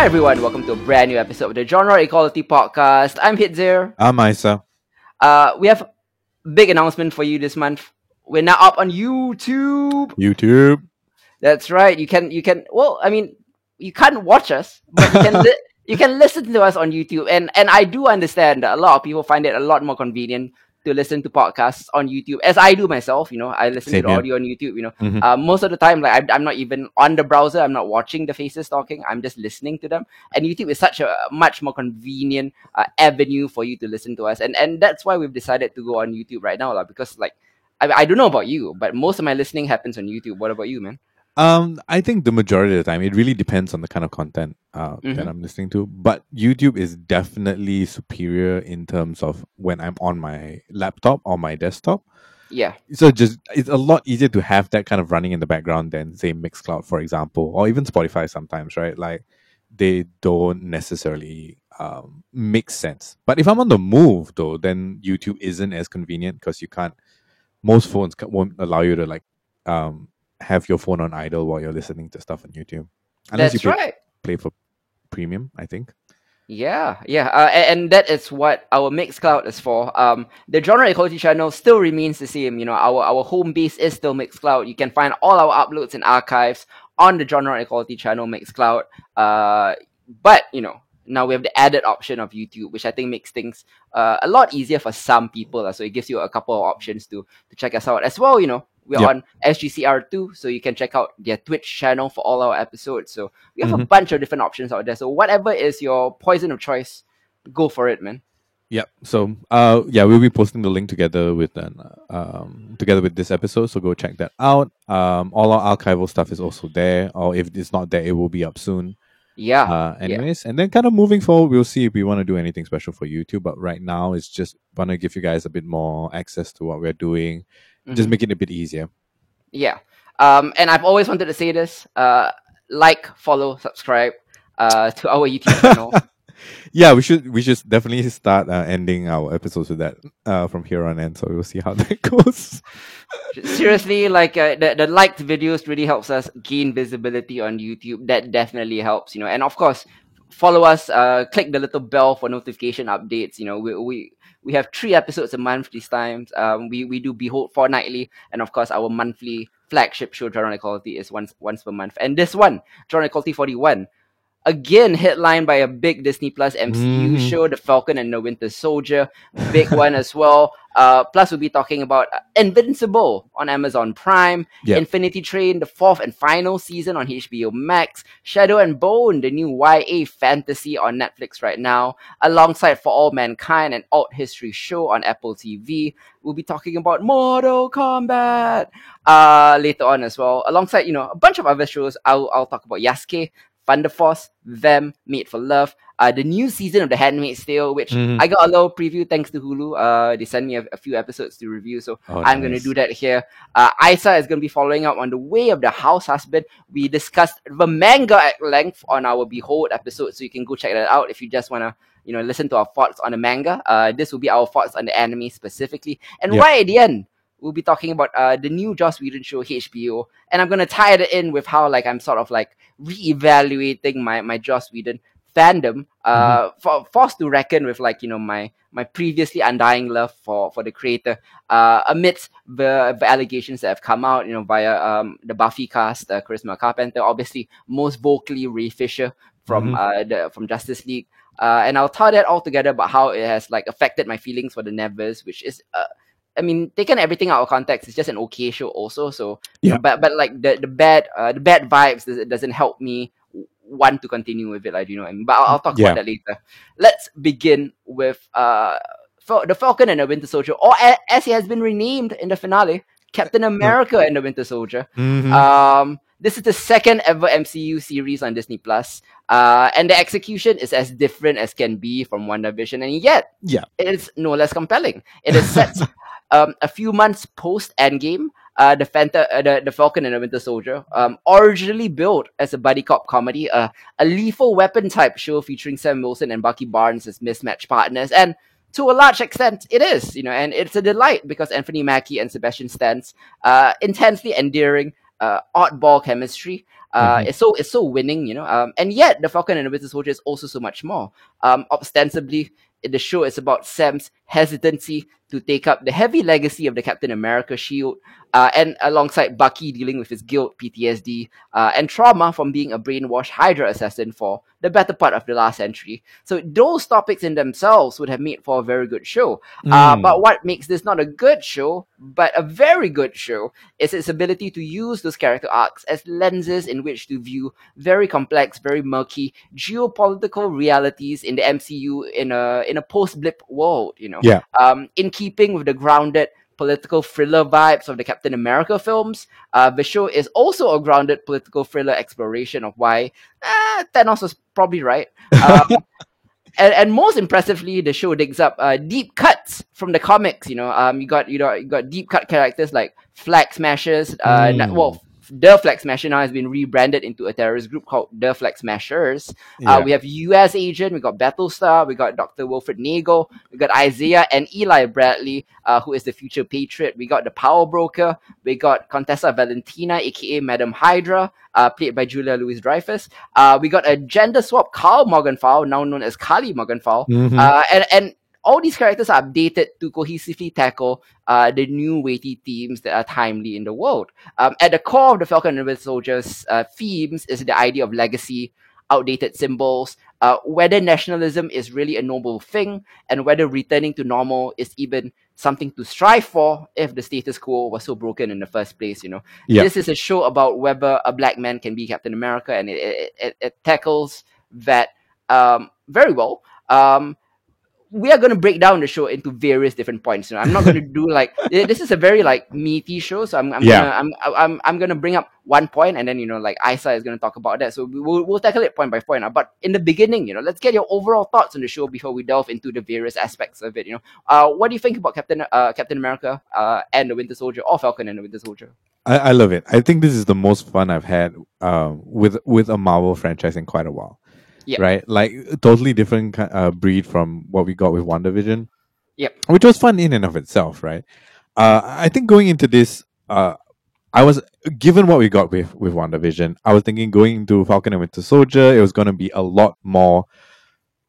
Hi everyone, welcome to a brand new episode of the Genre Equality Podcast. I'm Hidzir. I'm Isa. Uh, we have big announcement for you this month. We're now up on YouTube. YouTube. That's right. You can you can well, I mean, you can't watch us, but you can li- you can listen to us on YouTube. And and I do understand that a lot of people find it a lot more convenient to listen to podcasts on YouTube, as I do myself. You know, I listen Same to audio on YouTube. You know, Mhm. uh, most of the time, like I'm, I'm not even on the browser. I'm not watching the faces talking. I'm just listening to them. And YouTube is such a much more convenient uh, avenue for you to listen to us. And and that's why we've decided to go on YouTube right now, lah. Because like. I, I don't know about you, but most of my listening happens on YouTube. What about you, man? Um, I think the majority of the time it really depends on the kind of content uh, Mhm. that I'm listening to. But YouTube is definitely superior in terms of when I'm on my laptop or my desktop. Yeah, So just it's a lot easier to have that kind of running in the background than say Mixcloud, for example, or even Spotify sometimes, right? Like they don't necessarily um, make sense. But if I'm on the move though, then YouTube isn't as convenient because you can't. Most phones won't allow you to like um, have your phone on idle while you're listening to stuff on YouTube, unless that's you pay, right. play for premium. I think. Yeah, yeah, uh, a- and that is what our Mixcloud is for. Um, the Genre Equality channel still remains the same. You know, our our home base is still Mixcloud. You can find all our uploads and archives on the Genre Equality channel Mixcloud. Uh, but you know, now we have the added option of YouTube, which I think makes things uh, a lot easier for some people. uh, So it gives you a couple of options to to check us out as well. You know, we're Yep. on SGCR2, so you can check out their Twitch channel for all our episodes. So we have a Mhm. bunch of different options out there. So whatever is your poison of choice, go for it, man. Yep. So, uh, yeah, we'll be posting the link together with an, um, together with this episode. So go check that out. Um, all our archival stuff is also there, or if it's not there, it will be up soon. Yeah, Uh, anyways, and then kind of moving forward, we'll see if we want to do anything special for YouTube. But right now, it's just want to give you guys a bit more access to what we're doing, just Mhm. make it a bit easier. yeah. Um, and I've always wanted to say this: uh, like, follow, subscribe uh, to our YouTube channel. Yeah, we should we should definitely start uh, ending our episodes with that uh, from here on in. So we'll see how that goes. Seriously, like uh, the the liked videos really helps us gain visibility on YouTube. That definitely helps, you know. And of course, follow us. Uh, click the little bell for notification updates. You know, we we, we have three episodes a month these times. Um, we we do Behold fortnightly, and of course, our monthly flagship show, Genre Equality, is once once per month. And this one, Genre Equality forty one. Again, headlined by a big Disney Plus MCU Mhm. show, The Falcon and the Winter Soldier, big one as well. Uh, plus, we'll be talking about uh, Invincible on Amazon Prime, Yeah. Infinity Train, the fourth and final season on HBO Max, Shadow and Bone, the new YA fantasy on Netflix right now, alongside For All Mankind, an alt history show on Apple TV. We'll be talking about Mortal Kombat uh, later on as well, alongside you know a bunch of other shows. I'll I'll talk about Yasuke, Thunder Force, Them, Made for Love, uh, the new season of The Handmaid's Tale, which Mhm. I got a little preview thanks to Hulu. Uh, they sent me a, a few episodes to review, so Oh, I'm going to do that here. Uh, Isa is going to be following up on the way of the house husband. We discussed the manga at length on our Behold episode, so you can go check that out if you just want to, you know, listen to our thoughts on the manga. Uh, this will be our thoughts on the anime specifically, and Yeah. right at the end. We'll be talking about uh, the new Joss Whedon show HBO, and I'm gonna tie it in with how like I'm sort of like reevaluating my my Joss Whedon fandom, uh, for, forced to reckon with like you know my my previously undying love for for the creator, uh, amidst the, the allegations that have come out, you know, via um the Buffy cast, uh, Charisma Carpenter, obviously most vocally Ray Fisher from Mhm. uh the from Justice League, uh, and I'll tie that all together about how it has like affected my feelings for the Nevers, which is uh. I mean, taking everything out of context, it's just an okay show, also. So, Yeah. but but like the the bad uh, the bad vibes does, doesn't help me want to continue with it. Like, you know I mean? But I'll, I'll talk Yeah. about that later. Let's begin with uh Fal- the Falcon and the Winter Soldier, or a- as he has been renamed in the finale, Captain America and the Winter Soldier. Mhm. Um, this is the second ever MCU series on Disney Plus, uh, and the execution is as different as can be from WandaVision, and yet Yeah. it is no less compelling. It is set um, a few months post Endgame. Uh, the, Fanta- uh, the the Falcon and the Winter Soldier, um, originally built as a buddy cop comedy, uh, a lethal weapon type show featuring Sam Wilson and Bucky Barnes as mismatched partners, and to a large extent, it is, you know, and it's a delight because Anthony Mackie and Sebastian Stan's uh, intensely endearing uh, oddball chemistry. Uh, Mhm. it's so it's so winning, you know. Um, and yet the Falcon and the Winter Soldier is also so much more. Um, ostensibly, the show is about Sam's hesitancy to take up the heavy legacy of the Captain America shield, uh, and alongside Bucky dealing with his guilt, PTSD, uh, and trauma from being a brainwashed Hydra assassin for the better part of the last century. So those topics in themselves would have made for a very good show. Uh, Mm. but what makes this not a good show, but a very good show, is its ability to use those character arcs as lenses in which to view very complex, very murky geopolitical realities in the MCU in a in a post blip world. You know, Yeah. um, in keeping with the grounded political thriller vibes of the Captain America films, uh, the show is also a grounded political thriller exploration of why uh, Thanos was probably right. Um, and, and most impressively, the show digs up uh, deep cuts from the comics. You know, um, you got you know you got deep cut characters like Flag Smashers. Uh, Mm. The Flag Smasher now has been rebranded into a terrorist group called the Flag Smashers. Yeah. Uh, we have U.S. Agent, we got Battlestar, we got Dr. Wilfred Nagel, we got Isaiah and Eli Bradley, uh, who is the future Patriot. We got the Power Broker, we got Contessa Valentina, aka Madam Hydra, uh, played by Julia Louis Dreyfus. Uh, we got a gender swap Karl Morgenthau, now known as Karli Morgenthau. Mhm. Uh, and, and all these characters are updated to cohesively tackle uh, the new weighty themes that are timely in the world. Um, at the core of the Falcon and the Winter Soldier's uh, themes is the idea of legacy, outdated symbols, uh, whether nationalism is really a noble thing, and whether returning to normal is even something to strive for if the status quo was so broken in the first place. You know, Yeah. this is a show about whether a black man can be Captain America, and it it, it, it tackles that um, very well. Um, we are going to break down the show into various different points. You know, I'm not going to do like this is a very like meaty show, so I'm I'm Yeah. gonna, I'm I'm I'm going to bring up one point, and then you know like Isa is going to talk about that. So we- we'll we'll tackle it point by point. uh, But in the beginning, you know, let's get your overall thoughts on the show before we delve into the various aspects of it. You know, uh, what do you think about Captain uh, Captain America uh, and the Winter Soldier, or Falcon and the Winter Soldier? I, I love it. I think this is the most fun I've had uh, with with a Marvel franchise in quite a while. Yep. Right, like totally different uh, breed from what we got with WandaVision. Yep. which was fun in and of itself, right? Uh, I think going into this, uh, I was given what we got with with WandaVision. I was thinking going into Falcon and Winter Soldier, it was going to be a lot more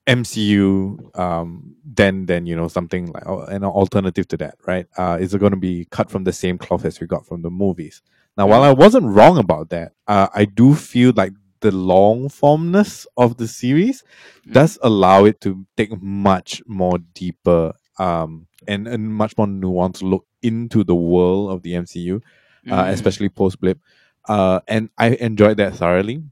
MCU um, than than you know something like uh, an alternative to that, right? Uh, is it going to be cut from the same cloth as we got from the movies? Now, while I wasn't wrong about that, uh, I do feel like the long formness of the series Mm. does allow it to take much more deeper um, and, and much more nuanced look into the world of the MCU, uh, Mm. especially post blip. Uh, and I enjoyed that thoroughly.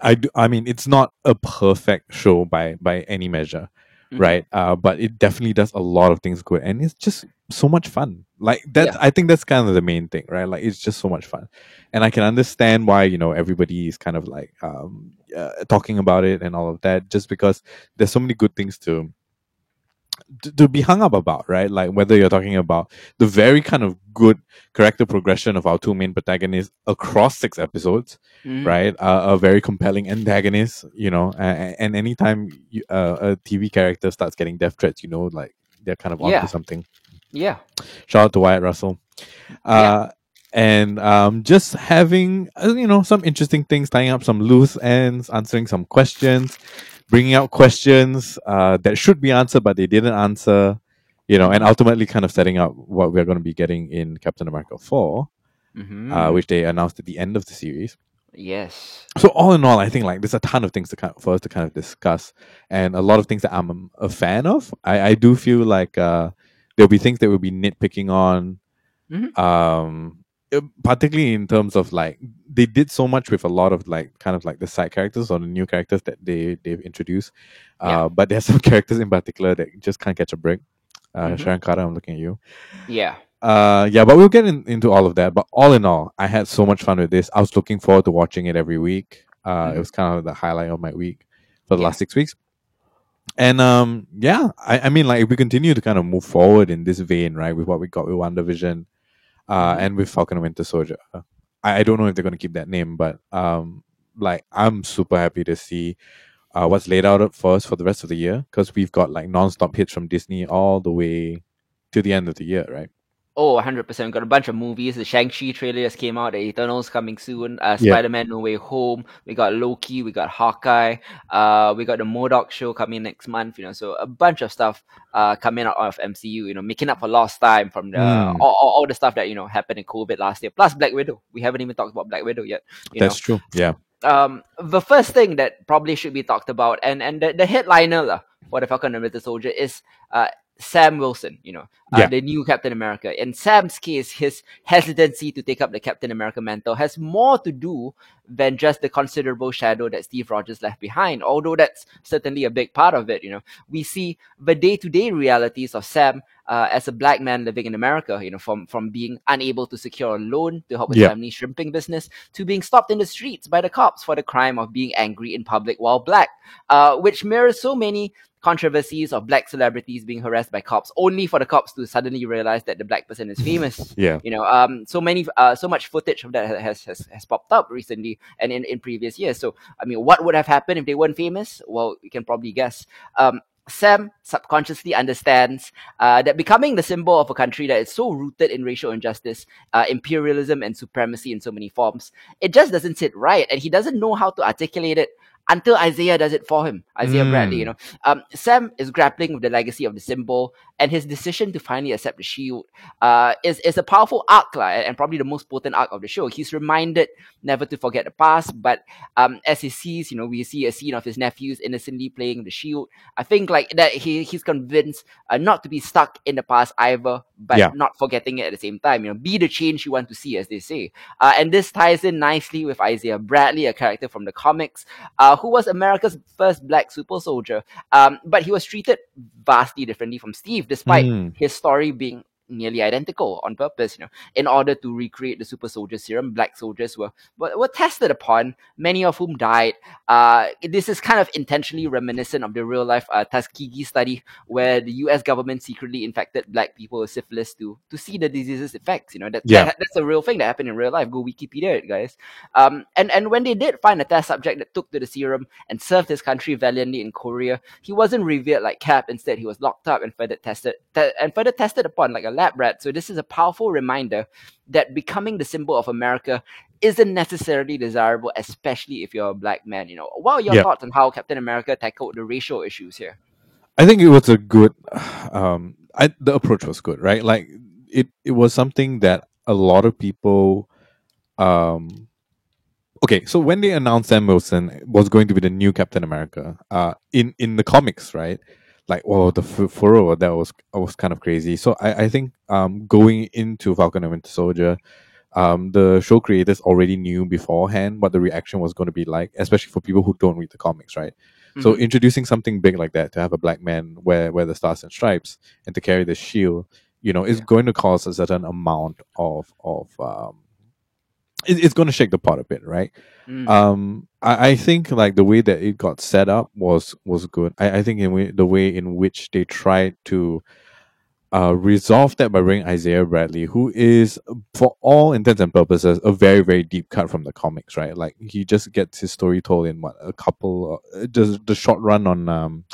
I do, I mean, it's not a perfect show by by any measure, Mhm. right? Uh, but it definitely does a lot of things good, and it's just so much fun. Like that, Yeah. I think that's kind of the main thing, right? Like it's just so much fun, and I can understand why you know everybody is kind of like um, uh, talking about it and all of that, just because there's so many good things to to, to be hung up about, right? Like whether you're talking about the very kind of good character progression of our two main protagonists across six episodes, Mhm. right? Uh, a very compelling antagonist, you know, and, and anytime you, uh, a TV character starts getting death threats, you know, like they're kind of onto Yeah. something. Yeah. Shout out to Wyatt Russell. Uh, And um, just having, uh, you know, some interesting things, tying up some loose ends, answering some questions, bringing out questions uh, that should be answered, but they didn't answer, you know, and ultimately kind of setting up what we're going to be getting in Captain America 4, Mhm. uh, which they announced at the end of the series. yes. So all in all, I think like there's a ton of things to kind for us to kind of discuss, and a lot of things that I'm a fan of. I, I do feel like uh, there'll be things that we'll be nitpicking on, Mhm. um, uh, particularly in terms of like they did so much with a lot of like kind of like the side characters or the new characters that they they've introduced. Uh, Yeah. But there's some characters in particular that just can't catch a break. Uh, Mhm. Sharon Carter, I'm looking at you Yeah. uh yeah but we'll get in, into all of that but all in all i had so much fun with this i was looking forward to watching it every week uh it Mhm. was kind of the highlight of my week for the Yeah. last six weeks and um yeah I, I mean like if we continue to kind of move forward in this vein right with what we got with WandaVision uh Mhm. and with falcon and winter soldier I, I don't know if they're going to keep that name but um like i'm super happy to see uh, what's laid out for us for the rest of the year because we've got like non-stop hits from disney all the way to the end of the year right Oh, 100%. Got a bunch of movies. The Shang-Chi trailer just came out. The Eternals coming soon. Uh, Yeah. Spider-Man No Way Home. We got Loki. We got Hawkeye. Uh, we got the M.O.D.O.K. show coming next month. You know, so a bunch of stuff uh, coming out of MCU. You know, making up for lost time from the Mm. all, all, all the stuff that you know happened in COVID last year. Plus Black Widow. We haven't even talked about Black Widow yet. You That's true. Yeah. um, the first thing that probably should be talked about, and and the, the headliner for the Falcon and Winter Soldier is uh, Sam Wilson, you know, uh, Yeah. the new Captain America. In Sam's case, his hesitancy to take up the Captain America mantle has more to do than just the considerable shadow that Steve Rogers left behind, although that's certainly a big part of it, you know. We see the day-to-day realities of Sam uh, as a black man living in America, you know, from, from being unable to secure a loan to help his Yeah. family's shrimping business to being stopped in the streets by the cops for the crime of being angry in public while black, uh, which mirrors so many controversies of black celebrities being harassed by cops, only for the cops to suddenly realize that the black person is famous. Yeah. You know, um, so many, uh, so much footage of that has has, has popped up recently and in, in previous years. So, I mean, what would have happened if they weren't famous? Well, you can probably guess. Um, Sam subconsciously understands uh, that becoming the symbol of a country that is so rooted in racial injustice, uh, imperialism, and supremacy in so many forms, it just doesn't sit right, and he doesn't know how to articulate it until Isaiah does it for him. Isaiah Mm. Bradley, you know, um, Sam is grappling with the legacy of the symbol, and his decision to finally accept the shield uh, is is a powerful arc, and and probably the most potent arc of the show. He's reminded never to forget the past, but um, as he sees, you know, we see a scene of his nephews innocently playing the shield. I think like that he he's convinced uh, not to be stuck in the past either, but Yeah. not forgetting it at the same time. You know, be the change you want to see, as they say. Uh, and this ties in nicely with Isaiah Bradley, a character from the comics, uh, who was America's first black super soldier. Um, but he was treated vastly differently from Steve, despite Mm. his story being nearly identical on purpose, you know, in order to recreate the super soldier serum. Black soldiers were were, were tested upon, many of whom died. Uh, this is kind of intentionally reminiscent of the real life uh, Tuskegee study, where the U.S. government secretly infected black people with syphilis to to see the disease's effects. You know, that, Yeah. that that's a real thing that happened in real life. Go Wikipedia it, guys. Um, and and when they did find a test subject that took to the serum and served his country valiantly in Korea, he wasn't revered like Cap. Instead, he was locked up and further tested te- and further tested upon like a lab rat. So this is a powerful reminder that becoming the symbol of America isn't necessarily desirable, especially if you're a black man. You know, what are your Yeah. thoughts on how Captain America tackled the racial issues here? I think it was a good um I the approach was good, right? Like it it was something that a lot of people um okay, so when they announced Sam Wilson was going to be the new Captain America, uh in in the comics, right? Like oh the f- furrow that was was kind of crazy. So I I think um going into Falcon and Winter Soldier um, the show creators already knew beforehand what the reaction was going to be like, especially for people who don't read the comics, right? So Mhm. introducing something big like that to have a black man wear wear the stars and stripes and to carry the shield, you know, is Yeah. going to cause a certain amount of of um, it, it's going to shake the pot a bit, right? Mm. Um, I, I think like the way that it got set up was was good. I, I think in way, the way in which they tried to uh, resolve that by bringing Isaiah Bradley, who is, for all intents and purposes, a very very deep cut from the comics, right? Like he just gets his story told in what a couple, uh, the the short run on um,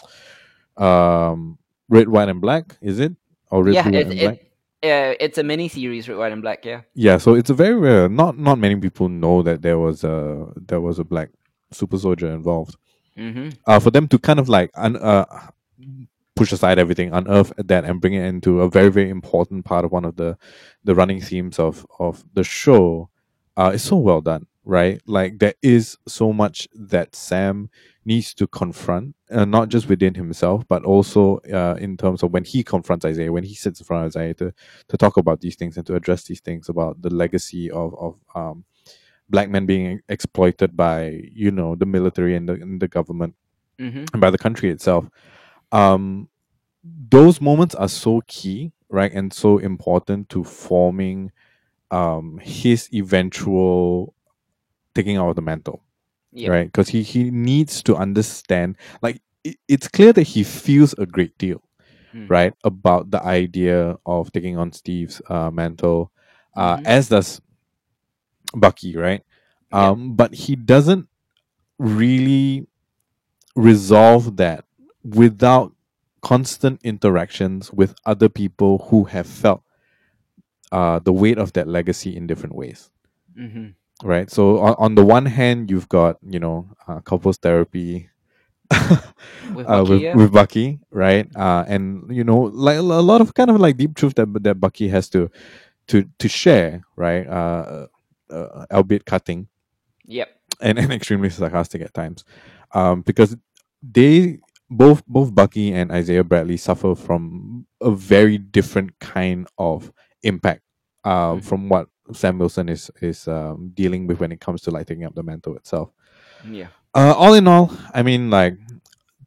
um, red, white, and black, is it? Or red, yeah, blue, it, and black? Uh, it's a mini series, Red, White, and Black. Yeah. Yeah, so it's a very rare. Not not many people know that there was a there was a black super soldier involved. Mm-hmm. Uh, for them to kind of like un, uh, push aside everything, unearth that, and bring it into a very very important part of one of the the running themes of of the show, uh, is so well done, right? Like there is so much that Sam needs to confront, uh, not just within himself, but also uh, in terms of when he confronts Isaiah, when he sits in front of Isaiah to to talk about these things and to address these things about the legacy of of um, black men being exploited by you know the military and the, and the government Mm-hmm. and by the country itself. Um, those moments are so key, right, and so important to forming um, his eventual taking out of the mantle Yeah. right? Because he he needs to understand. Like it, it's clear that he feels a great deal, Mm. right, about the idea of taking on Steve's uh, mantle, uh, Mhm. as does Bucky, right? Yeah. Um, but he doesn't really resolve that without constant interactions with other people who have felt uh, the weight of that legacy in different ways hmm right so on, on the one hand you've got you know uh, couples therapy With uh, Bucky, with, yeah. with Bucky, right? Uh, and you know, like a lot of kind of like deep truth that that Bucky has to to to share, right? Uh, uh, albeit cutting Yep. and, and extremely sarcastic at times, um, because they both both Bucky and Isaiah Bradley suffer from a very different kind of impact, uh, Mhm. from what Sam Wilson is is um, dealing with when it comes to like taking up the mantle itself Yeah. uh, all in all, I mean, like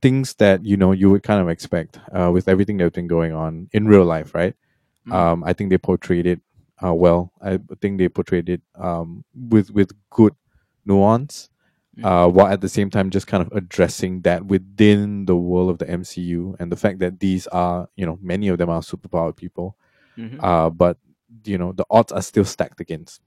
things that you know you would kind of expect uh, with everything that's been going on in real life, right? Mm. Um, I think they portrayed it uh, well. I think they portrayed it um, with with good nuance, uh, while at the same time just kind of addressing that within the world of the MCU and the fact that these are you know many of them are superpowered people, Mhm. uh, but you know the odds are still stacked against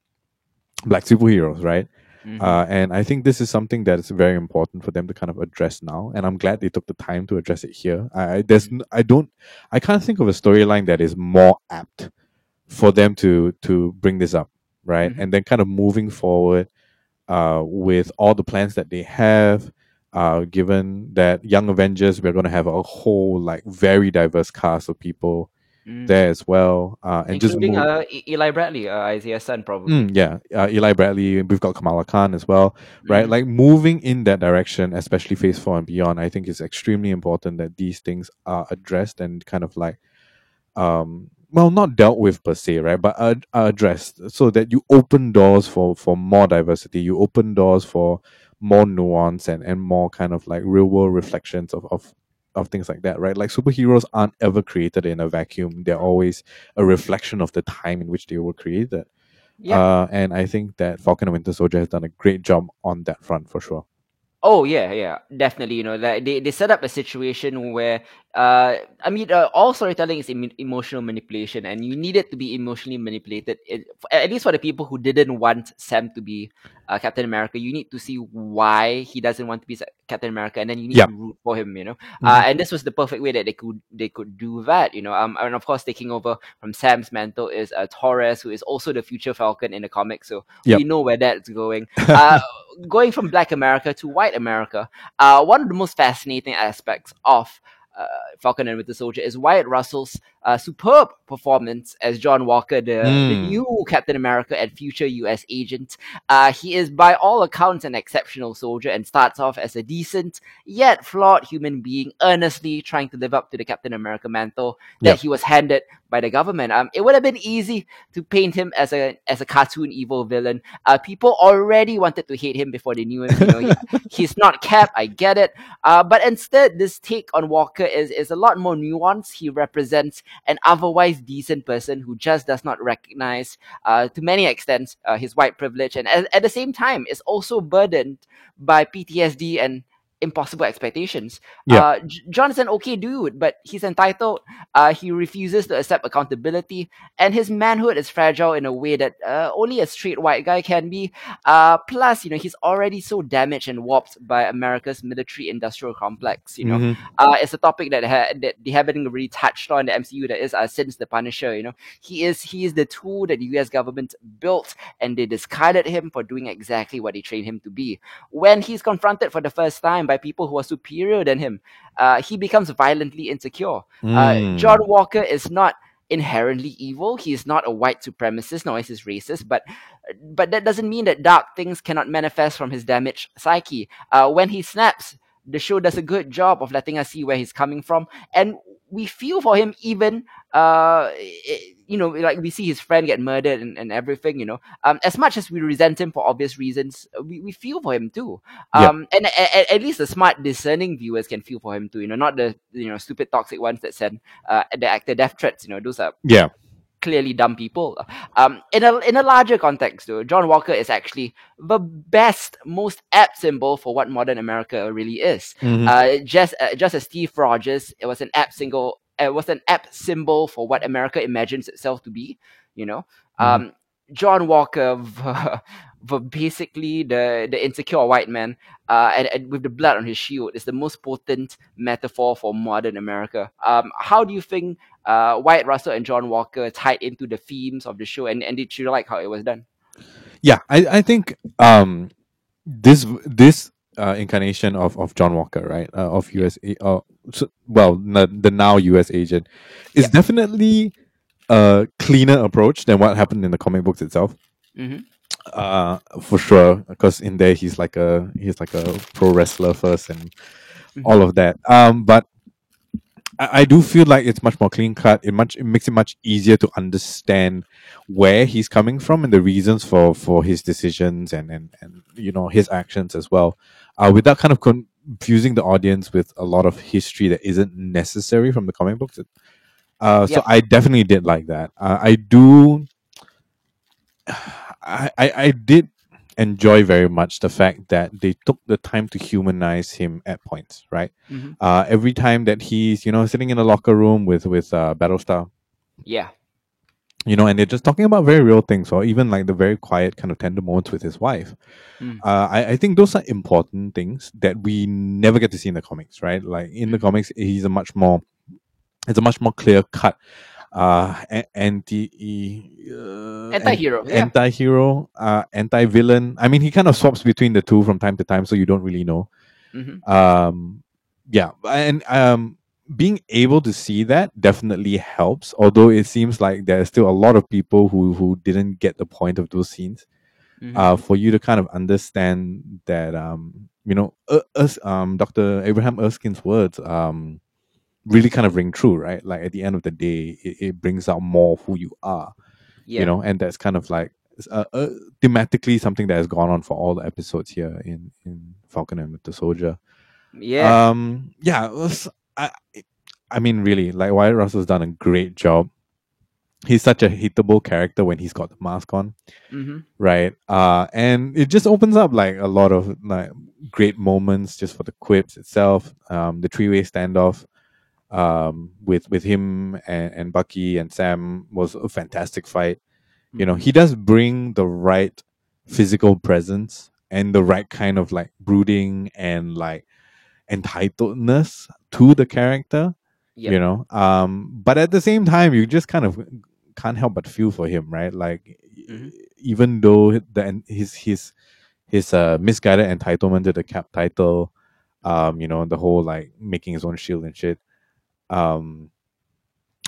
black superheroes, right? Mhm. Uh, and I think this is something that is very important for them to kind of address now. And I'm glad they took the time to address it here. I, there's I don't I can't think of a storyline that is more apt for them to to bring this up, right? Mhm. And then kind of moving forward uh, with all the plans that they have. Uh, given that Young Avengers, we're going to have a whole like very diverse cast of people Mm. there as well, uh, and just Including move, uh, Eli Bradley, uh, Isaiah's son, probably. Mm, yeah, uh, Eli Bradley. We've got Kamala Khan as well, right? Mhm. Like moving in that direction, especially Phase Four and beyond. I think is extremely important that these things are addressed and kind of like, um, well, not dealt with per se, right? But ad- addressed so that you open doors for for more diversity. You open doors for more nuance and and more kind of like real world reflections of of of things like that, right? Like superheroes aren't ever created in a vacuum. They're always a reflection of the time in which they were created. Yeah. Uh, and I think that Falcon and Winter Soldier has done a great job on that front for sure. Oh yeah, yeah, definitely. You know, that they, they set up a situation where, uh, I mean, uh, all storytelling is emo- emotional manipulation, and you need it to be emotionally manipulated. It, at least for the people who didn't want Sam to be uh, Captain America, you need to see why he doesn't want to be Captain America, and then you need to root for him. You know, uh, and this was the perfect way that they could they could do that. You know, um, and of course, taking over from Sam's mantle is uh, Torres, who is also the future Falcon in the comics. So Yep. we know where that's going. Uh, going from Black America to White America, uh, one of the most fascinating aspects of uh, Falcon and Winter Soldier is Wyatt Russell's uh, superb performance as John Walker, the, the Mm. new Captain America and future US agent. Uh, he is, by all accounts, an exceptional soldier and starts off as a decent yet flawed human being, earnestly trying to live up to the Captain America mantle that Yep. he was handed by the government. Um, it would have been easy to paint him as a as a cartoon evil villain. Uh, people already wanted to hate him before they knew him. You know, he, he's not Cap. I get it. Uh, but instead, this take on Walker is is a lot more nuanced. He represents an otherwise decent person who just does not recognize, uh, to many extents, uh, his white privilege, and at, at the same time is also burdened by PTSD and impossible expectations. Yeah. Uh, J- John is an okay dude, but he's entitled. Uh, he refuses to accept accountability, and his manhood is fragile in a way that uh, only a straight white guy can be. Uh, plus, you know, he's already so damaged and warped by America's military-industrial complex. You know, Mhm. uh, it's a topic that ha- that they haven't really touched on in the MCU. That is uh, since the Punisher. You know, he is he is the tool that the U.S. government built, and they discarded him for doing exactly what they trained him to be. When he's confronted for the first time by people who are superior than him, uh, he becomes violently insecure. Uh, Mm. John Walker is not inherently evil. He is not a white supremacist, nor is he racist. But but that doesn't mean that dark things cannot manifest from his damaged psyche. Uh, when he snaps, the show does a good job of letting us see where he's coming from, and we feel for him even. Uh, you know, like we see his friend get murdered and, and everything. You know, um, as much as we resent him for obvious reasons, we, we feel for him too. Yeah. Um, and a- at least the smart, discerning viewers can feel for him too. You know, not the you know stupid, toxic ones that send uh, the actor death threats. You know, those are Yeah. clearly dumb people. Um, in a in a larger context, though, John Walker is actually the best, most apt symbol for what modern America really is. Mhm. Uh, just uh, just as Steve Rogers, it was an apt single. It was an apt symbol for what America imagines itself to be. You know, Mhm. um, John Walker, the, the basically the the insecure white man, uh, and, and with the blood on his shield, is the most potent metaphor for modern America. Um, how do you think uh, Wyatt Russell and John Walker tied into the themes of the show, and, and did you like how it was done? Yeah, I, I think um this this uh, incarnation of, of John Walker, right, uh, of US, uh, well, the, the now US agent, is Yep. definitely a cleaner approach than what happened in the comic books itself. Mm-hmm. Uh, for sure, because in there he's like a he's like a pro wrestler first and Mhm. all of that. Um, but I, I do feel like it's much more clean cut. It much it makes it much easier to understand where he's coming from and the reasons for for his decisions and and, and you know his actions as well, uh, without kind of confusing the audience with a lot of history that isn't necessary from the comic books. Uh, so I definitely did like that. Uh, I do. I, I I did enjoy very much the fact that they took the time to humanize him at points, right? Mhm. Uh, every time that he's you know sitting in a locker room with with uh, Battlestar, Yeah. You know, and they're just talking about very real things, or even like the very quiet kind of tender moments with his wife. Mm. Uh, I, I think those are important things that we never get to see in the comics, right? Like in the Mhm. comics, he's a much more, it's a much more clear cut, uh, anti, uh, Anti-hero, yeah. anti-hero, uh, anti-villain. I mean, he kind of swaps between the two from time to time, so you don't really know Mm-hmm. um yeah and um being able to see that definitely helps although it seems like there's still a lot of people who who didn't get the point of those scenes Mm-hmm. uh for you to kind of understand that um you know uh, us um dr abraham erskine's words um really kind of ring true right like at the end of the day it, it brings out more of who you are yeah. you know and that's kind of like uh, uh, thematically something that has gone on for all the episodes here in in falcon and with the soldier Yeah. um, yeah, was, I, I mean, really, like Wyatt Russell's done a great job. He's such a hittable character when he's got the mask on, mm-hmm. right? Uh, and it just opens up like a lot of like great moments just for the quips itself. Um, the three way standoff, um, with with him and, and Bucky and Sam was a fantastic fight. You know, he does bring the right physical presence and the right kind of like brooding and like entitledness to the character Yep. you know um but at the same time you just kind of can't help but feel for him right like Mhm. even though the his his his uh misguided entitlement to the cap title um you know the whole like making his own shield and shit um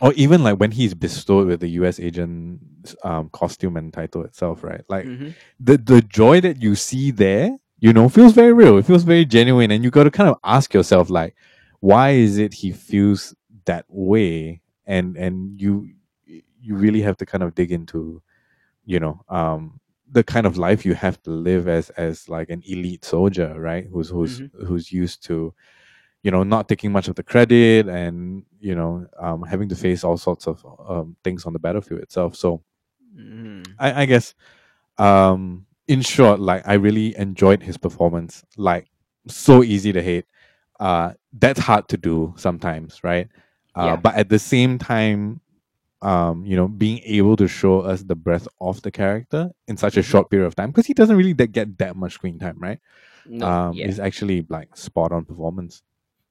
or even like when he's bestowed with the US agent um costume and title itself right like Mhm. the the joy that you see there, you know, feels very real. It feels very genuine, and you got to kind of ask yourself, like, why is it he feels that way? And and you you really have to kind of dig into, you know, um, the kind of life you have to live as as like an elite soldier, right? Who's who's who's used to, you know, not taking much of the credit and you know, um, having to face all sorts of um, things on the battlefield itself. So. Mhm. I, I guess um in short like i really enjoyed his performance like so easy to hate uh that's hard to do sometimes right uh Yeah. but at the same time um you know being able to show us the breadth of the character in such a Mhm. short period of time because he doesn't really that get that much screen time right No. um yeah. is actually like spot on performance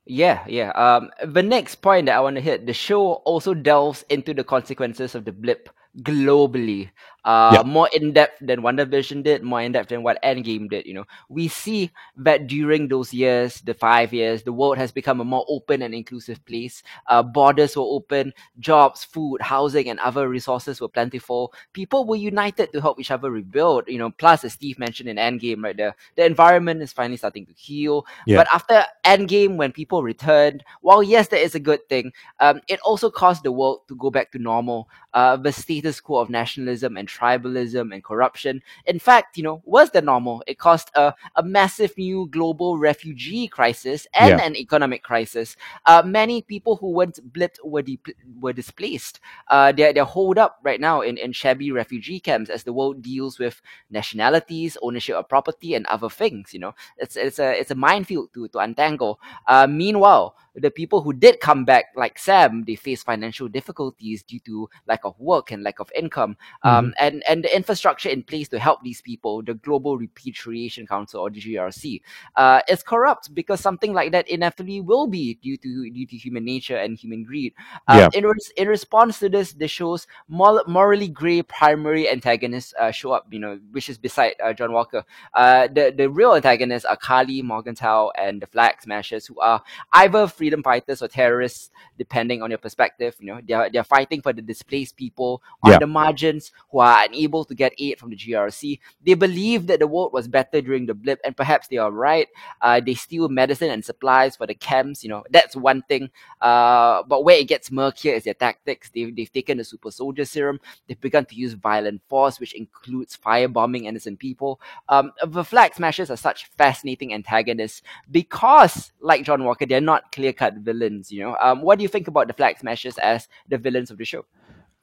Yeah, yeah. Um, the next point that I want to hit, the show also delves into the consequences of the blip globally. Uh, Yeah. more in depth than WandaVision did, more in depth than what Endgame did. You know, we see that during those years, the five years, the world has become a more open and inclusive place. Uh, borders were open, jobs, food, housing, and other resources were plentiful. People were united to help each other rebuild. You know, plus as Steve mentioned in Endgame, right, there, the environment is finally starting to heal. Yeah. But after Endgame, when people returned, while yes, that is a good thing, um, it also caused the world to go back to normal. Uh, the status quo of nationalism and tribalism and corruption. In fact, you know, was the normal. It caused a, a massive new global refugee crisis and Yeah. an economic crisis. Uh, many people who weren't blipped were, de- were displaced. Uh, they're, they're holed up right now in, in shabby refugee camps as the world deals with nationalities, ownership of property, and other things. You know, it's it's a it's a minefield to to untangle. Uh, meanwhile, the people who did come back, like Sam, they face financial difficulties due to lack of work and lack of income. Um, Mhm. and, and the infrastructure in place to help these people, the Global Repatriation Council or the GRC, uh, is corrupt because something like that inevitably will be due to due to human nature and human greed. Um, Yeah. in, res- in response to this, the show's mor- morally grey primary antagonists uh, show up, you know, which is beside uh, John Walker. Uh, the, the real antagonists are Karli, Morgenthau, and the Flag Smashers, who are either freedom fighters or terrorists, depending on your perspective. You know, they're, they're fighting for the displaced people on Yeah. the margins who are unable to get aid from the GRC. They believe that the world was better during the blip, and perhaps they are right. Uh, they steal medicine and supplies for the camps. You know, that's one thing. Uh, but where it gets murkier is their tactics. They've, they've taken the super soldier serum. They've begun to use violent force, which includes firebombing innocent people. Um, the flag smashers are such fascinating antagonists because, like John Walker, they're not clear cut villains. You know, um, what do you think about the flag smashers as the villains of the show?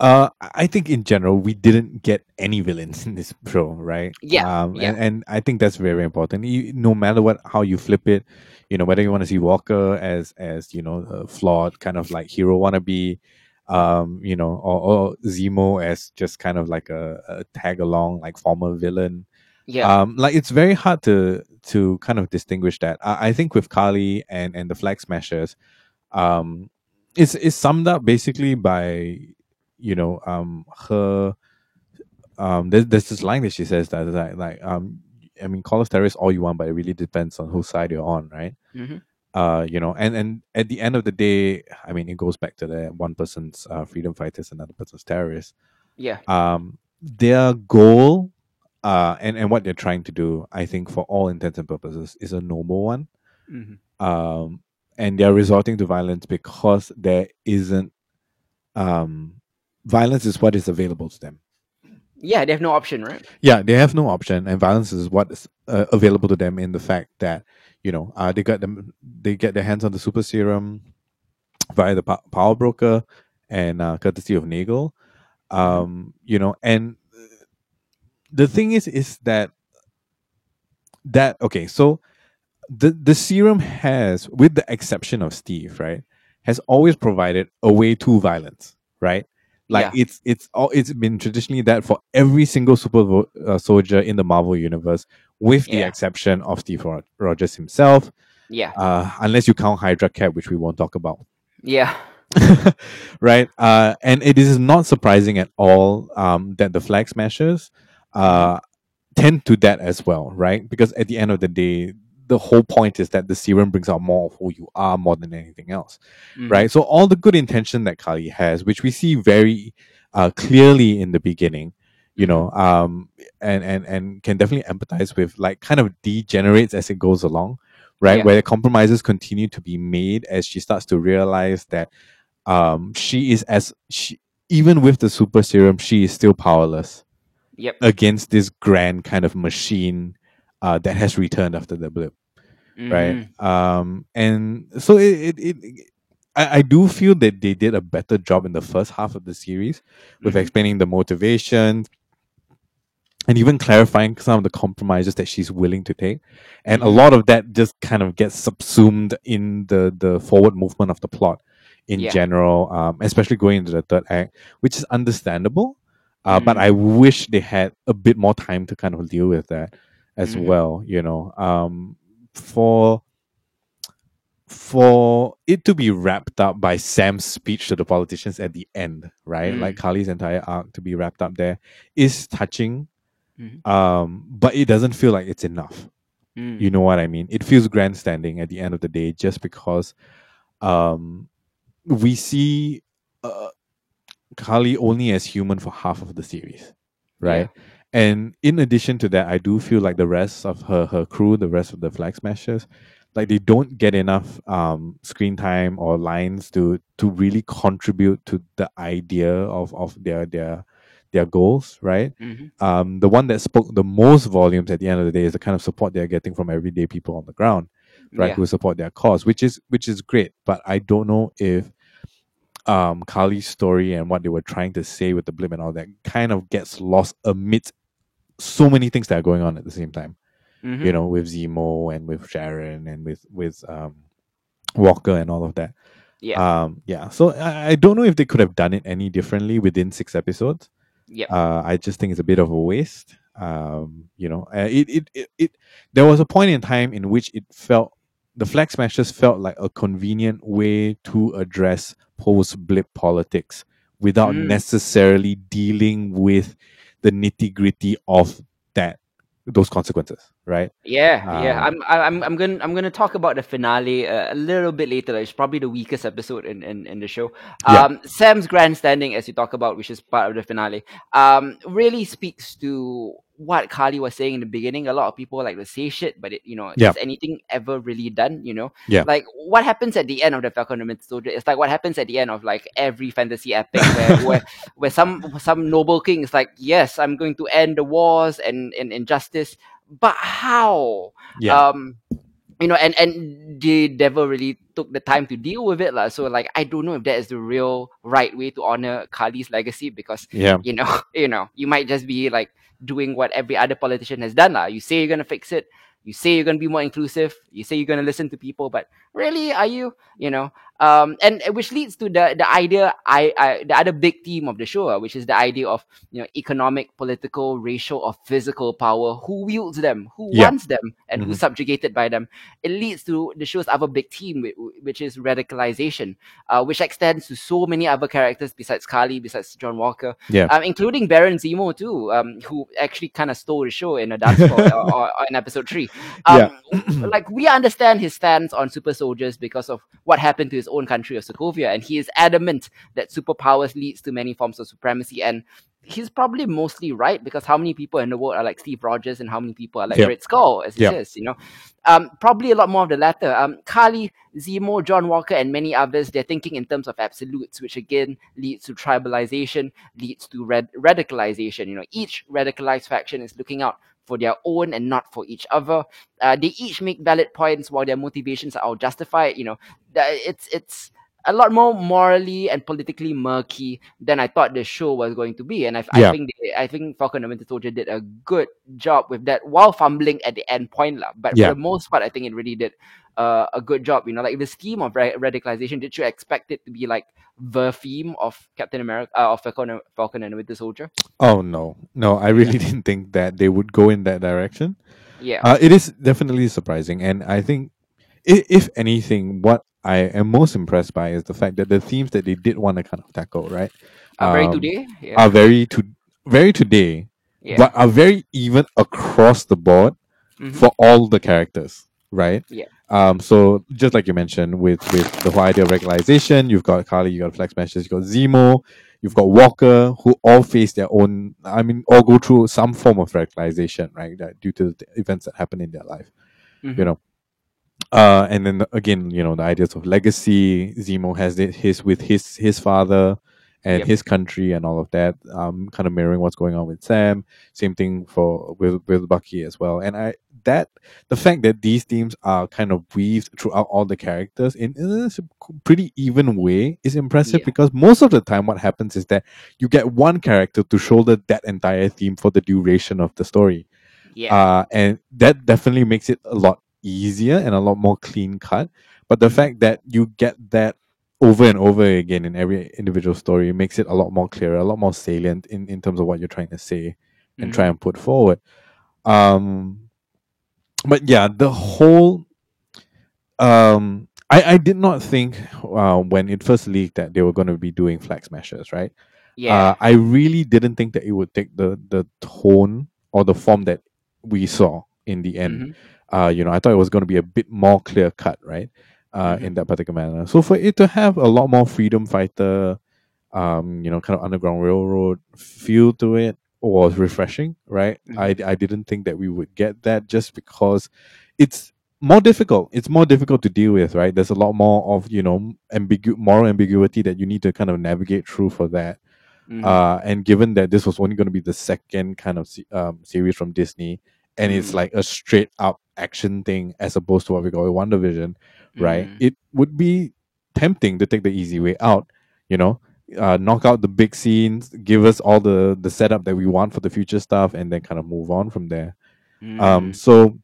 Uh, I think in general we didn't get any villains in this show, right? Yeah, Um, yeah. And, and I think that's very important. You, no matter what, how you flip it, you know, whether you want to see Walker as as you know a flawed kind of like hero wannabe, um, you know, or, or Zemo as just kind of like a, a tag along like former villain. Yeah, Um, like it's very hard to to kind of distinguish that. I, I think with Karli and and the Flag Smashers, um, it's it's summed up basically by you know um her um there's, there's this line that she says that like like um I mean call us terrorists all you want, but it really depends on whose side you're on, right? hmm Uh, you know, and and at the end of the day, I mean, it goes back to the one person's uh, freedom fighters, another person's terrorists yeah, um, their goal uh, and, and what they're trying to do, I think, for all intents and purposes, is a noble one. hmm Um, and they're resorting to violence because there isn't um, violence is what is available to them. yeah. They have no option, right? Yeah, they have no option, and violence is what is uh, available to them in the fact that you know uh, they got them they get their hands on the super serum via the power broker and uh, courtesy of Nagel. Um, you know, and the thing is, is that that okay, so the the serum has, with the exception of Steve, right, has always provided a way to violence, right? Like Yeah. it's it's all it's been traditionally that for every single super vo- uh, soldier in the Marvel universe, with the Yeah. exception of Steve Ro- Rogers himself, Yeah, uh, unless you count Hydra Cap, which we won't talk about yeah, right? Uh, and it is not surprising at all um, that the flag smashers uh, tend to that as well, right? Because at the end of the day, the whole point is that the serum brings out more of who you are more than anything else, Mhm. right? So all the good intention that Karli has, which we see very uh, clearly in the beginning, you know, um, and and and can definitely empathize with, like, kind of degenerates as it goes along, right? Yeah. Where compromises continue to be made as she starts to realize that um, she is as she even with the super serum, she is still powerless Yep. against this grand kind of machine uh, that has returned after the blip Mhm. right? Um, and so it, it, it I, I do feel that they did a better job in the first half of the series with Mhm. explaining the motivation and even clarifying some of the compromises that she's willing to take. And a Mhm. lot of that just kind of gets subsumed in the the forward movement of the plot in Yeah. general, um, especially going into the third act, which is understandable. Uh, But Mm. I wish they had a bit more time to kind of deal with that as Mhm. well. You know, um, for for it to be wrapped up by Sam's speech to the politicians at the end, right? Mm. Like Karli's entire arc to be wrapped up there is touching, Mhm. um, but it doesn't feel like it's enough. Mm. You know what I mean? It feels grandstanding at the end of the day, just because um, we see uh, Karli only as human for half of the series, right? And in addition to that, I do feel like the rest of her her crew, the rest of the Flag Smashers, like they don't get enough um, screen time or lines to to really contribute to the idea of of their their their goals, right? Mhm. um, the one that spoke the most volumes at the end of the day is the kind of support they're getting from everyday people on the ground, right? Yeah. Who support their cause, which is which is great. But I don't know if um Karli's story and what they were trying to say with the blip and all that kind of gets lost amidst so many things that are going on at the same time. Mhm. You know, with Zemo and with Sharon and with with um Walker and all of that. Yeah. Um, yeah. So I, I don't know if they could have done it any differently within six episodes. Yep. Uh, I just think it's a bit of a waste. Um, you know, uh, it, it, it, it, there was a point in time in which it felt the flag smashers felt like a convenient way to address post blip politics without Mm. necessarily dealing with the nitty gritty of that those consequences, right? Yeah, yeah. Um, I'm, I- I'm, I'm gonna, I'm gonna talk about the finale uh, a little bit later. It's probably the weakest episode in, in, in the show. Yeah. Um, Sam's grandstanding, as you talk about, which is part of the finale, um, really speaks to what Karli was saying in the beginning. A lot of people like to say shit, but it, you know, Yeah. is anything ever really done? You know, Yeah. like what happens at the end of the Falcon and Winter Soldier? It's like what happens at the end of like every fantasy epic, where where, where some some noble king is like, yes, I'm going to end the wars and and injustice, but how? yeah. um you know and and they never really took the time to deal with it lah. so like i don't know if that is the real right way to honor Karli's legacy because yeah. you know you know you might just be like doing what every other politician has done lah. you say you're gonna fix it you say you're gonna be more inclusive you say you're gonna listen to people but really are you you know um and which leads to the the idea i, I the other big theme of the show ah, which is the idea of you know economic political racial or physical power who wields them who Yeah. wants them and who's Mhm. subjugated by them it leads to the show's other big theme which is radicalization uh, which extends to so many other characters besides Karli, besides John Walker, Yeah. um, including Baron Zemo too, um, who actually kind of stole the show in a dance or, or, or in episode three. Um, like we understand his stance on super soldiers because of what happened to his own country of Sokovia, and he is adamant that superpowers leads to many forms of supremacy and. He's probably mostly right because how many people in the world are like Steve Rogers and how many people are like Yep. Red Skull, as he Yep. says, you know? Um, probably a lot more of the latter. Um, Karli, Zemo, John Walker, and many others, they're thinking in terms of absolutes, which again leads to tribalization, leads to rad- radicalization. You know, each radicalized faction is looking out for their own and not for each other. Uh, they each make valid points while their motivations are all justified. You know, it's it's a lot more morally and politically murky than I thought the show was going to be. And I, Yeah. I think they, I think Falcon and Winter Soldier did a good job with that while fumbling at the end point. lah. But Yeah. for the most part, I think it really did uh, a good job. You know, like the scheme of ra- radicalization. Did you expect it to be like the theme of Captain America, uh, of Falcon, and- Falcon and Winter Soldier? Oh no, no, I really didn't think that they would go in that direction. Yeah. Uh, it is definitely surprising, and I think, if anything, what I am most impressed by is the fact that the themes that they did want to kind of tackle, right, very um, today. Yeah. are very to very today, yeah. but are very even across the board Mhm. for all the characters, right? Yeah. Um. So just like you mentioned, with with the whole idea of regularization, you've got Karli, you got Flag Smashers, you got Zemo, you've got Walker, who all face their own. I mean, all go through some form of radicalization, right? That due to the events that happen in their life, Mhm. you know. Uh, and then again, you know, the ideas of legacy. Zemo has it, his with his his father and Yep. his country and all of that. Um, kind of mirroring what's going on with Sam. Same thing for with with Bucky as well. And I that the fact that these themes are kind of weaved throughout all the characters in, in a pretty even way is impressive Yeah. because most of the time what happens is that you get one character to shoulder that entire theme for the duration of the story yeah. uh, and that definitely makes it a lot easier and a lot more clean cut. But the fact that you get that over and over again in every individual story makes it a lot more clear, a lot more salient in, in terms of what you're trying to say and try Mhm. and put forward. Um, but yeah, the whole um, I, I did not think uh, when it first leaked that they were going to be doing flag smashers, right? yeah. Uh, I really didn't think that it would take the the tone or the form that we saw in the end. Mhm. Uh, you know, I thought it was going to be a bit more clear cut, right? Uh, Mhm. in that particular manner. So for it to have a lot more freedom fighter, um, you know, kind of underground railroad feel to it was refreshing, right? I I didn't think that we would get that just because it's more difficult. It's more difficult to deal with, right? There's a lot more of you know ambigu- moral ambiguity that you need to kind of navigate through for that. Mhm. Uh, and given that this was only going to be the second kind of um, series from Disney, and it's Mm. like a straight up action thing as opposed to what we got with WandaVision, right? Mhm. It would be tempting to take the easy way out, you know, uh, knock out the big scenes, give us all the the setup that we want for the future stuff, and then kind of move on from there. Um, Mhm. so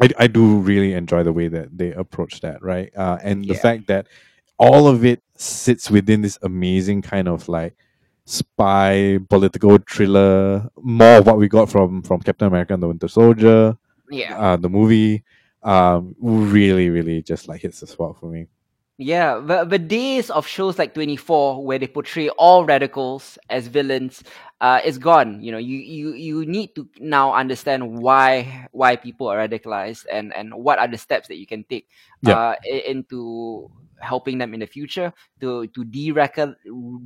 I, I do really enjoy the way that they approach that, right? Uh, and the fact that all of it sits within this amazing kind of like spy political thriller, more of what we got from from Captain America and the Winter Soldier, Yeah. uh, the movie. Um, really, really just like hits the spot for me. Yeah, the, the days of shows like 24 where they portray all radicals as villains uh, is gone. You know, you, you, you need to now understand why why people are radicalized and, and what are the steps that you can take Yeah. uh, into helping them in the future to to de-radical,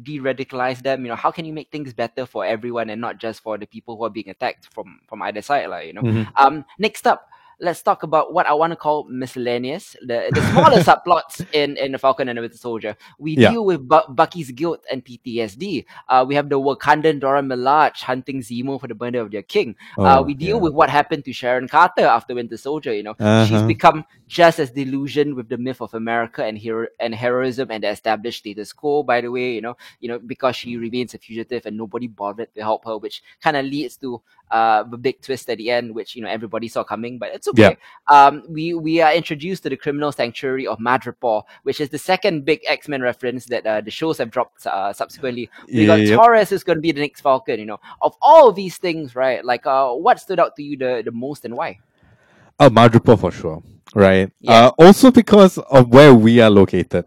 de-radicalize them. You know, how can you make things better for everyone and not just for the people who are being attacked from from either side, like, you know. Mhm. Um, next up, let's talk about what I want to call miscellaneous, the, the smaller subplots in, in the Falcon and the Winter Soldier. We Yeah. deal with Bu- Bucky's guilt and PTSD. Uh, we have the Wakandan Dora Milaje hunting Zemo for the murder of their king. uh, Oh, we deal yeah. with what happened to Sharon Carter after Winter Soldier. You know, she's Uh-huh. become just as delusioned with the myth of America and hero and heroism and the established status quo. By the way, you know, you know because she remains a fugitive and nobody bothered to help her, which kind of leads to uh, the big twist at the end, which you know everybody saw coming, but it's Yeah. okay. Um, we we are introduced to the criminal sanctuary of Madripoor, which is the second big X Men reference that uh, the shows have dropped uh, subsequently. We got Yep. Torres who's going to be the next Falcon. You know, of all of these things, right? Like, uh, what stood out to you the, the most and why? Oh, Madripoor for sure, right? Yeah. Uh, also because of where we are located.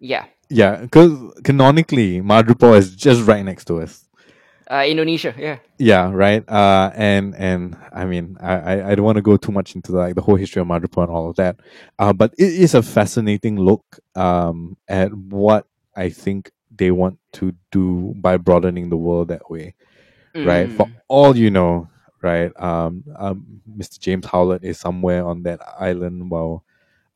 Yeah, Yeah, because canonically, Madripoor is just right next to us. Uh, Indonesia. Yeah, Yeah, right. Uh, and and I mean, I I, don't want to go too much into like the whole history of Madripoor and all of that. Uh, but it is a fascinating look um at what I think they want to do by broadening the world that way, right? For Mm. all you know, right? Um, um, Mr. James Howlett is somewhere on that island while.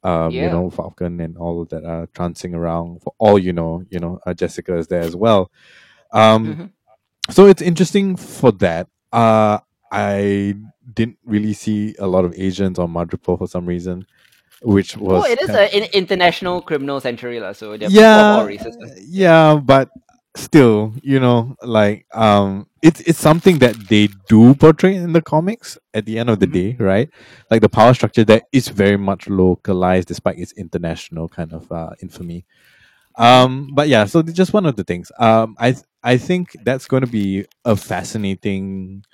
Um, you know, Falcon and all of that are trancing around. For all you know, you know, uh, Jessica is there as well. Um, Mhm. So it's interesting for that. Uh, I didn't really see a lot of Asians on Madripoor for some reason, which was Oh, it is an international criminal sanctuary, lah. So yeah, people of all races. lah. yeah, but still, you know, like um, it's it's something that they do portray in the comics. At the end of the Mhm. day, right? Like the power structure there is very much localized, despite its international kind of uh, infamy. Um, but yeah, so just one of the things. Um, I I think that's going to be a fascinating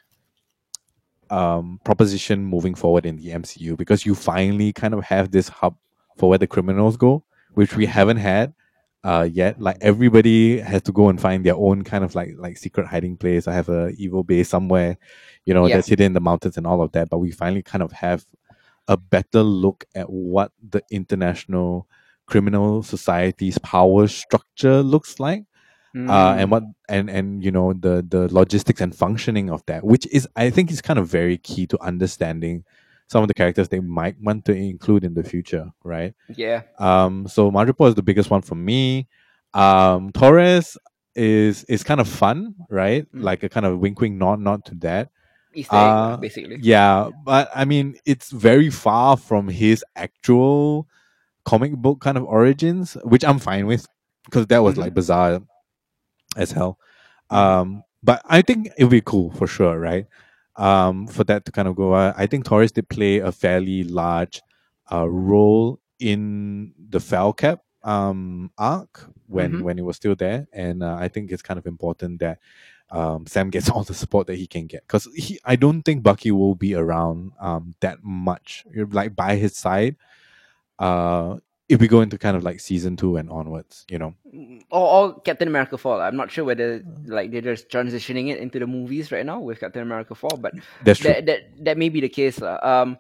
um proposition moving forward in the MCU because you finally kind of have this hub for where the criminals go, which we haven't had uh yet. Like everybody has to go and find their own kind of like like secret hiding place. I have a evil base somewhere, you know, Yeah. that's hidden in the mountains and all of that. But we finally kind of have a better look at what the international criminal society's power structure looks like uh, Mm. and what and and you know the the logistics and functioning of that, which is I think is kind of very key to understanding some of the characters they might want to include in the future, right? yeah, Um, so Madripoor is the biggest one for me. Um, Torres is is kind of fun, right? Mm. Like a kind of wink, wink, nod, nod to that. Easter Uh, basically. Yeah, but I mean, it's very far from his actual comic book kind of origins, which I'm fine with because that was Mhm. like bizarre as hell. Um, but I think it would be cool for sure, right? Um, for that to kind of go. Uh, I think Torres did play a fairly large uh, role in the Falcap um arc when Mhm. when he was still there, and uh, I think it's kind of important that um, Sam gets all the support that he can get because he I don't think Bucky will be around um, that much like by his side uh, if we go into kind of like season two and onwards you know Mm, or, or Captain America 4. I'm not sure whether like they're just transitioning it into the movies right now with Captain America 4, but that's true that, that that may be the case. lah. Um,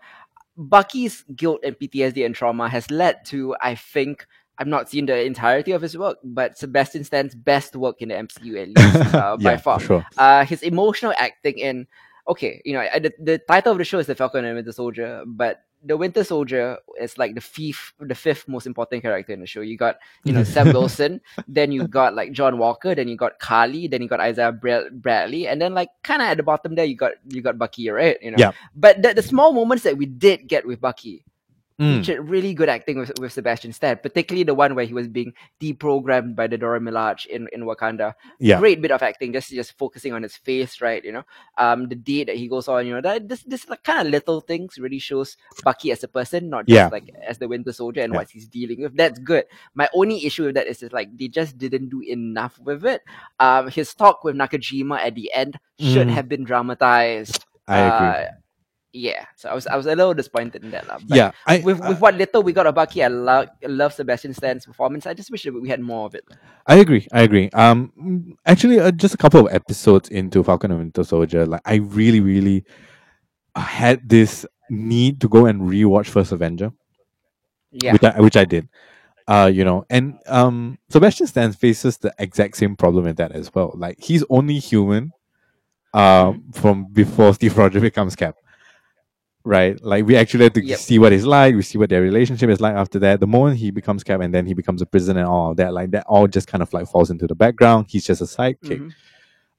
Bucky's guilt and PTSD and trauma has led to, I think, I've not seen the entirety of his work, but Sebastian Stan's best work in the MCU at least uh, by far. sure Uh, his emotional acting in okay, you know, uh, the, the title of the show is The Falcon and Winter Soldier, but the Winter Soldier is like the fifth, the fifth most important character in the show. You got, you know, Sam Wilson, then you got like John Walker, then you got Karli, then you got Isaiah Bra- Bradley, and then like kind of at the bottom there you got you got Bucky, right? You know, Yeah. But the, the small moments that we did get with Bucky, Mm. featured really good acting with, with Sebastian Stan, particularly the one where he was being deprogrammed by the Dora Milaje in, in Wakanda. Yeah. Great bit of acting, just just focusing on his face, right? You know, um, the date that he goes on, you know, that this this like kind of little things really shows Bucky as a person, not just Yeah. like as the Winter Soldier and Yeah. what he's dealing with. That's good. My only issue with that is just like they just didn't do enough with it. Um, his talk with Nakajima at the end should Mm. have been dramatized. I agree. Uh, yeah, so I was I was a little disappointed in that. But yeah. I, with I- with what little we got of Bucky, I love love Sebastian Stan's performance. I just wish that we had more of it. I agree. I agree. Um, actually, uh, just a couple of episodes into Falcon and Winter Soldier, like I really, really had this need to go and rewatch First Avenger, Yeah, which I which I did. Uh, you know, and um, Sebastian Stan faces the exact same problem in that as well. Like he's only human, um, from before Steve Rogers becomes Cap. Right, like we actually had to Yep. see what he's like. We see what their relationship is like after that. The moment he becomes Cap, and then he becomes a prisoner and all of that, like that, all just kind of like falls into the background. He's just a sidekick. Mhm.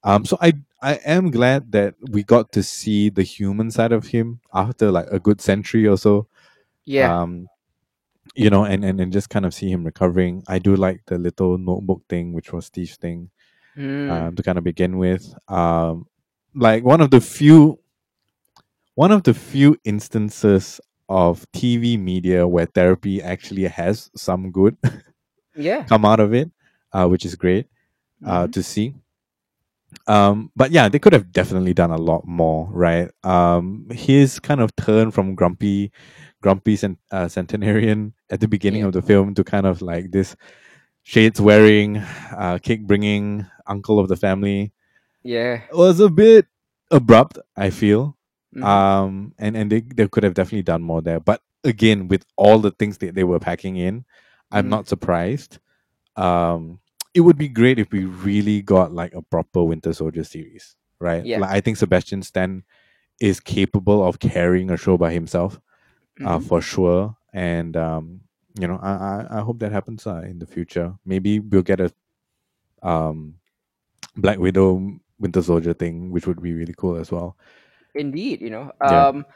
Um, so I I am glad that we got to see the human side of him after like a good century or so. yeah, Um, you know, and, and and just kind of see him recovering. I do like the little notebook thing, which was Steve's thing, Mm. um, to kind of begin with. Um, like one of the few, one of the few instances of TV media where therapy actually has some good yeah. come out of it, uh, which is great uh, Mhm. to see. Um, but yeah, they could have definitely done a lot more, right? Um, his kind of turn from grumpy, grumpy cent- uh, centenarian at the beginning Yeah. of the film to kind of like this shades wearing, uh, cake bringing uncle of the family yeah. was a bit abrupt. I feel, Mhm. um, and and they they could have definitely done more there. But again, with all the things that they were packing in, I'm Mhm. not surprised. Um, it would be great if we really got like a proper Winter Soldier series, right? Yeah. Like I think Sebastian Stan is capable of carrying a show by himself, uh, Mhm. for sure. And um, you know, I I, I hope that happens uh, in the future. Maybe we'll get a um Black Widow Winter Soldier thing, which would be really cool as well. Indeed, you know. Yeah. Um,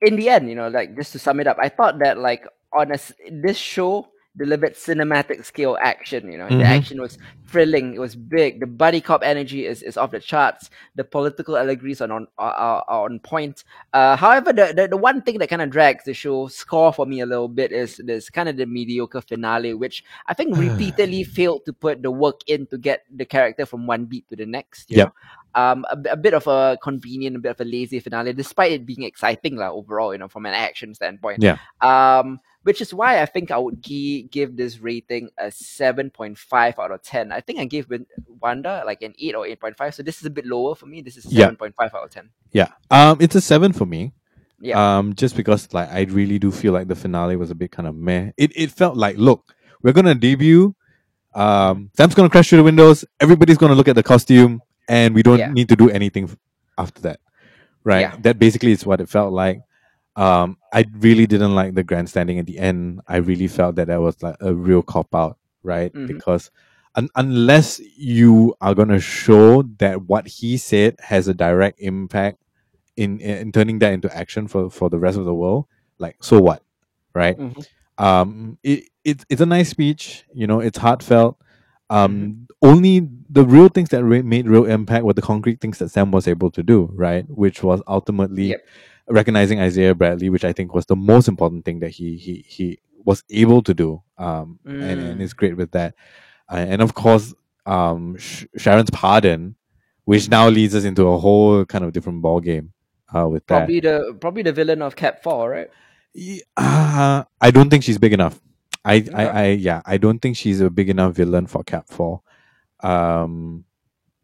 in the end, you know, like just to sum it up, I thought that like on a this show delivered cinematic scale action. You know, Mhm. the action was thrilling. It was big. The buddy cop energy is, is off the charts. The political allegories are on are, are, on point. Uh, however, the, the the one thing that kind of drags the show score for me a little bit is this kind of the mediocre finale, which I think repeatedly failed to put the work in to get the character from one beat to the next. Know? Um, a, a bit of a convenient, a bit of a lazy finale, despite it being exciting, like, overall, you know, from an action standpoint. Yeah. Um, which is why I think I would gi- give this rating a 7.5 out of 10. I think I gave Wanda like an 8 or 8.5, so this is a bit lower for me. This is Yeah. 7.5 out of 10. Yeah. Um, it's a seven for me. Yeah. Um, just because like I really do feel like the finale was a bit kind of meh. It it felt like, look, we're gonna debut. Um, Sam's gonna crash through the windows. Everybody's gonna look at the costume, and we don't Yeah. need to do anything after that, right? Yeah. That basically is what it felt like. Um, I really didn't like the grandstanding at the end. I really felt that that was like a real cop out, right? Mhm. Because un- unless you are gonna show that what he said has a direct impact in in turning that into action for for the rest of the world like so what right Mhm. um it, it it's a nice speech you know it's heartfelt um only the real things that re- made real impact were the concrete things that sam was able to do right which was ultimately Yep. recognizing isaiah bradley which i think was the most important thing that he he he was able to do um and, and Mm. is great with that uh, and of course um Sh- sharon's pardon which now leads us into a whole kind of different ball game uh, with that. Probably the probably the villain of Cap 4, right? Ye- Uh, I don't think she's big enough. I, I, I, yeah, I don't think she's a big enough villain for Cap Four. Um,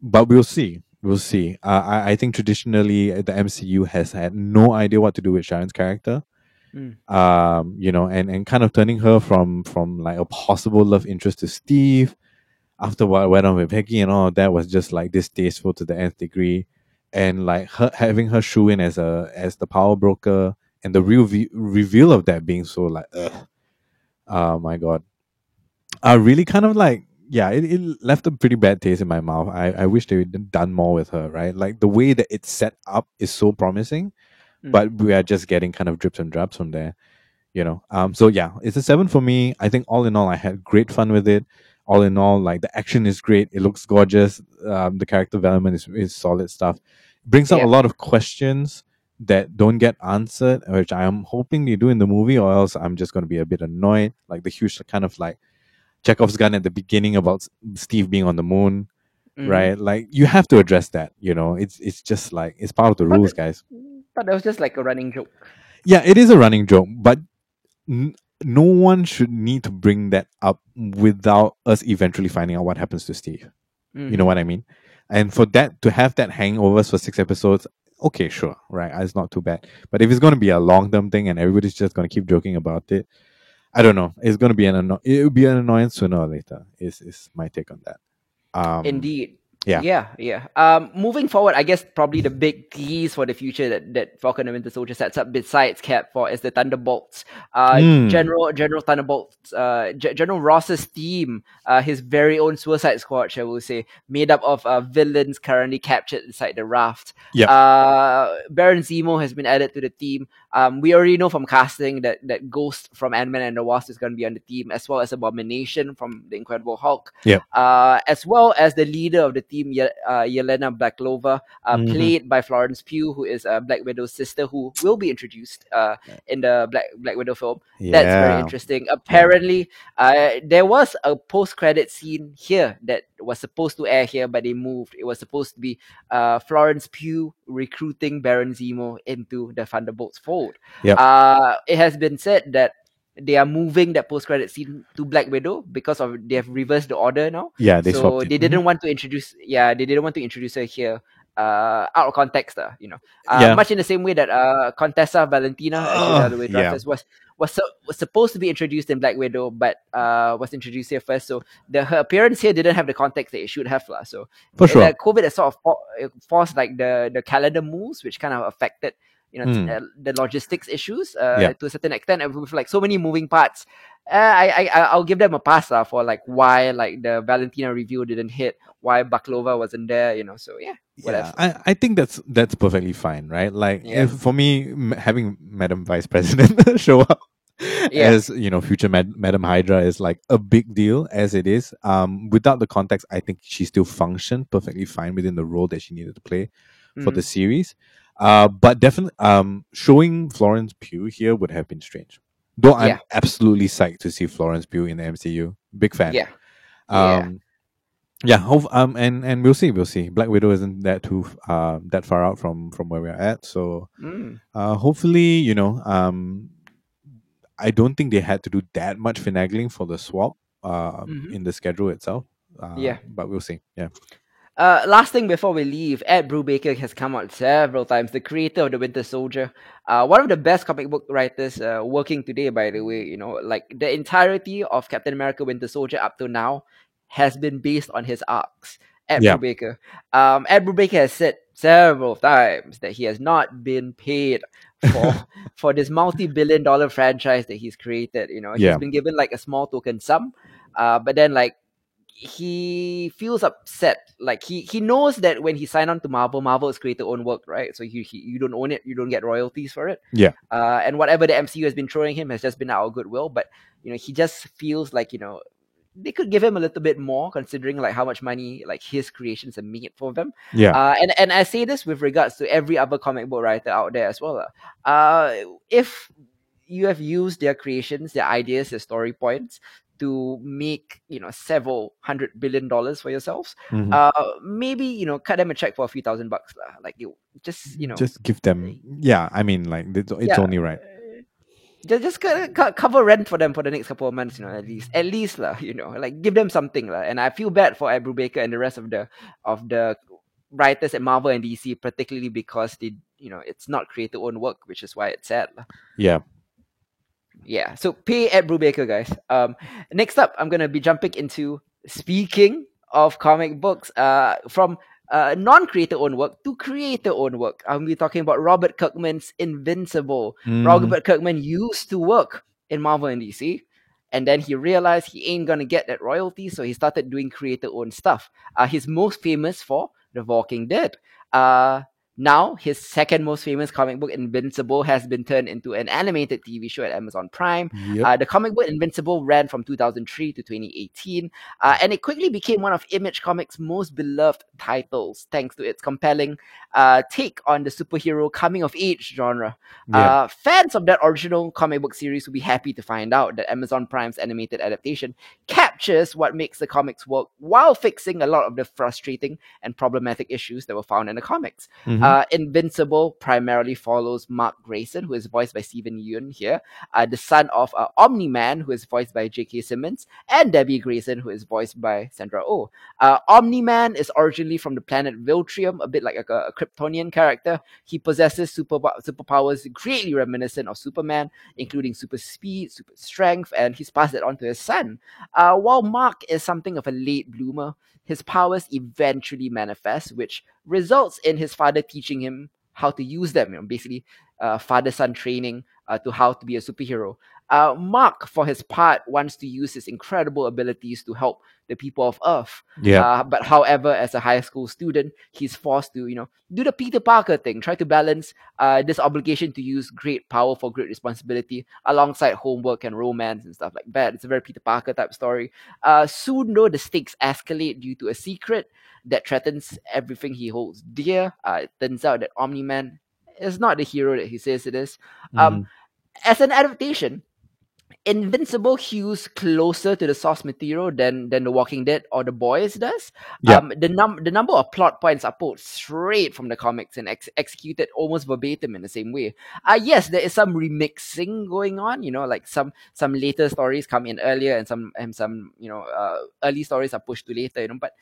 but we'll see. We'll see. Uh, I, I think traditionally uh, the MCU has had no idea what to do with Sharon's character. Mm. Um, you know, and, and kind of turning her from from like a possible love interest to Steve after what went on with Peggy and all of that was just like distasteful to the nth degree. And like her having her shoe in as a as the power broker and the real ve- reveal of that being so like ugh. Oh my god I really kind of like yeah it, it left a pretty bad taste in my mouth i i wish they had done more with her right like the way that it's set up is so promising Mm. but we are just getting kind of drips and drops from there you know. Um, so yeah, it's a seven for me. I think all in all, I had great fun with it. All in all, like the action is great. It looks gorgeous. Um, the character development is, is solid stuff. Brings up Yeah. a lot of questions that don't get answered, which I am hoping they do in the movie, or else I'm just going to be a bit annoyed. Like the huge kind of like Chekhov's gun at the beginning about Steve being on the moon, Mhm. right? Like you have to address that. You know, it's it's just like it's part of the But rules, it- guys. But that was just like a running joke. Yeah, it is a running joke, but n- no one should need to bring that up without us eventually finding out what happens to Steve. You know Mhm. what I mean? And for that to have that hangovers for six episodes, okay, sure, right? It's not too bad. But if it's going to be a long term thing and everybody's just going to keep joking about it, I don't know. It's going to be an anno- it will be an annoyance sooner or later. Is is my take on that? Um, Indeed. Yeah. Yeah, yeah. Um, moving forward, I guess probably the big keys for the future that, that Falcon and Winter Soldier sets up besides Cap Four is the Thunderbolts. Uh, Hmm. General General Thunderbolts, uh, G- General Ross's team, uh, his very own Suicide Squad, shall we say, made up of uh, villains currently captured inside the raft. Yep. Uh, Baron Zemo has been added to the team. Um, we already know from casting that that Ghost from Ant Man and the Wasp is going to be on the team, as well as Abomination from the Incredible Hulk. Yep. Uh, as well as the leader of the team, Ye- uh, Yelena Belova, uh, Mhm. played by Florence Pugh, who is uh, Black Widow's sister, who will be introduced uh, in the Black Black Widow film. That's very interesting. Apparently, uh, there was a post-credit scene here that was supposed to air here, but they moved. It was supposed to be uh, Florence Pugh recruiting Baron Zemo into the Thunderbolts fold. Yep. Uh, it has been said that they are moving that post-credit scene to Black Widow because of they have reversed the order now. Yeah, they so they didn't want to introduce. Yeah, they didn't want to introduce her here. Uh, out of context, uh, you know, uh, Yeah. much in the same way that uh, Contessa Valentina, actually the other way yeah. Was was so, was supposed to be introduced in Black Widow, but uh, was introduced here first. So the her appearance here didn't have the context that it should have, lah. So For uh, sure. COVID has sort of for, uh, forced like the the calendar moves, which kind of affected you know Mm. uh, the logistics issues uh, Yeah. to a certain extent, and with like so many moving parts. Uh, I, I I'll give them a pass lah for like why like the Valentina review didn't hit, why Belova wasn't there, you know. So yeah, whatever. Yeah, I, I think that's that's perfectly fine, right? Like Yeah. for me, m- having Madam Vice President show up Yeah. as you know future Mad- Madam Hydra is like a big deal as it is. Um, without the context, I think she still functioned perfectly fine within the role that she needed to play for Mhm. the series. Uh, but definitely, um, showing Florence Pugh here would have been strange. Though I'm Yeah. absolutely psyched to see Florence Pugh in the MCU. Big fan. Yeah. Yeah. Um, yeah. Hope, um, and and we'll see. We'll see. Black Widow isn't that too uh, that far out from from where we're at. So Mm. uh, hopefully, you know, um, I don't think they had to do that much finagling for the swap uh, Mhm. in the schedule itself. Uh, Yeah. but we'll see. Yeah. Uh, last thing before we leave, Ed Brubaker has come out several times, the creator of the Winter Soldier. Uh, one of the best comic book writers uh, working today, by the way. You know, like the entirety of Captain America Winter Soldier up to now has been based on his arcs. Ed Yeah. Brubaker. Um, Ed Brubaker has said several times that he has not been paid for for this multi-billion dollar franchise that he's created. You know, he's Yeah. been given like a small token sum, uh, but then like he feels upset. Like he he knows that when he signed on to Marvel, Marvel is creator own work, right? So you he, you don't own it, you don't get royalties for it. Yeah. Uh, and whatever the MCU has been throwing him has just been out of goodwill. But you know, he just feels like you know they could give him a little bit more, considering like how much money like his creations are made for them. Yeah. Uh, and and I say this with regards to every other comic book writer out there as well. Uh, if you have used their creations, their ideas, their story points to make you know several hundred billion dollars for yourselves, Mhm. uh, maybe you know cut them a check for a few thousand bucks, lah. Like you just you know just give them. Yeah. I mean, like it's, it's Yeah. only right. just just co- co- cover rent for them for the next couple of months, you know, at least, at least lah, you know, like give them something lah. And I feel bad for Ed Brubaker and the rest of the of the writers at Marvel and DC, particularly because they, you know, it's not creator own work, which is why it's sad lah. Yeah. Yeah, so pay Ed Brubaker, guys. Um, next up, I'm gonna be jumping into speaking of comic books. Uh, from uh, non-creator own work to creator own work. I'm be talking about Robert Kirkman's Invincible. Mhm. Robert Kirkman used to work in Marvel and DC, and then he realized he ain't gonna get that royalty, so he started doing creator owned stuff. Uh, he's most famous for The Walking Dead. Uh, Now, his second most famous comic book, Invincible, has been turned into an animated TV show at Amazon Prime. Yep. Uh, the comic book Invincible ran from 2003 to 2018, uh, and it quickly became one of Image Comics' most beloved titles thanks to its compelling uh, take on the superhero coming of age genre. Uh, fans of that original comic book series will be happy to find out that Amazon Prime's animated adaptation captures what makes the comics work while fixing a lot of the frustrating and problematic issues that were found in the comics. Mhm. Uh, Invincible primarily follows Mark Grayson, who is voiced by Stephen Yeun here, uh, the son of uh, Omni Man, who is voiced by J.K. Simmons, and Debbie Grayson, who is voiced by Sandra Oh. Uh, Omni Man is originally from the planet Viltrum, a bit like a, a Kryptonian character. He possesses super superpowers greatly reminiscent of Superman, including super speed, super strength, and he's passed it on to his son. Uh, while Mark is something of a late bloomer, his powers eventually manifest, which results in his father teaching him how to use them. You know, basically, uh, father-son training uh, to how to be a superhero. Uh, Mark, for his part, wants to use his incredible abilities to help the people of Earth. yeah. Uh, but however, as a high school student, he's forced to, you know, do the Peter Parker thing, try to balance uh, this obligation to use great power for great responsibility alongside homework and romance and stuff like that. It's a very Peter Parker type story. Uh, soon, though, the stakes escalate due to a secret that threatens everything he holds dear. Uh, it turns out that Omni Man is not the hero that he says it is. Um, Mhm. as an adaptation, Invincible hews closer to the source material than than The Walking Dead or The Boys does. Yeah. Um, the num the number of plot points are pulled straight from the comics and ex- executed almost verbatim in the same way. Uh yes, there is some remixing going on. You know, like some some later stories come in earlier, and some and some you know uh, early stories are pushed to later. You know, but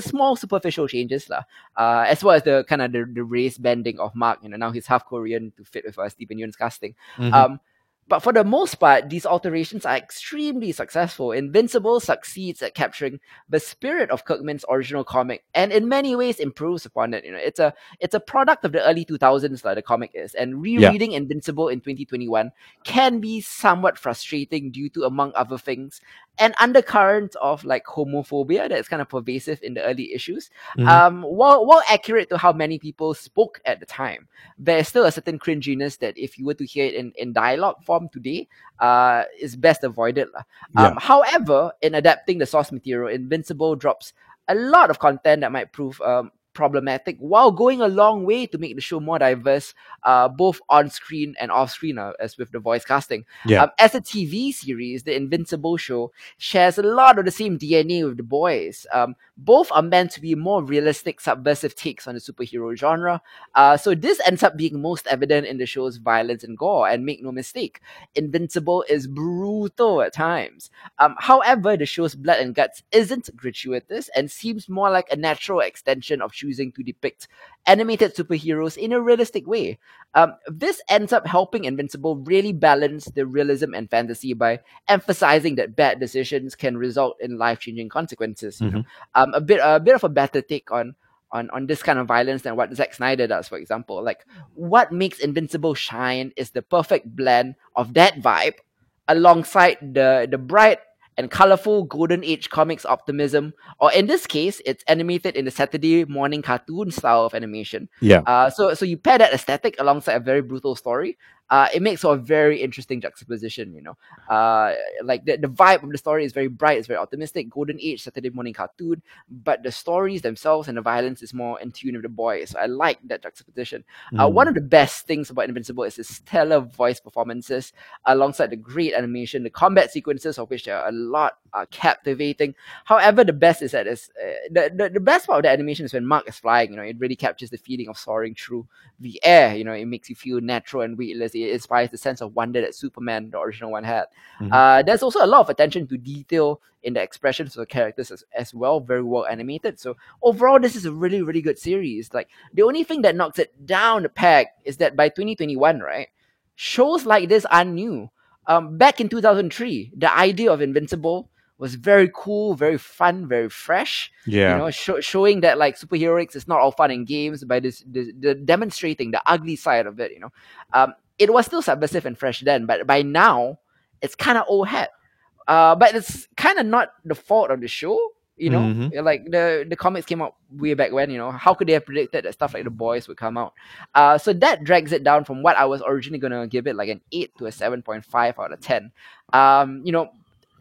small superficial changes lah. Uh, as well as the kind of the, the race bending of Mark. You know, now he's half Korean to fit with uh, Stephen Yeun's casting. Mhm. Um, but for the most part, these alterations are extremely successful. Invincible succeeds at capturing the spirit of Kirkman's original comic, and in many ways improves upon it. You know, it's a it's a product of the early two thousands, like the comic is, and rereading Invincible in twenty twenty one can be somewhat frustrating due to, among other things, an undercurrent of like homophobia that's kind of pervasive in the early issues. Mhm. Um, while while accurate to how many people spoke at the time, there is still a certain cringiness that if you were to hear it in, in dialogue form today, uh, is best avoided. Um, However, in adapting the source material, Invincible drops a lot of content that might prove um, problematic while going a long way to make the show more diverse, uh, both on screen and off screen, uh, as with the voice casting. Yeah. Um, as a TV series, the Invincible show shares a lot of the same DNA with the boys. Um, both are meant to be more realistic, subversive takes on the superhero genre. Uh, so this ends up being most evident in the show's violence and gore. And make no mistake, Invincible is brutal at times. Um, however, the show's blood and guts isn't gratuitous and seems more like a natural extension of choosing to depict animated superheroes in a realistic way. Um, this ends up helping Invincible really balance the realism and fantasy by emphasizing that bad decisions can result in life-changing consequences. You know, um, a bit a bit of a better take on on on this kind of violence than what Zack Snyder does, for example. Like what makes Invincible shine is the perfect blend of that vibe alongside the the bright and colorful golden age comics optimism, or in this case, it's animated in the Saturday morning cartoon style of animation. Yeah. Uh, so so you pair that aesthetic alongside a very brutal story. Uh, it makes for a very interesting juxtaposition, you know. Uh, like the, the vibe of the story is very bright, it's very optimistic, golden age Saturday morning cartoon, but the stories themselves and the violence is more in tune with the boys. So I like that juxtaposition. Uh, Mm. one of the best things about Invincible is the stellar voice performances, alongside the great animation. The combat sequences, of which there are a lot, are captivating. However, the best is that is uh, the, the the best part of the animation is when Mark is flying. You know, it really captures the feeling of soaring through the air. You know, it makes you feel natural and weightless. It inspires the sense of wonder that Superman, the original one, had. Mhm. Uh, there's also a lot of attention to detail in the expressions of the characters as, as well, very well animated. So overall, this is a really, really good series. Like the only thing that knocks it down the peg is that by 2021, right, shows like this are new. Um, back in 2003, the idea of Invincible was very cool, very fun, very fresh. yeah. You know, sho- showing that like superheroics is not all fun and games, by this, this the demonstrating the ugly side of it. You know, um, it was still subversive and fresh then, but by now, it's kind of old hat. Uh, but it's kind of not the fault of the show. You know, Mhm. like the the comics came out way back when. You know, how could they have predicted that stuff like the boys would come out? Uh, so that drags it down from what I was originally gonna give it, like an eight to a seven point five out of ten. Um, you know,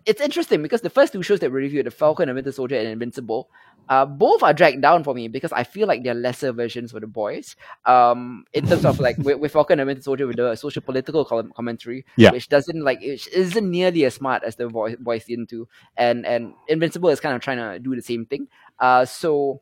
it's interesting because the first two shows that we reviewed, The Falcon and Winter Soldier and Invincible, uh, both are dragged down for me because I feel like they're lesser versions for the boys. Um, in terms of like with, with Falcon and Winter Soldier with the social political com- commentary, Yeah. which doesn't like it isn't nearly as smart as the boys boys season two, and and Invincible is kind of trying to do the same thing. Uh, so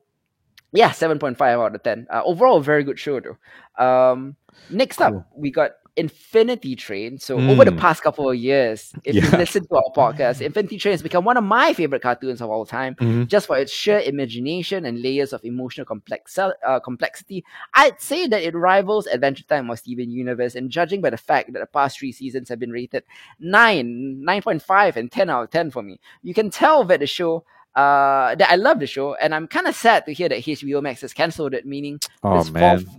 yeah, seven point five out of ten. Uh, overall, a very good show though. Um, next Cool. up, we got Infinity Train. So over the Mm. past couple of years, if you listen to our podcast, Infinity Train has become one of my favorite cartoons of all time. Mhm. Just for its sheer imagination and layers of emotional complex uh, complexity, I'd say that it rivals Adventure Time or Steven Universe. And judging by the fact that the past three seasons have been rated 9, 9.5, and 10 out of 10 for me, you can tell that the show uh, that I love the show, and I'm kind of sad to hear that HBO Max has cancelled it, meaning Oh this man. fourth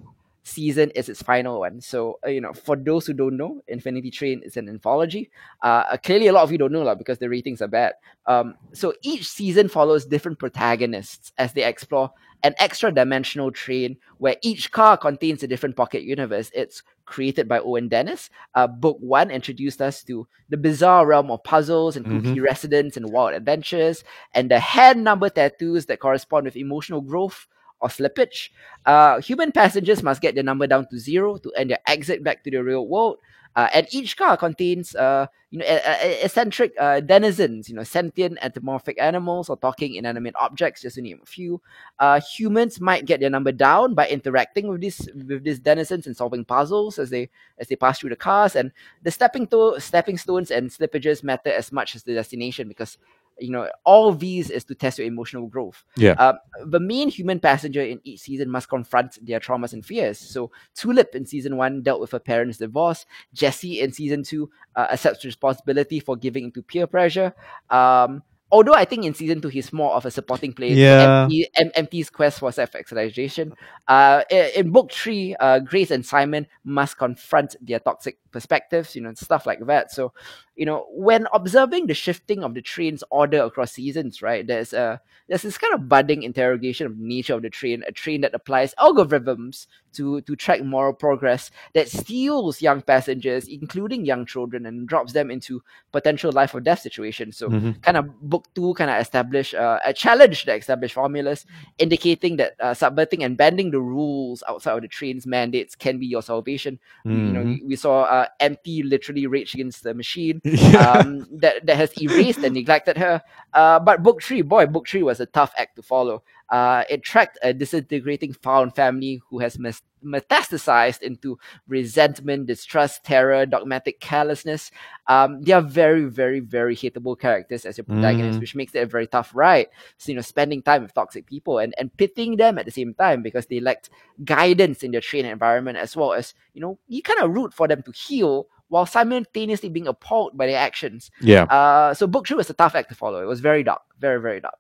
season is its final one. So, uh, you know, for those who don't know, Infinity Train is an anthology. Uh, uh, clearly, a lot of you don't know lah because the ratings are bad. Um, so each season follows different protagonists as they explore an extra dimensional train where each car contains a different pocket universe. It's created by Owen Dennis. Uh, book one introduced us to the bizarre realm of puzzles and kooky residents and wild adventures, and the hand number tattoos that correspond with emotional growth or slippage. Uh, human passengers must get their number down to zero to earn their exit back to the real world. Uh, and each car contains, uh, you know, e- e- eccentric uh, denizens, you know, sentient anthropomorphic animals or talking inanimate objects, just to name a few. Uh, humans might get their number down by interacting with these with these denizens and solving puzzles as they as they pass through the cars. And the stepping to stepping stones and slippages matter as much as the destination because you know all these is to test your emotional growth Yeah. um, the main human passenger in each season must confront their traumas and fears. So Tulip in season one dealt with her parents' divorce. Jesse in season two uh, accepts responsibility for giving into peer pressure. Um, although I think in season two he's more of a supporting player. Yeah. MT, M- MT's quest for self-actualization. Uh, i- in book three, uh, Grace and Simon must confront their toxic perspectives. You know, stuff like that. So you know, when observing the shifting of the train's order across seasons, right, there's a there's this kind of budding interrogation of the nature of the train, a train that applies algorithms to to track moral progress that steals young passengers, including young children, and drops them into potential life or death situations. So Mhm. kind of book two kind of establish uh, a challenge the established formulas, indicating that uh, subverting and bending the rules outside of the train's mandates can be your salvation. We- You know, Mhm. we saw uh, MT literally rage against the machine Yeah. um, that, that has erased and neglected her. Uh, but book three, boy, book three was a tough act to follow. Uh, it tracked a disintegrating found family who has mes- metastasized into resentment, distrust, terror, dogmatic carelessness. Um, they are very, very, very hateable characters as your protagonists, Mm. which makes it a very tough ride. So, you know, spending time with toxic people and, and pitting them at the same time because they lacked guidance in their training environment as well as, you know, you kind of root for them to heal while simultaneously being appalled by their actions. yeah. Uh, so book two was a tough act to follow. It was very dark, very very dark.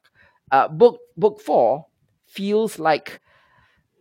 Uh, book book four feels like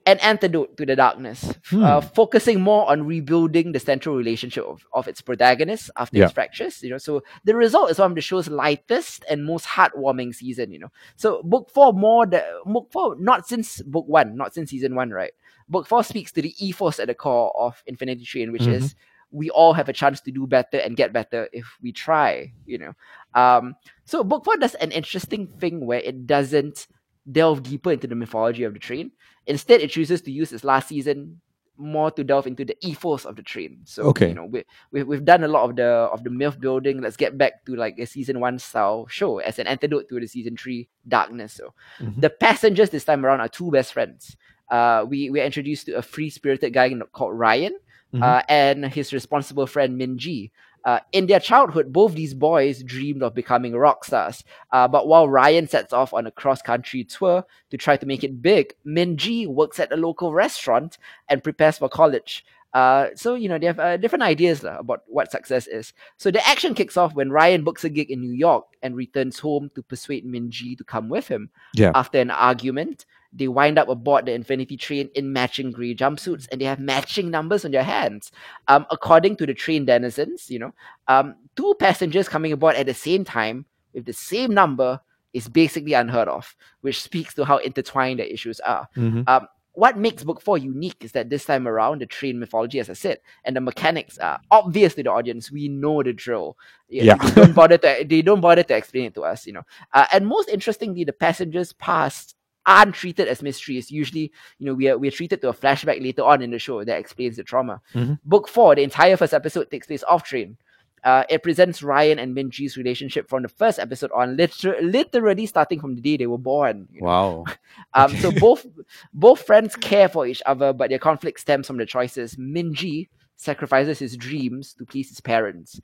an antidote to the darkness, uh, Hmm. focusing more on rebuilding the central relationship of, of its protagonist after Yeah. its fractures. You know, so the result is one of the show's lightest and most heartwarming season. You know, so book four more the book four not since book one, not since season one, right? Book four speaks to the ethos at the core of Infinity Train, which Mhm. is we all have a chance to do better and get better if we try. You know, um, so book four does an interesting thing where it doesn't delve deeper into the mythology of the train. Instead, it chooses to use its last season more to delve into the ethos of the train. So Okay. you know, we, we we've done a lot of the of the myth building. Let's get back to like a season one style show as an antidote to the season three darkness. So Mhm. the passengers this time around are two best friends. Uh, we we are introduced to a free spirited guy called Ryan, Mhm. uh, and his responsible friend Minji. Uh, in their childhood, both these boys dreamed of becoming rock stars. Uh, but while Ryan sets off on a cross country tour to try to make it big, Minji works at a local restaurant and prepares for college. Uh, so you know they have uh, different ideas lah, about what success is. So the action kicks off when Ryan books a gig in New York and returns home to persuade Minji to come with him. Yeah. After an argument, they wind up aboard the Infinity Train in matching grey jumpsuits, and they have matching numbers on their hands. Um, according to the train denizens, you know, um, two passengers coming aboard at the same time with the same number is basically unheard of, which speaks to how intertwined the issues are. Mhm. Um, what makes book four unique is that this time around, the train mythology, as I said, and the mechanics are obvious to the audience. We know the drill. Yeah. They don't bother to. They don't bother to explain it to us. You know. Uh, and most interestingly, the passengers' past aren't treated as mysteries. Usually, you know, we are we are treated to a flashback later on in the show that explains the trauma. Mhm. Book four, the entire first episode takes place off train. Uh, it presents Ryan and Minji's relationship from the first episode on, liter- literally starting from the day they were born. you know. Wow. Um, so both both friends care for each other, but their conflict stems from the choices. Minji sacrifices his dreams to please his parents.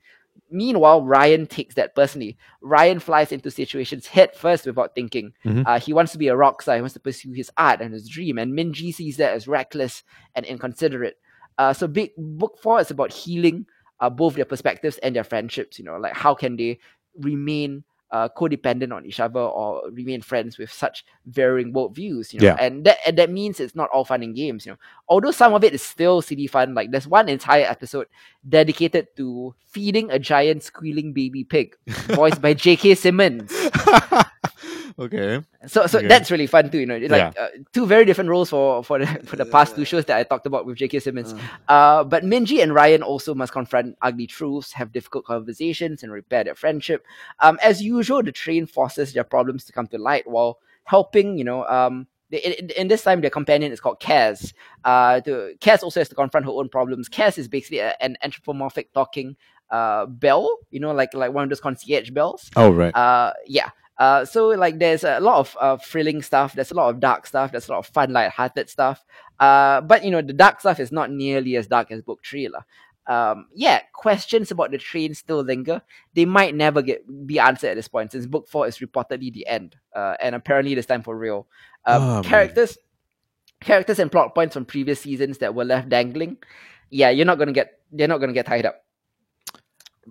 Meanwhile, Ryan takes that personally. Ryan flies into situations head first without thinking. Mhm. Uh, he wants to be a rock star. He wants to pursue his art and his dream. And Minji sees that as reckless and inconsiderate. Uh, so, big book four is about healing uh, both their perspectives and their friendships. You know, like how can they remain uh, codependent on each other or remain friends with such varying worldviews, you know. Yeah. And that and that means it's not all fun and games, you know. Although some of it is still silly fun, like there's one entire episode dedicated to feeding a giant squealing baby pig, voiced by J.K. Simmons. okay. So so Okay. that's really fun too, you know. It's like uh, two very different roles for for the for the past two shows that I talked about with J.K. Simmons. Uh, but Min-Gi and Ryan also must confront ugly truths, have difficult conversations, and repair their friendship. Um, as usual, the train forces their problems to come to light while helping, you know, um, they, in, in this time, their companion is called Kaz. Uh, to, Kaz also has to confront her own problems. Kaz is basically a, an anthropomorphic talking uh, bell, you know, like like one of those concierge bells. Oh right. Uh, yeah. Uh, so like there's a lot of uh, thrilling stuff. There's a lot of dark stuff. There's a lot of fun, light-hearted stuff. Uh, but you know the dark stuff is not nearly as dark as book three, lah. Um, yeah, questions about the train still linger. They might never get be answered at this point, since book four is reportedly the end, uh, and apparently this time for real. Um, Oh, man. characters, characters, and plot points from previous seasons that were left dangling. Yeah, you're not gonna get. They're not gonna get tied up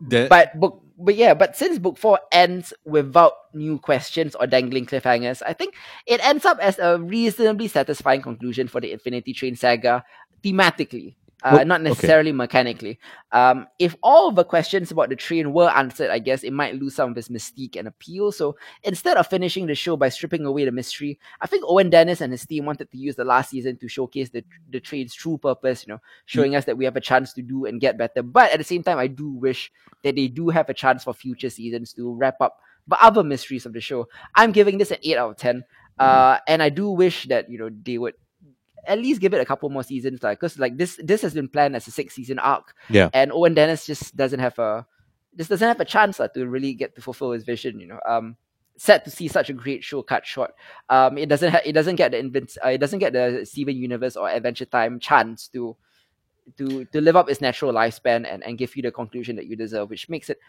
That- but book but yeah but since book four ends without new questions or dangling cliffhangers i think it ends up as a reasonably satisfying conclusion for the infinity train saga thematically uh, not okay. necessarily mechanically um, if all of the questions about the train were answered i guess it might lose some of its mystique and appeal so instead of finishing the show by stripping away the mystery i think owen dennis and his team wanted to use the last season to showcase the, the train's true purpose you know showing us that we have a chance to do and get better but at the same time i do wish that they do have a chance for future seasons to wrap up the other mysteries of the show. I'm giving this an 8 out of 10. Uh, and I do wish that, you know, they would at least give it a couple more seasons. Like, cause like this, this has been planned as a six season arc. Yeah. And Owen Dennis just doesn't have a, just doesn't have a chance uh, to really get to fulfill his vision, you know. Um, sad to see such a great show cut short. Um, it doesn't ha- it doesn't get the uh, it doesn't get the Steven Universe or Adventure Time chance to to to live up its natural lifespan and, and give you the conclusion that you deserve, which makes it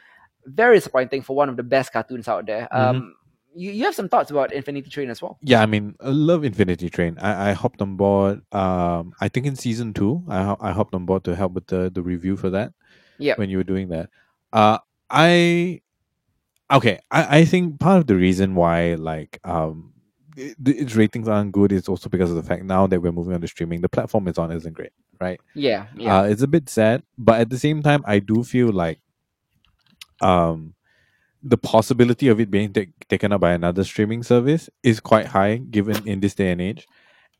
very disappointing for one of the best cartoons out there. Um, you, you have some thoughts about Infinity Train as well. Yeah, I mean, I love Infinity Train. I, I hopped on board. Um, I think in season two, I I hopped on board to help with the the review for that. Yep. When you were doing that, uh, I okay. I I think part of the reason why like um it, its ratings aren't good is also because of the fact now that we're moving on to streaming, the platform it's on isn't great, right? Yeah, yeah, Uh, it's a bit sad, but at the same time, I do feel like um, the possibility of it being ta- taken up by another streaming service is quite high, given in this day and age,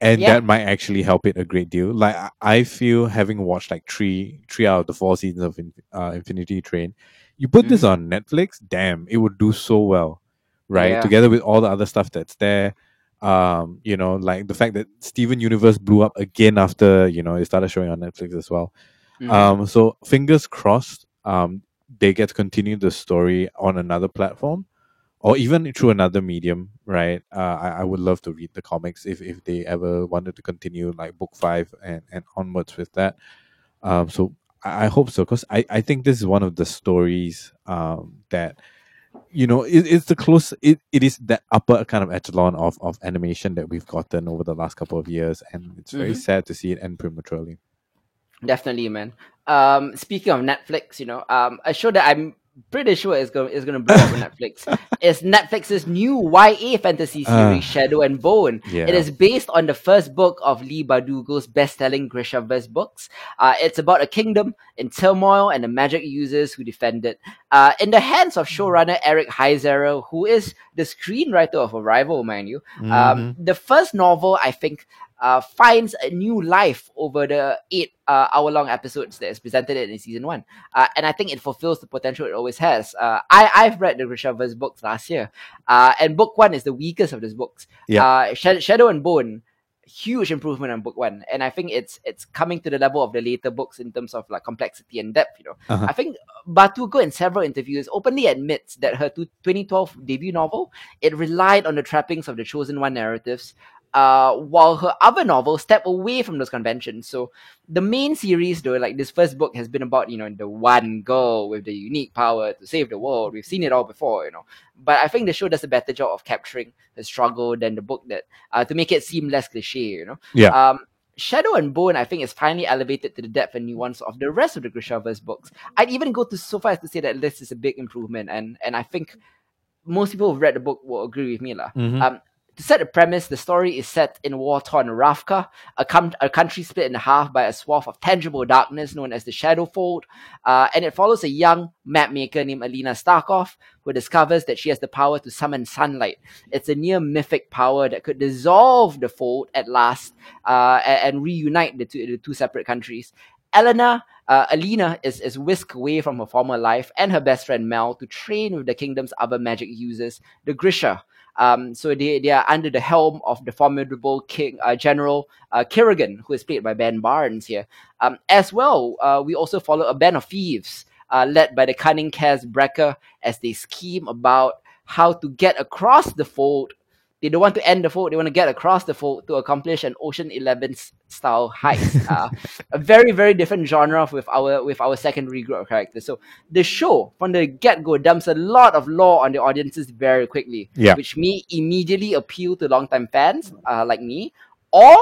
and Yeah. that might actually help it a great deal. Like I- feel, having watched like three three out of the four seasons of uh, Infinity Train, you put this on Netflix, damn, it would do so well, right? Yeah. Together with all the other stuff that's there um you know like the fact that steven universe blew up again after you know it started showing on netflix as well Mhm. um so fingers crossed um they get to continue the story on another platform or even through another medium right? Uh, I, I would love to read the comics if, if they ever wanted to continue like book five and, and onwards with that. Um so i, I hope so because I, I think this is one of the stories um that you know it, it's the close it, it is that upper kind of echelon of, of animation that we've gotten over the last couple of years and it's very Mhm. sad to see it end prematurely Definitely, man. Um, speaking of Netflix, you know, um, a show that I'm pretty sure it's going it's going to blow up on Netflix. It's Netflix's new YA fantasy series, Uh, Shadow and Bone. yeah. It is based on the first book of Leigh Bardugo's best-selling Grishaverse books. Uh, it's about a kingdom in turmoil and the magic users who defend it. Uh, in the hands of showrunner Eric Heiserer, who is the screenwriter of Arrival, mind you. Um, the first novel, I think, uh, finds a new life over the eight uh, hour long episodes that is presented in season one. Uh, and I think it fulfills the potential it always has. Uh, I, I've read the Grishaverse books last year, uh, and book one is the weakest of those books. Yeah. Uh, Sha- Shadow and Bone, huge improvement on book one. And I think it's it's coming to the level of the later books in terms of like complexity and depth, you know. Uh-huh. I think Bardugo in several interviews openly admits that her 2012 debut novel, it relied on the trappings of the Chosen One narratives, uh, while her other novels step away from those conventions. So the main series, though, like this first book has been about, you know, the one girl with the unique power to save the world. We've seen it all before, you know. But I think the show does a better job of capturing the struggle than the book that, uh, to make it seem less cliche, you know. Yeah. Um, Shadow and Bone, I think, is finally elevated to the depth and nuance of the rest of the Grishaverse books. I'd even go to so far as to say that this is a big improvement, and and I think most people who've read the book will agree with me, lah. Mhm. Um, to set the premise, the story is set in war-torn Ravka, a, com- a country split in half by a swath of tangible darkness known as the Shadowfold, uh, and it follows a young mapmaker named Alina Starkov who discovers that she has the power to summon sunlight. It's a near mythic power that could dissolve the fold at last uh, a- and, reunite the two, the two separate countries. Elena, uh, Alina is, is whisked away from her former life and her best friend Mal to train with the kingdom's other magic users, the Grisha. Um, so they, they are under the helm of the formidable King uh, General uh, Kirigan, who is played by Ben Barnes here. Um, as well, uh, we also follow a band of thieves uh, led by the cunning Kaz Brekker as they scheme about how to get across the fold. They don't want to end the fold; they want to get across the fold to accomplish an Ocean Eleven style heist. uh, a very, very different genre with our with our secondary group of characters. So the show from the get go dumps a lot of lore on the audiences very quickly, Yeah. which may immediately appeal to longtime fans uh, like me, or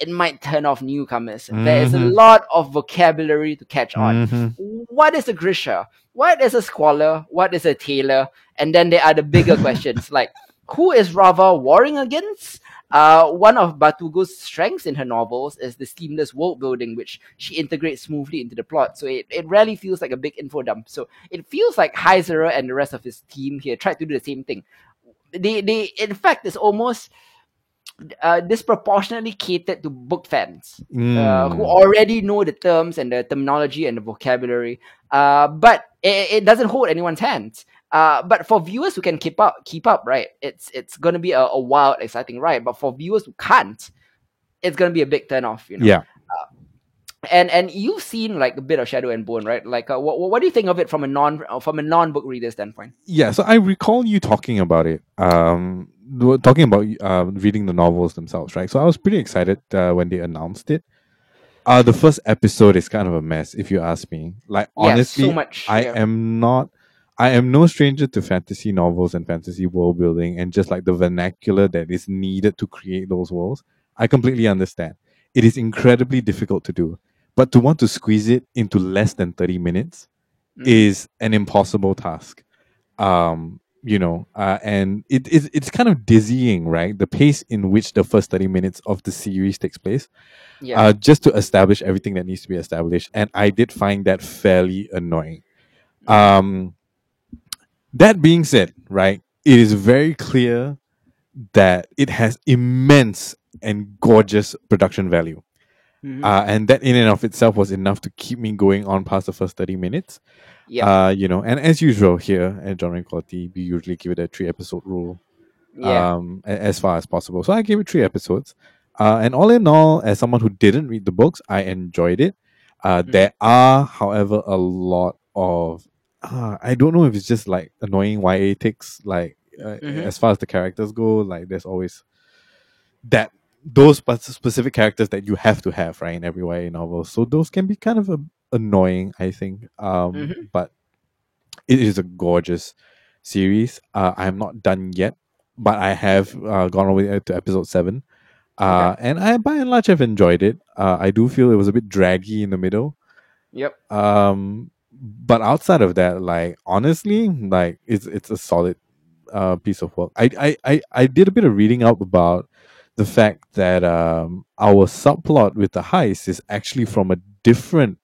it might turn off newcomers. There is a Mhm. lot of vocabulary to catch on. Mhm. What is a Grisha? What is a Squaller? What is a tailor? And then there are the bigger questions like who is Ravka warring against? Uh, one of Bardugo's strengths in her novels is the seamless world building, which she integrates smoothly into the plot. So it, it rarely feels like a big info dump. So it feels like Heiserer and the rest of his team here tried to do the same thing. They, they in fact, it's almost uh, disproportionately catered to book fans uh, who Mm. already know the terms and the terminology and the vocabulary. Uh, but it, it doesn't hold anyone's hands. Uh, but for viewers who can keep up, keep up, right? It's it's gonna be a, a wild, exciting ride. But for viewers who can't, it's gonna be a big turn off. You know. Yeah. And and you've seen like a bit of Shadow and Bone, right? Like, uh, what what do you think of it from a non uh, from a non book reader standpoint? Yeah, so I recall you talking about it. Um, talking about uh, reading the novels themselves, right? So I was pretty excited uh, when they announced it. Uh, the first episode is kind of a mess, if you ask me. Like Yeah, honestly, so much. I yeah. am not. I am no stranger to fantasy novels and fantasy world building, and just like the vernacular that is needed to create those worlds. I completely understand. It is incredibly difficult to do, but to want to squeeze it into less than thirty minutes Mm. is an impossible task. Um, you know, uh, and it, it it's kind of dizzying, right? The pace in which the first thirty minutes of the series takes place, yeah. uh, just to establish everything that needs to be established, and I did find that fairly annoying. Um, that being said, right, it is very clear that it has immense and gorgeous production value. Mhm. Uh, and that in and of itself was enough to keep me going on past the first 30 minutes. yeah. Uh, you know, and as usual here at Genre Equality, we usually give it a three episode rule yeah. um, as far as possible. So I gave it three episodes. Uh, and all in all, as someone who didn't read the books, I enjoyed it. Uh, Mhm. There are, however, a lot of, uh, I don't know if it's just like annoying YA ticks, like uh, Mhm. as far as the characters go, like there's always that those specific characters that you have to have right in every YA novel. So those can be kind of a, annoying, I think. Um, Mhm. but it is a gorgeous series. Uh, I'm not done yet, but I have uh, gone way to episode seven. Uh, and I, by and large, have enjoyed it. Uh, I do feel it was a bit draggy in the middle. Yep. Um, but outside of that, like honestly, like it's it's a solid uh, piece of work. I, I I I did a bit of reading up about the fact that um, our subplot with the heist is actually from a different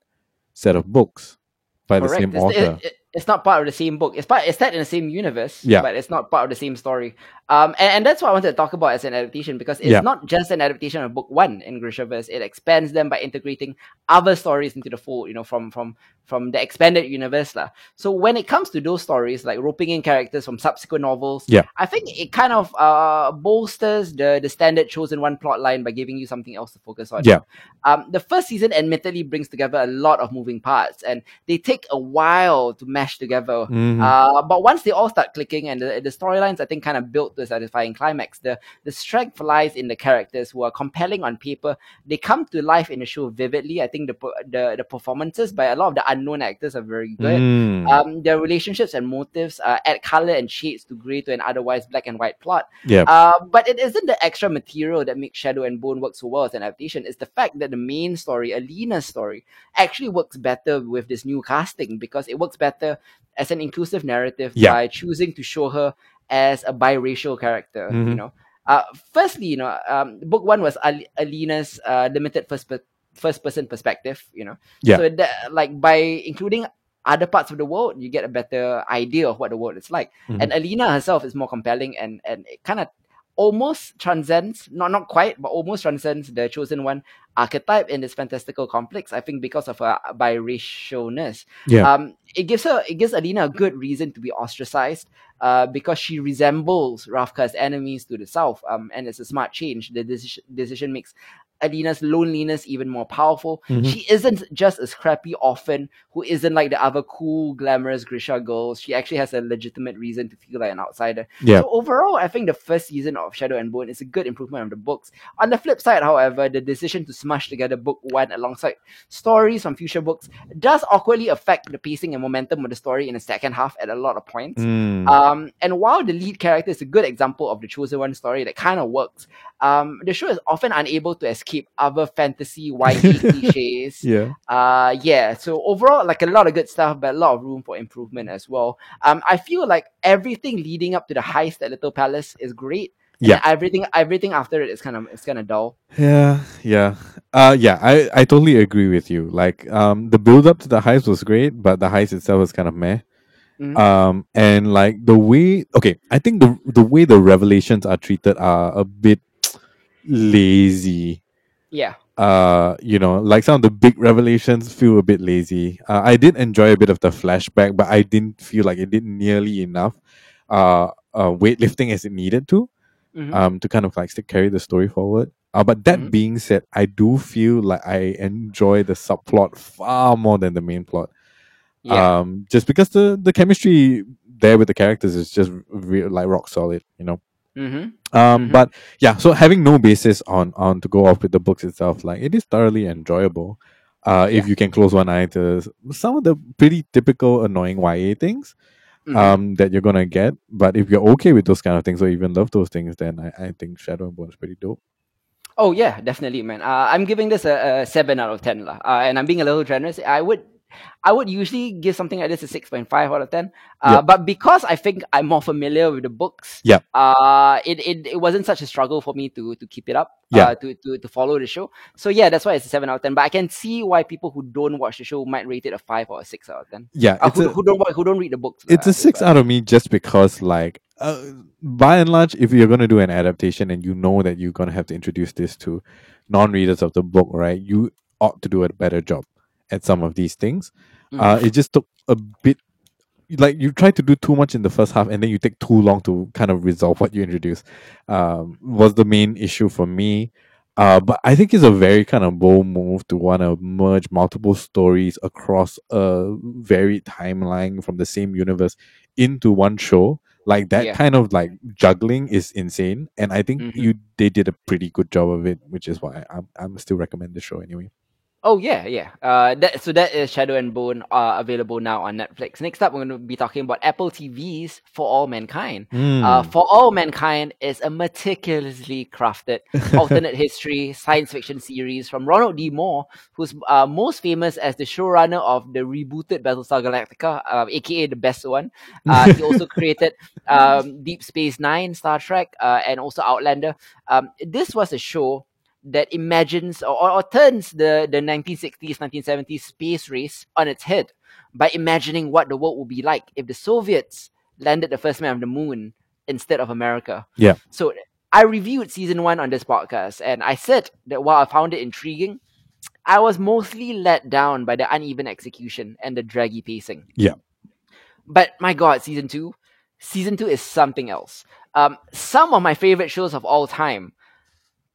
set of books by the same It's, author. it- it- it's not part of the same book. It's part. It's set in the same universe. Yeah. but it's not part of the same story. Um, and, and that's what I wanted to talk about as an adaptation because it's Yeah. not just an adaptation of book one in Grishaverse. It expands them by integrating other stories into the fold. You know, from from from the expanded universe, lah. So when it comes to those stories, like roping in characters from subsequent novels, Yeah. I think it kind of uh bolsters the the standard chosen one plot line by giving you something else to focus on. Yeah. Um, the first season admittedly brings together a lot of moving parts, and they take a while to mesh together. Mhm. Uh, but once they all start clicking and the, the storylines, I think, kind of built satisfying climax, the, the strength lies in the characters who are compelling on paper. They come to life in the show vividly. I think the, the, the performances by a lot of the unknown actors are very good. Mm. Um, their relationships and motives uh, add color and shades to grey to an otherwise black and white plot. yeah. Uh, but it isn't the extra material that makes Shadow and Bone work so well as an adaptation. It's the fact that the main story, Alina's story, actually works better with this new casting because it works better as an inclusive narrative Yeah. by choosing to show her as a biracial character. You Mhm. know, uh, firstly, you know, um, book one was Al- Alina's uh, limited first per- first person perspective. You know, Yeah. so that like by including other parts of the world, you get a better idea of what the world is like. Mhm. And Alina herself is more compelling and and it kind of almost transcends, not not quite, but almost transcends the chosen one archetype in this fantastical complex. I think because of her biracialness. Yeah. Um, it gives her it gives Alina a good reason to be ostracized. Uh, because she resembles Ravka's enemies to the south. Um, and it's a smart change. The decision decision makes Alina's loneliness even more powerful. Mhm. She isn't just a scrappy orphan who isn't like the other cool, glamorous Grisha girls. She actually has a legitimate reason to feel like an outsider. Yeah. So overall, I think the first season of Shadow and Bone is a good improvement of the books. On the flip side, however, the decision to smash together book one alongside stories from future books does awkwardly affect the pacing and momentum of the story in the second half at a lot of points. Mm. Um, and while the lead character is a good example of the chosen one story that kind of works, um, the show is often unable to escape other fantasy YA cliches. yeah. Uh, yeah. So overall, like a lot of good stuff, but a lot of room for improvement as well. Um, I feel like everything leading up to the heist at Little Palace is great. and Yeah. everything, everything after it is kind of it's kind of dull. Yeah, yeah. Uh yeah, I, I totally agree with you. Like um the build up to the heist was great, but the heist itself was kind of meh. Mhm. Um and like the way okay, I think the the way the revelations are treated are a bit lazy. Yeah. Uh, you know, like some of the big revelations feel a bit lazy. Uh, I did enjoy a bit of the flashback, but I didn't feel like it did nearly enough uh, uh weightlifting as it needed to Mhm. um to kind of like still carry the story forward. Uh, but that Mhm. being said, I do feel like I enjoy the subplot far more than the main plot. yeah. Um, just because the the chemistry there with the characters is just re- like rock solid, you know. Mm-hmm. Um, Mhm. but yeah, so having no basis on on to go off with the books itself, like it is thoroughly enjoyable. Uh, if Yeah. you can close one eye to some of the pretty typical annoying YA things, Mhm. um, that you're gonna get. But if you're okay with those kind of things or even love those things, then I, I think Shadow and Bone is pretty dope. Oh yeah, definitely, man. Uh, I'm giving this a, a seven out of ten, lah. Uh, and I'm being a little generous. I would, I would usually give something like this a six point five out of ten. Uh, Yep. But because I think I'm more familiar with the books, Yep. Uh, it, it it wasn't such a struggle for me to to keep it up. Yeah. Uh, to, to to follow the show. So yeah, that's why it's a seven out of ten. But I can see why people who don't watch the show might rate it a five or a six out of ten. Yeah, Uh, who, a, who don't who don't read the books. it's a six but- out of me just because like uh, by and large if you're going to do an adaptation and you know that you're going to have to introduce this to non-readers of the book right you ought to do a better job at some of these things Mm. uh, it just took a bit like you try to do too much in the first half and then you take too long to kind of resolve what you introduce um, was the main issue for me uh, but I think it's a very kind of bold move to want to merge multiple stories across a varied timeline from the same universe into one show. Like that Yeah. kind of like juggling is insane, and I think Mhm. you they did a pretty good job of it, which is why I'm I'm still recommend the show anyway. Oh yeah, yeah. Uh, that so that is Shadow and Bone uh, available now on Netflix. Next up, we're going to be talking about Apple TV's For All Mankind. Hmm. Uh, For All Mankind is a meticulously crafted alternate history science fiction series from Ronald D. Moore, who's uh, most famous as the showrunner of the rebooted Battlestar Galactica, uh, aka the best one. Uh, he also created um, Deep Space Nine, Star Trek, uh, and also Outlander. Um, this was a show that imagines or, or, turns the, the 1960s, 1970s space race on its head by imagining what the world would be like if the Soviets landed the first man on the moon instead of America. Yeah. So I reviewed season one on this podcast, and I said that while I found it intriguing, I was mostly let down by the uneven execution and the draggy pacing. Yeah. But my God, season two, season two is something else. Um, some of my favorite shows of all time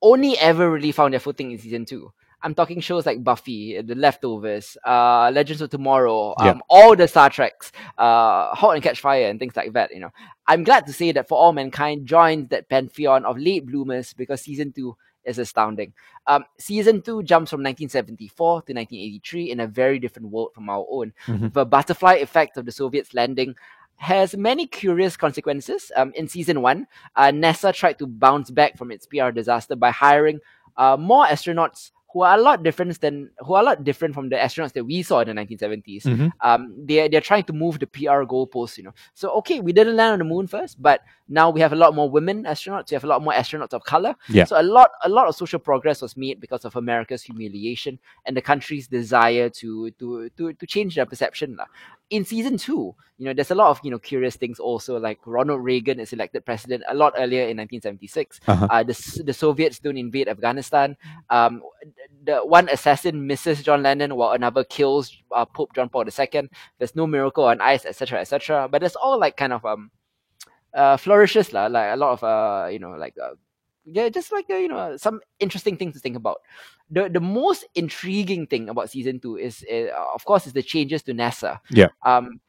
only ever really found their footing in season two. I'm talking shows like Buffy, The Leftovers, uh, Legends of Tomorrow, um, Yeah. all the Star Treks, uh, Halt and Catch Fire, and things like that. You know, I'm glad to say that For All Mankind joins that pantheon of late bloomers because season two is astounding. Um, season two jumps from 1974 to 1983 in a very different world from our own. Mhm. The butterfly effect of the Soviets landing has many curious consequences. Um, in season one, uh, NASA tried to bounce back from its PR disaster by hiring uh, more astronauts who are a lot different than who are a lot different from the astronauts that we saw in the 1970s. Mhm. Um, they're they're trying to move the PR goalposts, you know. So okay, we didn't land on the moon first, but now we have a lot more women astronauts. We have a lot more astronauts of color. Yeah. So a lot a lot of social progress was made because of America's humiliation and the country's desire to to to to change their perception. In season two, you know, there's a lot of you know curious things also. Like Ronald Reagan is elected president a lot earlier in 1976. Uh-huh. Uh, the the Soviets don't invade Afghanistan. Um, the one assassin misses John Lennon while another kills uh, Pope John Paul II. There's no miracle on ice, etc., etc. But it's all like kind of um, uh, flourishes lah. Like a lot of uh, you know, like uh, yeah, just like uh, you know, some interesting things to think about. The the most intriguing thing about season two is, uh, of course, is the changes to NASA. Yeah. Um,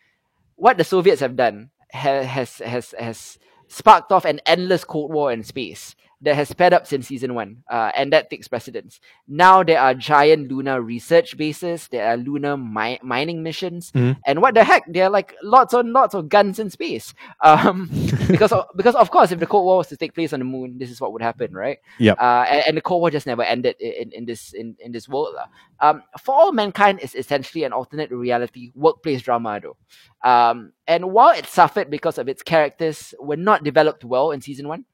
what the Soviets have done ha- has has has sparked off an endless Cold War in space that has sped up since season one, uh, and that takes precedence. Now there are giant lunar research bases, there are lunar mi- mining missions, Mhm. and what the heck? There are like lots and lots of guns in space. Um, because of, because of course, if the Cold War was to take place on the moon, this is what would happen, right? Yep. Uh, and, and the Cold War just never ended in, in this in, in this world. Um, For All Mankind is essentially an alternate reality workplace drama, though. Um, and while it suffered because of its characters were not developed well in season one,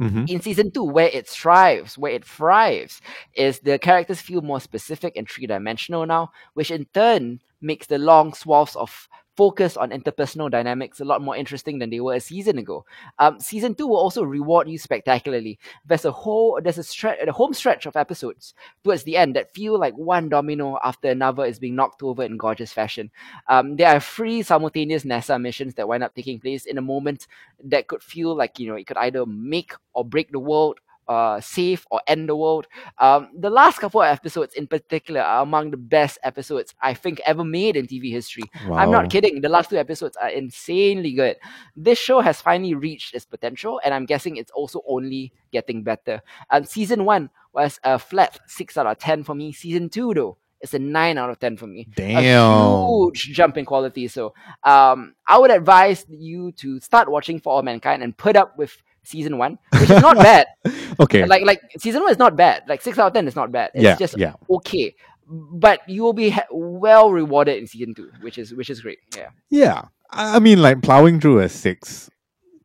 Mhm. in season two, where it thrives, where it thrives, is the characters feel more specific and three dimensional now, which in turn makes the long swaths of focus on interpersonal dynamics a lot more interesting than they were a season ago. Um, season two will also reward you spectacularly. There's a whole, there's a stretch, a home stretch of episodes towards the end that feel like one domino after another is being knocked over in gorgeous fashion. Um, there are three simultaneous NASA missions that wind up taking place in a moment that could feel like you know it could either make or break the world uh save or end the world. Um the last couple of episodes in particular are among the best episodes i think ever made in tv history. I'm not kidding the last two episodes are insanely good. This show has finally reached its potential and i'm guessing it's also only getting better. Um season one was a flat 6 out of 10 for me. Season 2 though it's a 9 out of 10 for me. Damn. a huge jump in quality. So um, I would advise you to start watching For All Mankind and put up with season one, which is not bad. Okay. Like like season one is not bad. Like six out of ten is not bad. It's yeah. just yeah. okay. But you will be ha- well rewarded in season two, which is which is great. Yeah. Yeah. I I mean, like plowing through a six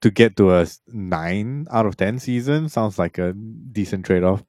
to get to a nine out of ten season sounds like a decent trade off.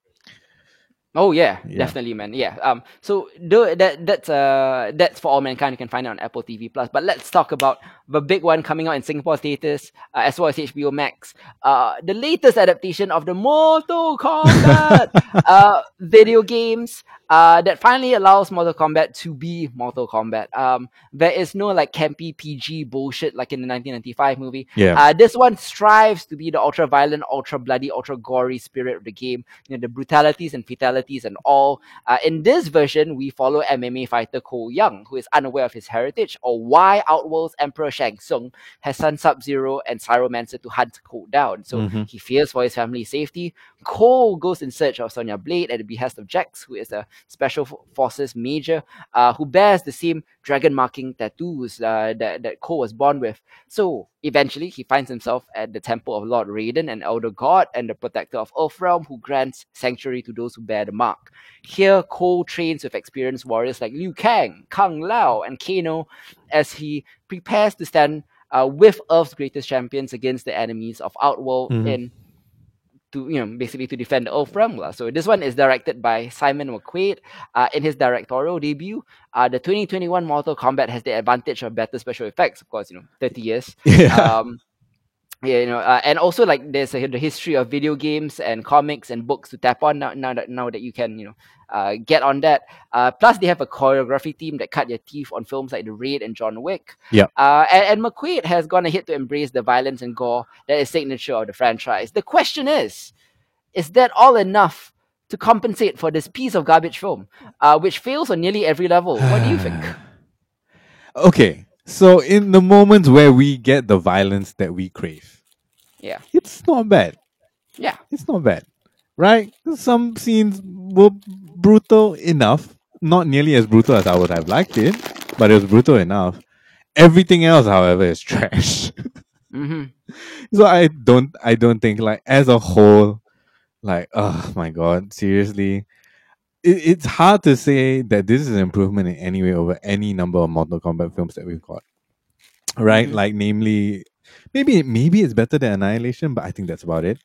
Oh yeah, Yeah. definitely, man. Yeah. Um. So the, that that's uh that's for all mankind. You can find it on Apple TV Plus. But let's talk about the big one coming out in Singapore theaters uh, as well as HBO Max. Uh, the latest adaptation of the Mortal Kombat uh video games. Uh, that finally allows Mortal Kombat to be Mortal Kombat. Um, there is no like campy PG bullshit like in the 1995 movie. Yeah. Uh, this one strives to be the ultra violent, ultra bloody, ultra gory spirit of the game. You know, the brutalities and fatalities and all. Uh, in this version, we follow MMA fighter Cole Young, who is unaware of his heritage or why Outworld's Emperor Shang Tsung has sent Sub Zero and Cryomancer to hunt Cole down. So Mhm. he fears for his family's safety. Cole goes in search of Sonya Blade at the behest of Jax, who is a Special Forces major uh, who bears the same dragon marking tattoos uh, that, that Ko was born with. So eventually, he finds himself at the temple of Lord Raiden, an elder god and the protector of Earthrealm, who grants sanctuary to those who bear the mark. Here, Ko trains with experienced warriors like Liu Kang, Kung Lao, and Kano as he prepares to stand uh, with Earth's greatest champions against the enemies of Outworld Mhm. in to you know basically to defend the Earthrealm. lah. So this one is directed by Simon McQuoid. Uh, in his directorial debut, uh, the 2021 Mortal Kombat has the advantage of better special effects. Of course, you know, 30 years. Yeah. Um, yeah, you know, uh, and also like there's a, the history of video games and comics and books to tap on now. Now that now that you can, you know, uh, get on that. Uh, plus, they have a choreography team that cut their teeth on films like The Raid and John Wick. Yep. Uh, and, and McQuoid has gone ahead to embrace the violence and gore that is signature of the franchise. The question is, is that all enough to compensate for this piece of garbage film, uh, which fails on nearly every level? What do you think? okay, so in the moments where we get the violence that we crave, Yeah. it's not bad. Yeah. It's not bad, right? Some scenes were brutal enough, not nearly as brutal as I would have liked it, but it was brutal enough. Everything else, however, is trash. hmm so I don't, I don't think like as a whole, like oh my god, seriously. It, it's hard to say that this is an improvement in any way over any number of Mortal Kombat films that we've got, right? Mhm. Like, namely, maybe maybe it's better than Annihilation, but I think that's about it.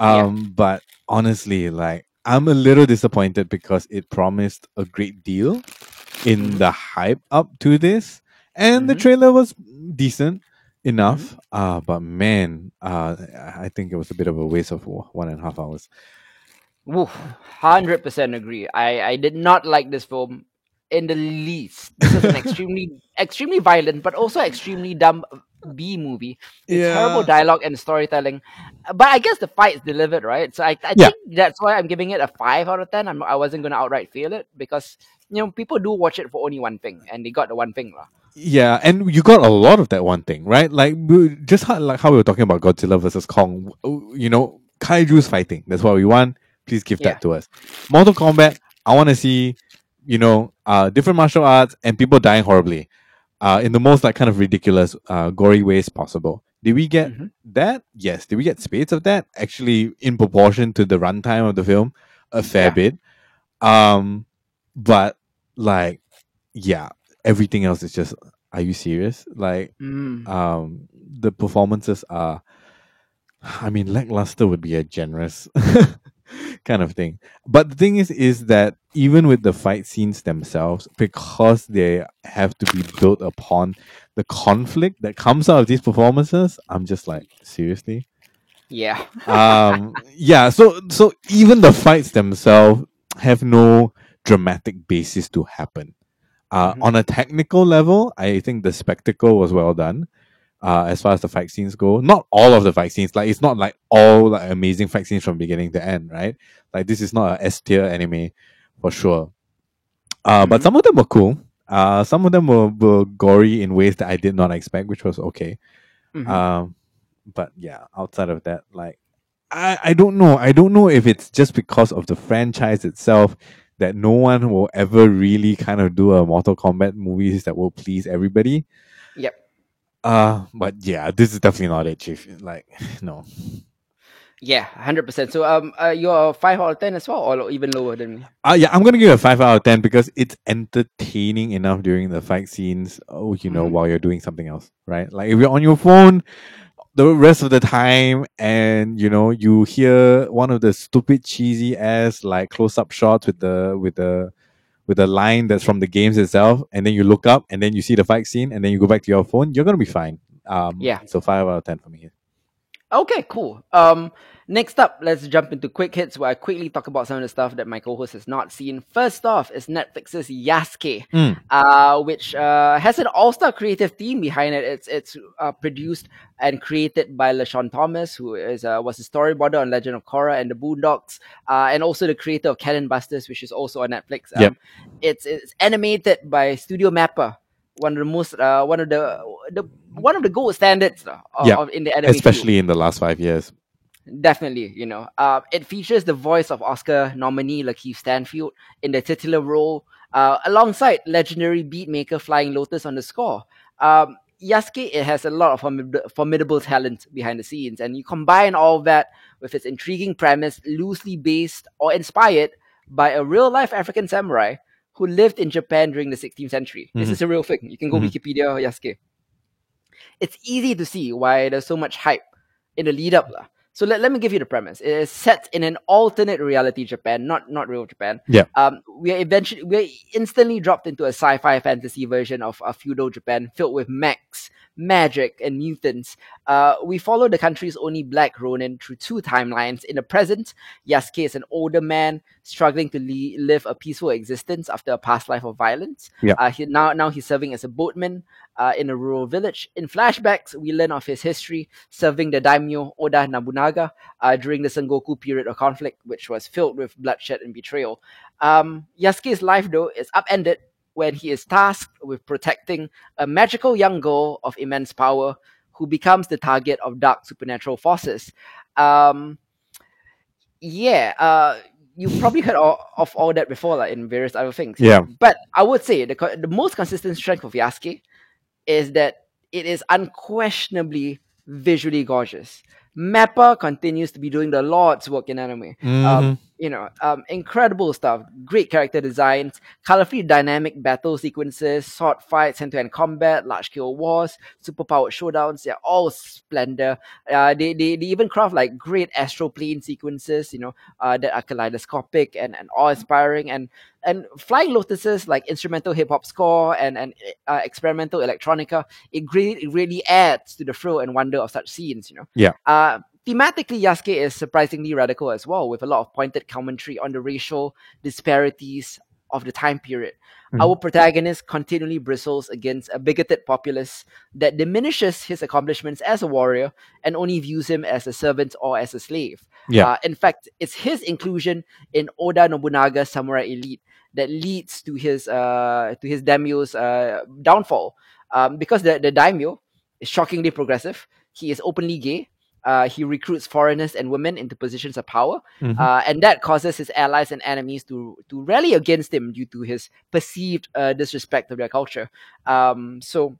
Yeah. Um, but honestly, like I'm a little disappointed because it promised a great deal in Mhm. the hype up to this, and the Mhm. trailer was decent enough. Mm-hmm. Uh, but man, uh, I think it was a bit of a waste of one and a half hours. Hundred percent agree. I I did not like this film in the least. This is an extremely extremely violent, but also extremely dumb B movie. It's terrible dialogue and storytelling, but I guess the fights delivered, right? So I, I Yeah. think that's why I'm giving it a five out of ten. I'm, I wasn't gonna outright fail it because you know people do watch it for only one thing, and they got the one thing, lah. Yeah, and you got a lot of that one thing, right? Like just how, like how we were talking about Godzilla versus Kong. You know, kaiju's fighting. That's what we want. Please give Yeah. that to us. Mortal Kombat. I want to see, you know, uh, different martial arts and people dying horribly, uh, in the most like kind of ridiculous, uh, gory ways possible. Did we get Mhm. that? Yes. Did we get spades of that? Actually, in proportion to the runtime of the film, a fair Yeah. bit. Um, but like, yeah, everything else is just. Are you serious? Like, Mm. um, the performances are. I mean, lackluster would be a generous kind of thing. But the thing is, is that even with the fight scenes themselves, because they have to be built upon the conflict that comes out of these performances, I'm just like, seriously Yeah. um yeah so so even the fights themselves have no dramatic basis to happen uh Mhm. on a technical level i think the spectacle was well done uh as far as the vaccines go not all of the vaccines, like it's not like all like amazing vaccines from beginning to end right like this is not a s tier anime for sure uh but Mhm. some of them were cool uh some of them were, were gory in ways that i did not expect which was okay Mhm. um, but yeah, outside of that, like I, I don't know. I don't know if it's just because of the franchise itself that no one will ever really kind of do a Mortal Kombat movies that will please everybody. Uh but yeah, this is definitely not it, Chief. Like, no. Yeah, hundred percent. So um, uh, you're five out of ten as well, or even lower than me. Uh, yeah, I'm gonna give it a five out of ten because it's entertaining enough during the fight scenes. Oh, you know, Mhm. while you're doing something else, right? Like if you're on your phone, the rest of the time, and you know, you hear one of the stupid cheesy ass like close up shots with the with the with a line that's from the games itself, and then you look up and then you see the fight scene, and then you go back to your phone. You're gonna be fine. Um, Yeah. So five out of ten for me. Okay, cool. Um, next up, let's jump into quick hits where I quickly talk about some of the stuff that my co-host has not seen. First off is Netflix's Yasuke, Mm. uh, which uh, has an all-star creative team behind it. It's it's uh, produced and created by LeSean Thomas, who is uh, was a storyboarder on Legend of Korra and the Boondocks, uh, and also the creator of Cannon Busters, which is also on Netflix. Um, Yep. It's it's animated by Studio Mappa, one of the most uh, one of the the one of the gold standards uh, Yeah, of- in the anime field. Especially in the last five years. definitely. You know, uh, it features the voice of Oscar nominee Lakeith Stanfield in the titular role, uh, alongside legendary beatmaker Flying Lotus on the score. Um, Yasuke it has a lot of formid- formidable talent behind the scenes, and you combine all that with its intriguing premise, loosely based or inspired by a real life African samurai who lived in Japan during the 16th century. This Mhm. is a real thing. You can go Mhm. Wikipedia Yasuke. It's easy to see why there's so much hype in the lead up. lah. So let, let me give you the premise. It is set in an alternate reality Japan, not not real Japan. Yeah. Um, we are eventually we are instantly dropped into a sci-fi fantasy version of, of feudal Japan filled with mechs, magic, and mutants. Uh, we follow the country's only black Ronin through two timelines. In the present, Yasuke is an older man struggling to le- live a peaceful existence after a past life of violence. Yeah. Uh, he, now, now he's serving as a boatman uh, in a rural village. In flashbacks, we learn of his history serving the daimyo Oda Nobunaga uh, during the Sengoku period of conflict, which was filled with bloodshed and betrayal. Um, Yasuke's life, though, is upended when he is tasked with protecting a magical young girl of immense power who becomes the target of dark supernatural forces. Um, yeah, uh, you've probably heard all, of all that before, like in various other things. Yeah. But I would say the the most consistent strength of Yasuke is that it is unquestionably visually gorgeous. Mappa continues to be doing the Lord's work in anime. Mhm. Um, you know, um, incredible stuff. Great character designs, colorfully dynamic battle sequences, sword fights, hand-to-hand combat, large-scale wars, superpowered showdowns. They're all splendor. Uh, they, they they even craft like great astral plane sequences. You know, uh, that are kaleidoscopic and, and awe-inspiring. And and Flying Lotuses like instrumental hip hop score and and uh, experimental electronica. It really it really adds to the thrill and wonder of such scenes. You know. Yeah. Uh, thematically, Yasuke is surprisingly radical as well, with a lot of pointed commentary on the racial disparities of the time period. Mhm. Our protagonist continually bristles against a bigoted populace that diminishes his accomplishments as a warrior and only views him as a servant or as a slave. Yeah. Uh, in fact, it's his inclusion in Oda Nobunaga's samurai elite that leads to his uh, to his daimyo's uh, downfall. Um, because the, the daimyo is shockingly progressive. He is openly gay. Uh, he recruits foreigners and women into positions of power, Mhm. uh, and that causes his allies and enemies to to rally against him due to his perceived uh, disrespect of their culture. Um, so,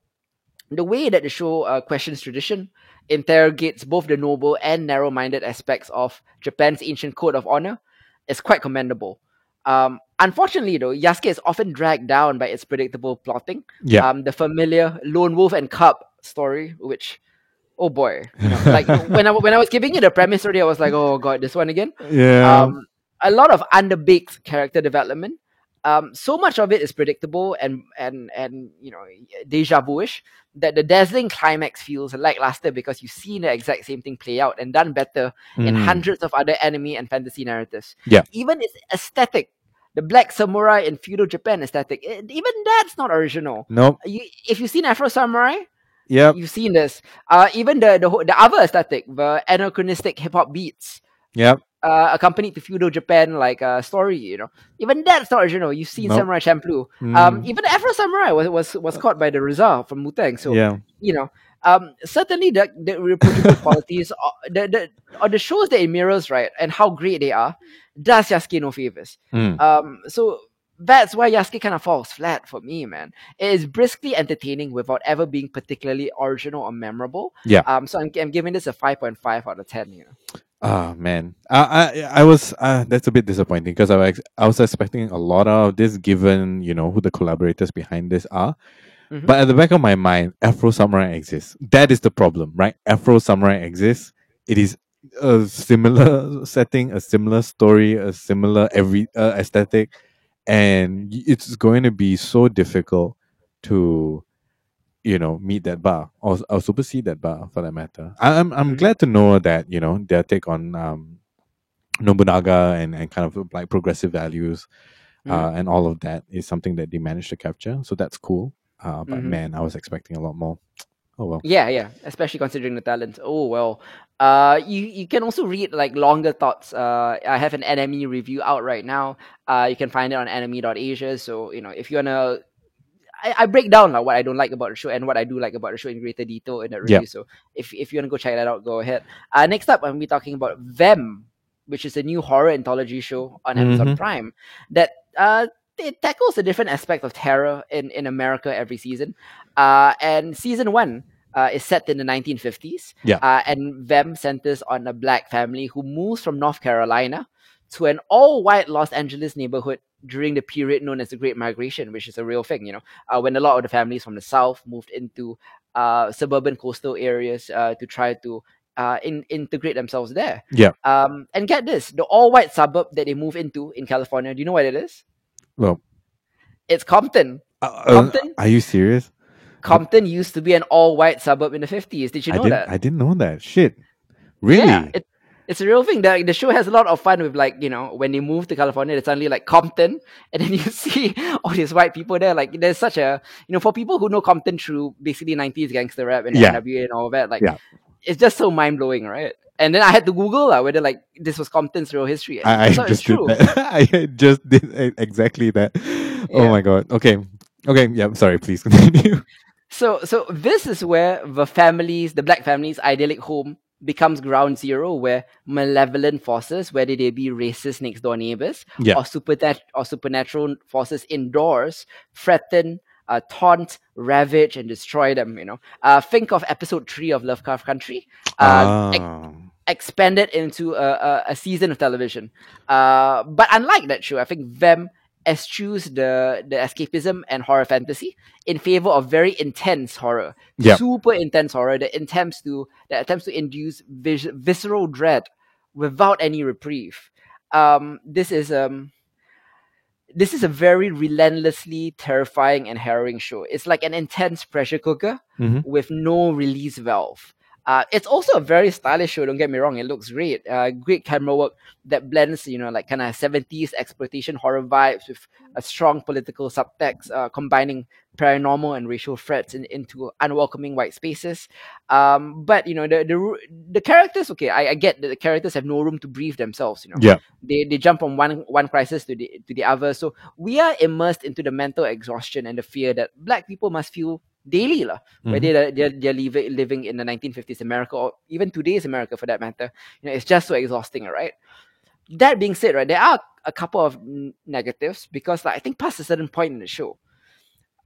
the way that the show uh, questions tradition, interrogates both the noble and narrow-minded aspects of Japan's ancient code of honor, is quite commendable. Um, unfortunately, though, Yasuke is often dragged down by its predictable plotting. Yeah. Um, the familiar lone wolf and cub story, which, oh boy, you know, like when I when I was giving you the premise already, I was like, oh god, this one again. yeah. Um, a lot of underbaked character development. Um, so much of it is predictable and and and you know deja vu-ish that the dazzling climax feels lackluster because you've seen the exact same thing play out and done better in Mm. hundreds of other anime and fantasy narratives. Yeah. Even its aesthetic, the black samurai in feudal Japan aesthetic, eh, even that's not original. Nope. You, if you've seen Afro Samurai, Yep. you've seen this. Uh, even the the, the other aesthetic, the anachronistic hip hop beats, Yeah. uh, accompanied to feudal Japan like uh, story, you know. Even that's not original. You've seen Nope. Samurai Champloo. Um, Mm. even Afro Samurai was was was caught by the RZA from Wu-Tang. So yeah. you know, um, certainly the the reproducible qualities, of the the or the shows that it mirrors, right, and how great they are, does Yasuke no favors. Mm. Um, so that's why Yasuke kind of falls flat for me, man. It is briskly entertaining without ever being particularly original or memorable. Yeah. Um, so I'm, I'm giving this a five point five out of ten. You know. Ah man, I I I was uh, that's a bit disappointing because I was I was expecting a lot of this given you know who the collaborators behind this are, Mhm. but at the back of my mind, Afro Samurai exists. That is the problem, right? Afro Samurai exists. It is a similar setting, a similar story, a similar every uh, aesthetic, and it's going to be so difficult to you know meet that bar or, or supersede that bar for that matter. I, I'm I'm Mhm. glad to know that you know their take on um, Nobunaga and, and kind of like progressive values uh, and all of that is something that they managed to capture. So that's cool. Uh, but Mhm. man, I was expecting a lot more. Oh well. Yeah, yeah, especially considering the talent. Oh well. Uh, you you can also read like longer thoughts. Uh, I have an enemy review out right now. Uh, you can find it on enemy.asia. So you know if you wanna I, I break down like, what I don't like about the show and what I do like about the show in greater detail in the review. Yeah. So if if you want to go check that out, go ahead. Uh, next up, I'm gonna be talking about Them, which is a new horror anthology show on Amazon Mhm. Prime that uh it tackles a different aspect of terror in in America every season. Uh, and season one. Uh, is set in the 1950s. Yeah. Uh, and Them centers on a black family who moves from North Carolina to an all-white Los Angeles neighborhood during the period known as the Great Migration, which is a real thing. You know, uh, when a lot of the families from the South moved into uh, suburban coastal areas uh, to try to uh, in, integrate themselves there. Yeah. Um, and get this, the all-white suburb that they move into in California. Do you know what it is? Well, It's Compton. uh, uh, Compton? are you serious? Compton used to be an all-white suburb in the 50s. Did you I know didn't. that? I didn't know that. Shit. Really? Yeah, it, it's a real thing. The, the show has a lot of fun with like you know when they move to California, it's suddenly like Compton, and then you see all these white people there. Like there's such a you know for people who know Compton through basically 90s gangster rap and Yeah. NWA and all that, like Yeah. it's just so mind blowing, right? And then I had to Google uh, whether like this was Compton's real history. I, I it's not- it's just did that. I just did exactly that. Oh my god. Okay. Okay. Yeah. Sorry. Please continue. So so this is where the families, the black families' idyllic home becomes ground zero where malevolent forces, whether they be racist next door neighbors Yeah. or supernat- or supernatural forces indoors, threaten, uh, taunt, ravage, and destroy them. You know, uh, think of episode three of Lovecraft Country. Uh, ex- Ah. expanded into a, a, a season of television. Uh, but unlike that show, I think them eschews the, the escapism and horror fantasy in favor of very intense horror, Yep. super intense horror that attempts to that attempts to induce vis- visceral dread without any reprieve. Um, this is um. This is a very relentlessly terrifying and harrowing show. It's like an intense pressure cooker Mhm. with no release valve. Uh, it's also a very stylish show. Don't get me wrong; it looks great. Uh, great camera work that blends, you know, like kind of seventies exploitation horror vibes with a strong political subtext, uh, combining paranormal and racial threats in, into unwelcoming white spaces. Um, but you know, the the the characters. Okay, I, I get that the characters have no room to breathe themselves. You know, Yeah. they they jump from one one crisis to the to the other. So we are immersed into the mental exhaustion and the fear that black people must feel daily, lah whether mm-hmm. they're, they're, they're living, living in the 1950s America or even today's America for that matter. You know, it's just so exhausting, right? That being said, right, there are a couple of n- negatives because like, I think past a certain point in the show,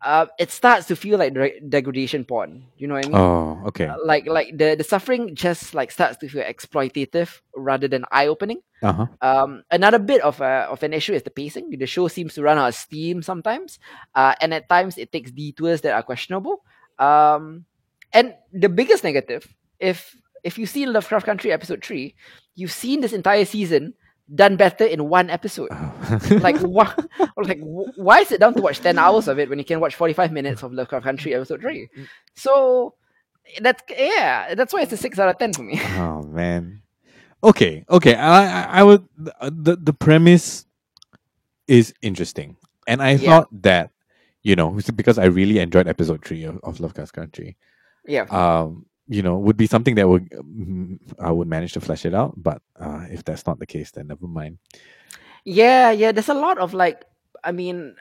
uh, it starts to feel like de- degradation porn. You know what I mean? Oh. Okay. Uh, like like the, the suffering just like starts to feel exploitative rather than eye opening. Uh huh. Um, another bit of a, of an issue is the pacing. The show seems to run out of steam sometimes, uh, and at times it takes detours that are questionable. Um, and the biggest negative, if if you've seen Lovecraft Country episode three, you've seen this entire season done better in one episode. Like why, like wh- why sit down to watch ten hours of it when you can watch forty five minutes of Lovecraft Country episode three? So that's yeah, that's why it's a six out of ten for me. Oh man. Okay, okay. I I, I would the the premise is interesting, and I Yeah. thought that you know because I really enjoyed episode three of, of Lovecraft Country. Yeah. Um, you know, would be something that would mm, I would manage to flesh it out. But uh, if that's not the case, then never mind. Yeah, yeah. There's a lot of like, I mean,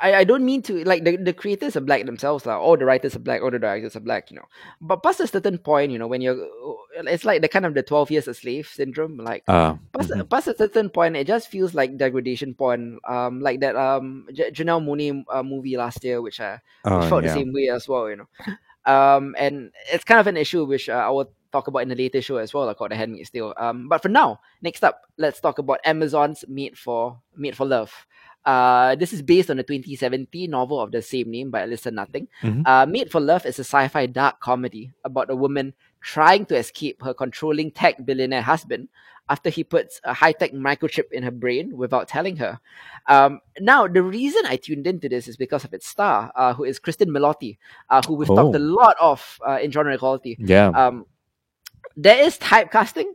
I, I don't mean to like the, the creators are black themselves, like, or the writers are black, or the directors are black, you know. But past a certain point, you know, when you're, it's like the kind of the twelve years a slave syndrome. Like Uh, past, mhm. past a certain point, it just feels like degradation porn. Um, like that um J- Janelle Monáe uh, movie last year, which I oh, felt yeah. the same way as well, you know. Um, and it's kind of an issue which uh, I will talk about in a later show as well, like called The Handmaid's Tale. Um, but for now, next up, let's talk about Amazon's Made for Made for Love. Uh, this is based on the 2017 novel of the same name by Alissa Nutting. Mhm. Uh, Made for Love is a sci-fi dark comedy about a woman trying to escape her controlling tech billionaire husband after he puts a high-tech microchip in her brain without telling her. Um, now, the reason I tuned into this is because of its star, uh, who is Cristin Milioti, uh, who we've talked a Oh. lot of uh, in genre equality. Yeah. Um, there is typecasting,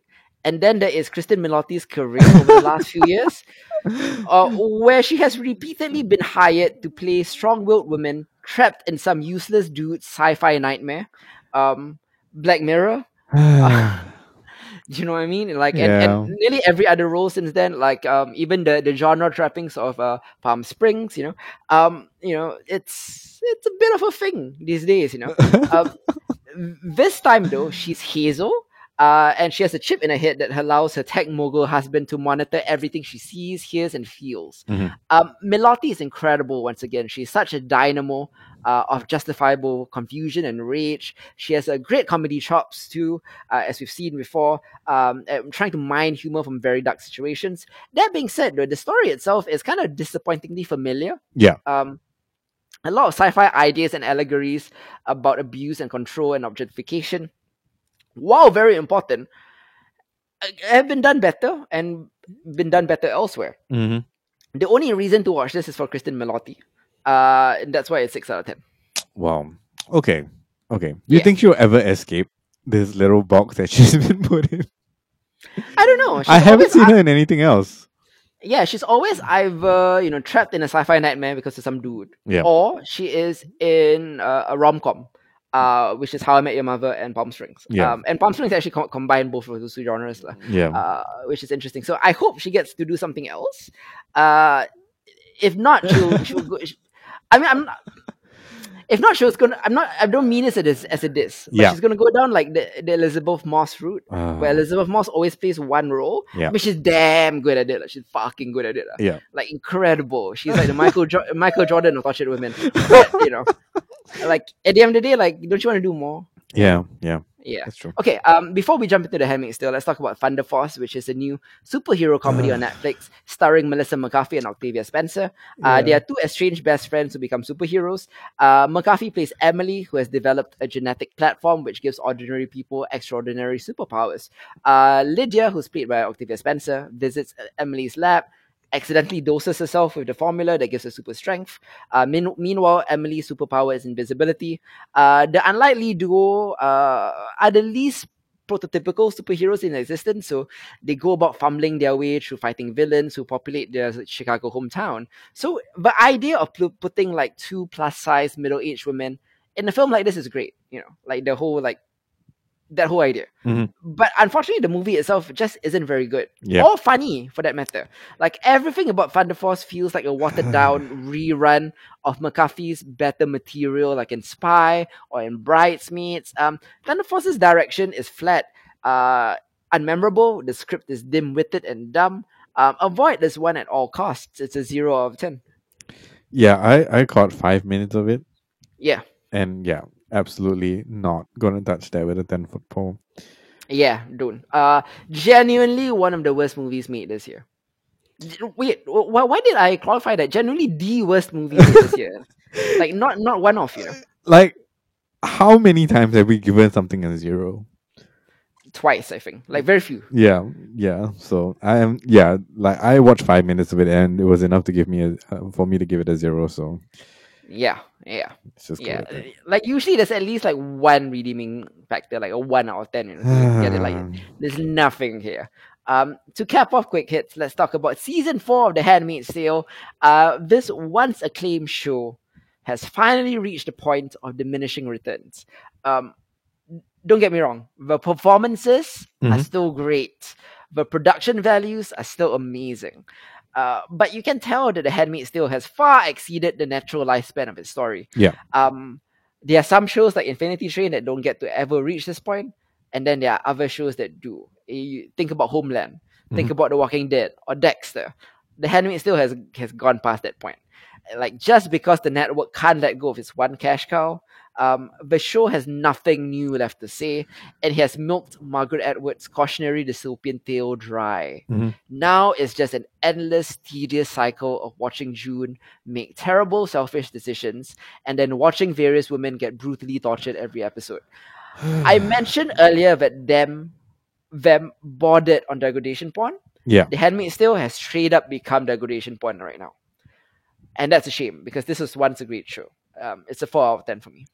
and then there is Cristin Milioti's career over the last few years, uh, where she has repeatedly been hired to play strong-willed women trapped in some useless dude's sci-fi nightmare. Um, Black Mirror, you know what I mean? Like, and, and nearly every other role since then, like um, even the the genre trappings of uh, Palm Springs, you know, um, you know, it's it's a bit of a thing these days, you know. um, this time though, she's Hazel. Uh, and she has a chip in her head that allows her tech mogul husband to monitor everything she sees, hears, and feels. Mhm. Um, Milioti is incredible once again. She's such a dynamo uh, of justifiable confusion and rage. She has a great comedy chops too, uh, as we've seen before, um, trying to mine humor from very dark situations. That being said, though, the story itself is kind of disappointingly familiar. Yeah. Um, a lot of sci-fi ideas and allegories about abuse and control and objectification, while very important, uh, have been done better and been done better elsewhere. hmm The only reason to watch this is for Cristin Milioti. Uh, and that's why it's six out of ten. Wow. Okay. Okay. Do you Yeah. think she'll ever escape this little box that she's been put in? I don't know. I haven't seen her in anything else. Yeah, she's always either you know trapped in a sci-fi nightmare because of some dude, Yeah. or she is in uh, a rom-com, uh, which is How I Met Your Mother and Palm Springs. Yeah. Um, and Palm Springs actually co- combine both of those two genres, lah, Yeah. uh, which is interesting. So I hope she gets to do something else. Uh, if not, she'll, she'll go. She, I mean, I'm not. If not, she was gonna. I'm not. I don't mean this as a, as a diss. But Yeah. she's gonna go down like the, the Elisabeth Moss route, Uh, where Elisabeth Moss always plays one role. Yeah. I mean, she's damn good at it. Like, she's fucking good at it. lah yeah. like incredible. She's like the Michael jo- Michael Jordan of tortured women. But, you know, like at the end of the day, like don't you want to do more? Yeah. Yeah. Yeah. That's true. Okay. Um. Before we jump into the Handmaid's Tale, let's talk about Thunder Force, which is a new superhero comedy on Netflix starring Melissa McCarthy and Octavia Spencer. Uh, They are two estranged best friends who become superheroes. Uh, McCarthy plays Emily, who has developed a genetic platform which gives ordinary people extraordinary superpowers. Uh, Lydia, who's played by Octavia Spencer, visits Emily's lab, accidentally doses herself with the formula that gives her super strength. Uh, mean- meanwhile, Emily's superpower is invisibility. Uh, the unlikely duo uh, are the least prototypical superheroes in existence, so they go about fumbling their way through fighting villains who populate their Chicago hometown. So the idea of pu- putting like two plus size middle aged women in a film like this is great. You know, like the whole like that whole idea. Mhm. But unfortunately, the movie itself just isn't very good Yeah. or funny for that matter. Like everything about Thunder Force feels like a watered down rerun of McCarthy's better material, like in Spy or in Bridesmaids. Um, Thunder Force's direction is flat, uh, unmemorable. The script is dim-witted and dumb. Um, avoid this one at all costs. It's a zero out of ten. Yeah. I I caught five minutes of it, Yeah, and yeah, absolutely not gonna touch that with a ten foot pole. yeah, don't. Uh, genuinely one of the worst movies made this year. Wait, why, why did I qualify that? Genuinely the worst movie this year. Like not not one of you. Like, how many times have we given something a zero? twice, I think. Like very few. Yeah, yeah. So I am, yeah. Like I watched five minutes of it, and it was enough to give me a uh, for me to give it a zero. So Yeah, yeah, it's just yeah. Like usually there's at least like one redeeming factor, like a one out of ten. You know, get it like there's nothing here. Um, to cap off quick hits, let's talk about season four of The Handmaid's Tale. Uh, this once acclaimed show has finally reached the point of diminishing returns. Um, don't get me wrong, the performances are Mhm. still great. The production values are still amazing. Uh, but you can tell that The Handmaid's Tale has far exceeded the natural lifespan of its story. Yeah. Um, there are some shows like Infinity Train that don't get to ever reach this point, and then there are other shows that do. You think about Homeland, think Mhm. about The Walking Dead or Dexter. The Handmaid's Tale has has gone past that point. Like just because the network can't let go of its one cash cow, um, the show has nothing new left to say, and he has milked Margaret Atwood's cautionary dystopian tale dry. Mhm. Now it's just an endless, tedious cycle of watching June make terrible, selfish decisions, and then watching various women get brutally tortured every episode. I mentioned earlier that them them boarded on degradation porn. Yeah. The Handmaid's Tale has straight up become degradation porn right now. And that's a shame because this was once a great show. Um, it's a 4 out of 10 for me.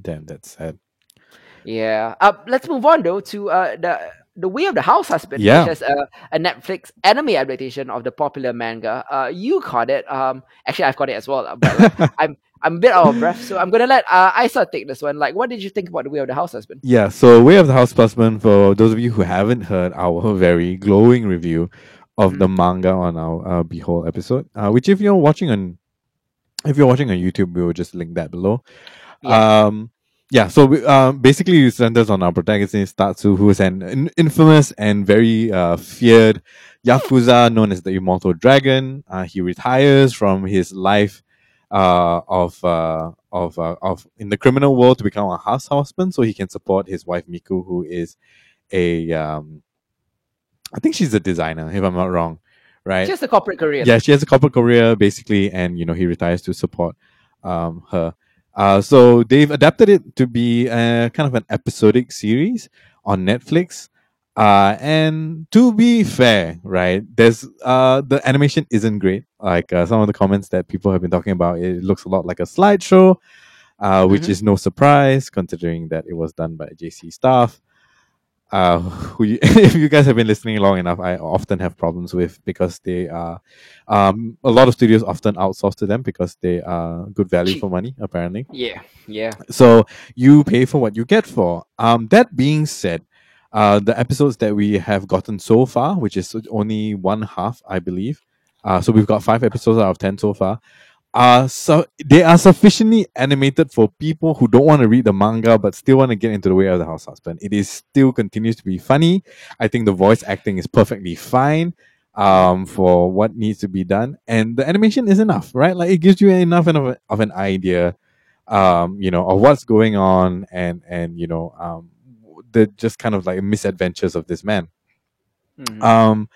Damn, that's sad. Yeah. Uh, let's move on though to uh, the the Way of the House Husband, Yeah. which is a, a Netflix anime adaptation of the popular manga. Uh, you caught it. Um, actually, I've caught it as well. uh, But like, I'm I'm a bit out of breath, so I'm gonna let uh, Isa take this one. Like, what did you think about the Way of the House Husband? Yeah, so Way of the House Husband, for those of you who haven't heard our very glowing review of the manga on our uh, Behold episode, uh, which if you're watching on if you're watching on YouTube, we will just link that below. Yeah. Um, yeah, so we, um, basically it centers on our protagonist Tatsu, who is an in- infamous and very uh, feared yakuza known as the Immortal Dragon. Uh, he retires from his life uh, of uh, of uh, of in the criminal world to become a house husband, so he can support his wife Miku, who is a um, I think she's a designer, if I'm not wrong, right? Just a corporate career. yeah, she has a corporate career basically, and you know he retires to support um, her. Uh, so they've adapted it to be a, kind of an episodic series on Netflix. Uh, and to be fair, right, there's uh the animation isn't great. Like uh, some of the comments that people have been talking about, it looks a lot like a slideshow, uh, which Mhm. is no surprise considering that it was done by J.C.Staff uh, who you, if you guys have been listening long enough, I often have problems with because they are, um, a lot of studios often outsource to them because they are good value Cheap. for money, apparently. Yeah, yeah. So you pay for what you get for. Um, that being said, uh, the episodes that we have gotten so far, which is only one half, I believe. Uh, so we've got five episodes out of ten so far. Uh, so they are sufficiently animated for people who don't want to read the manga but still want to get into the way of the house husband. It is still continues to be funny. I think the voice acting is perfectly fine um for what needs to be done and the animation is enough right like it gives you enough of, of an idea um you know of what's going on and and you know um the just kind of like misadventures of this man Mhm. um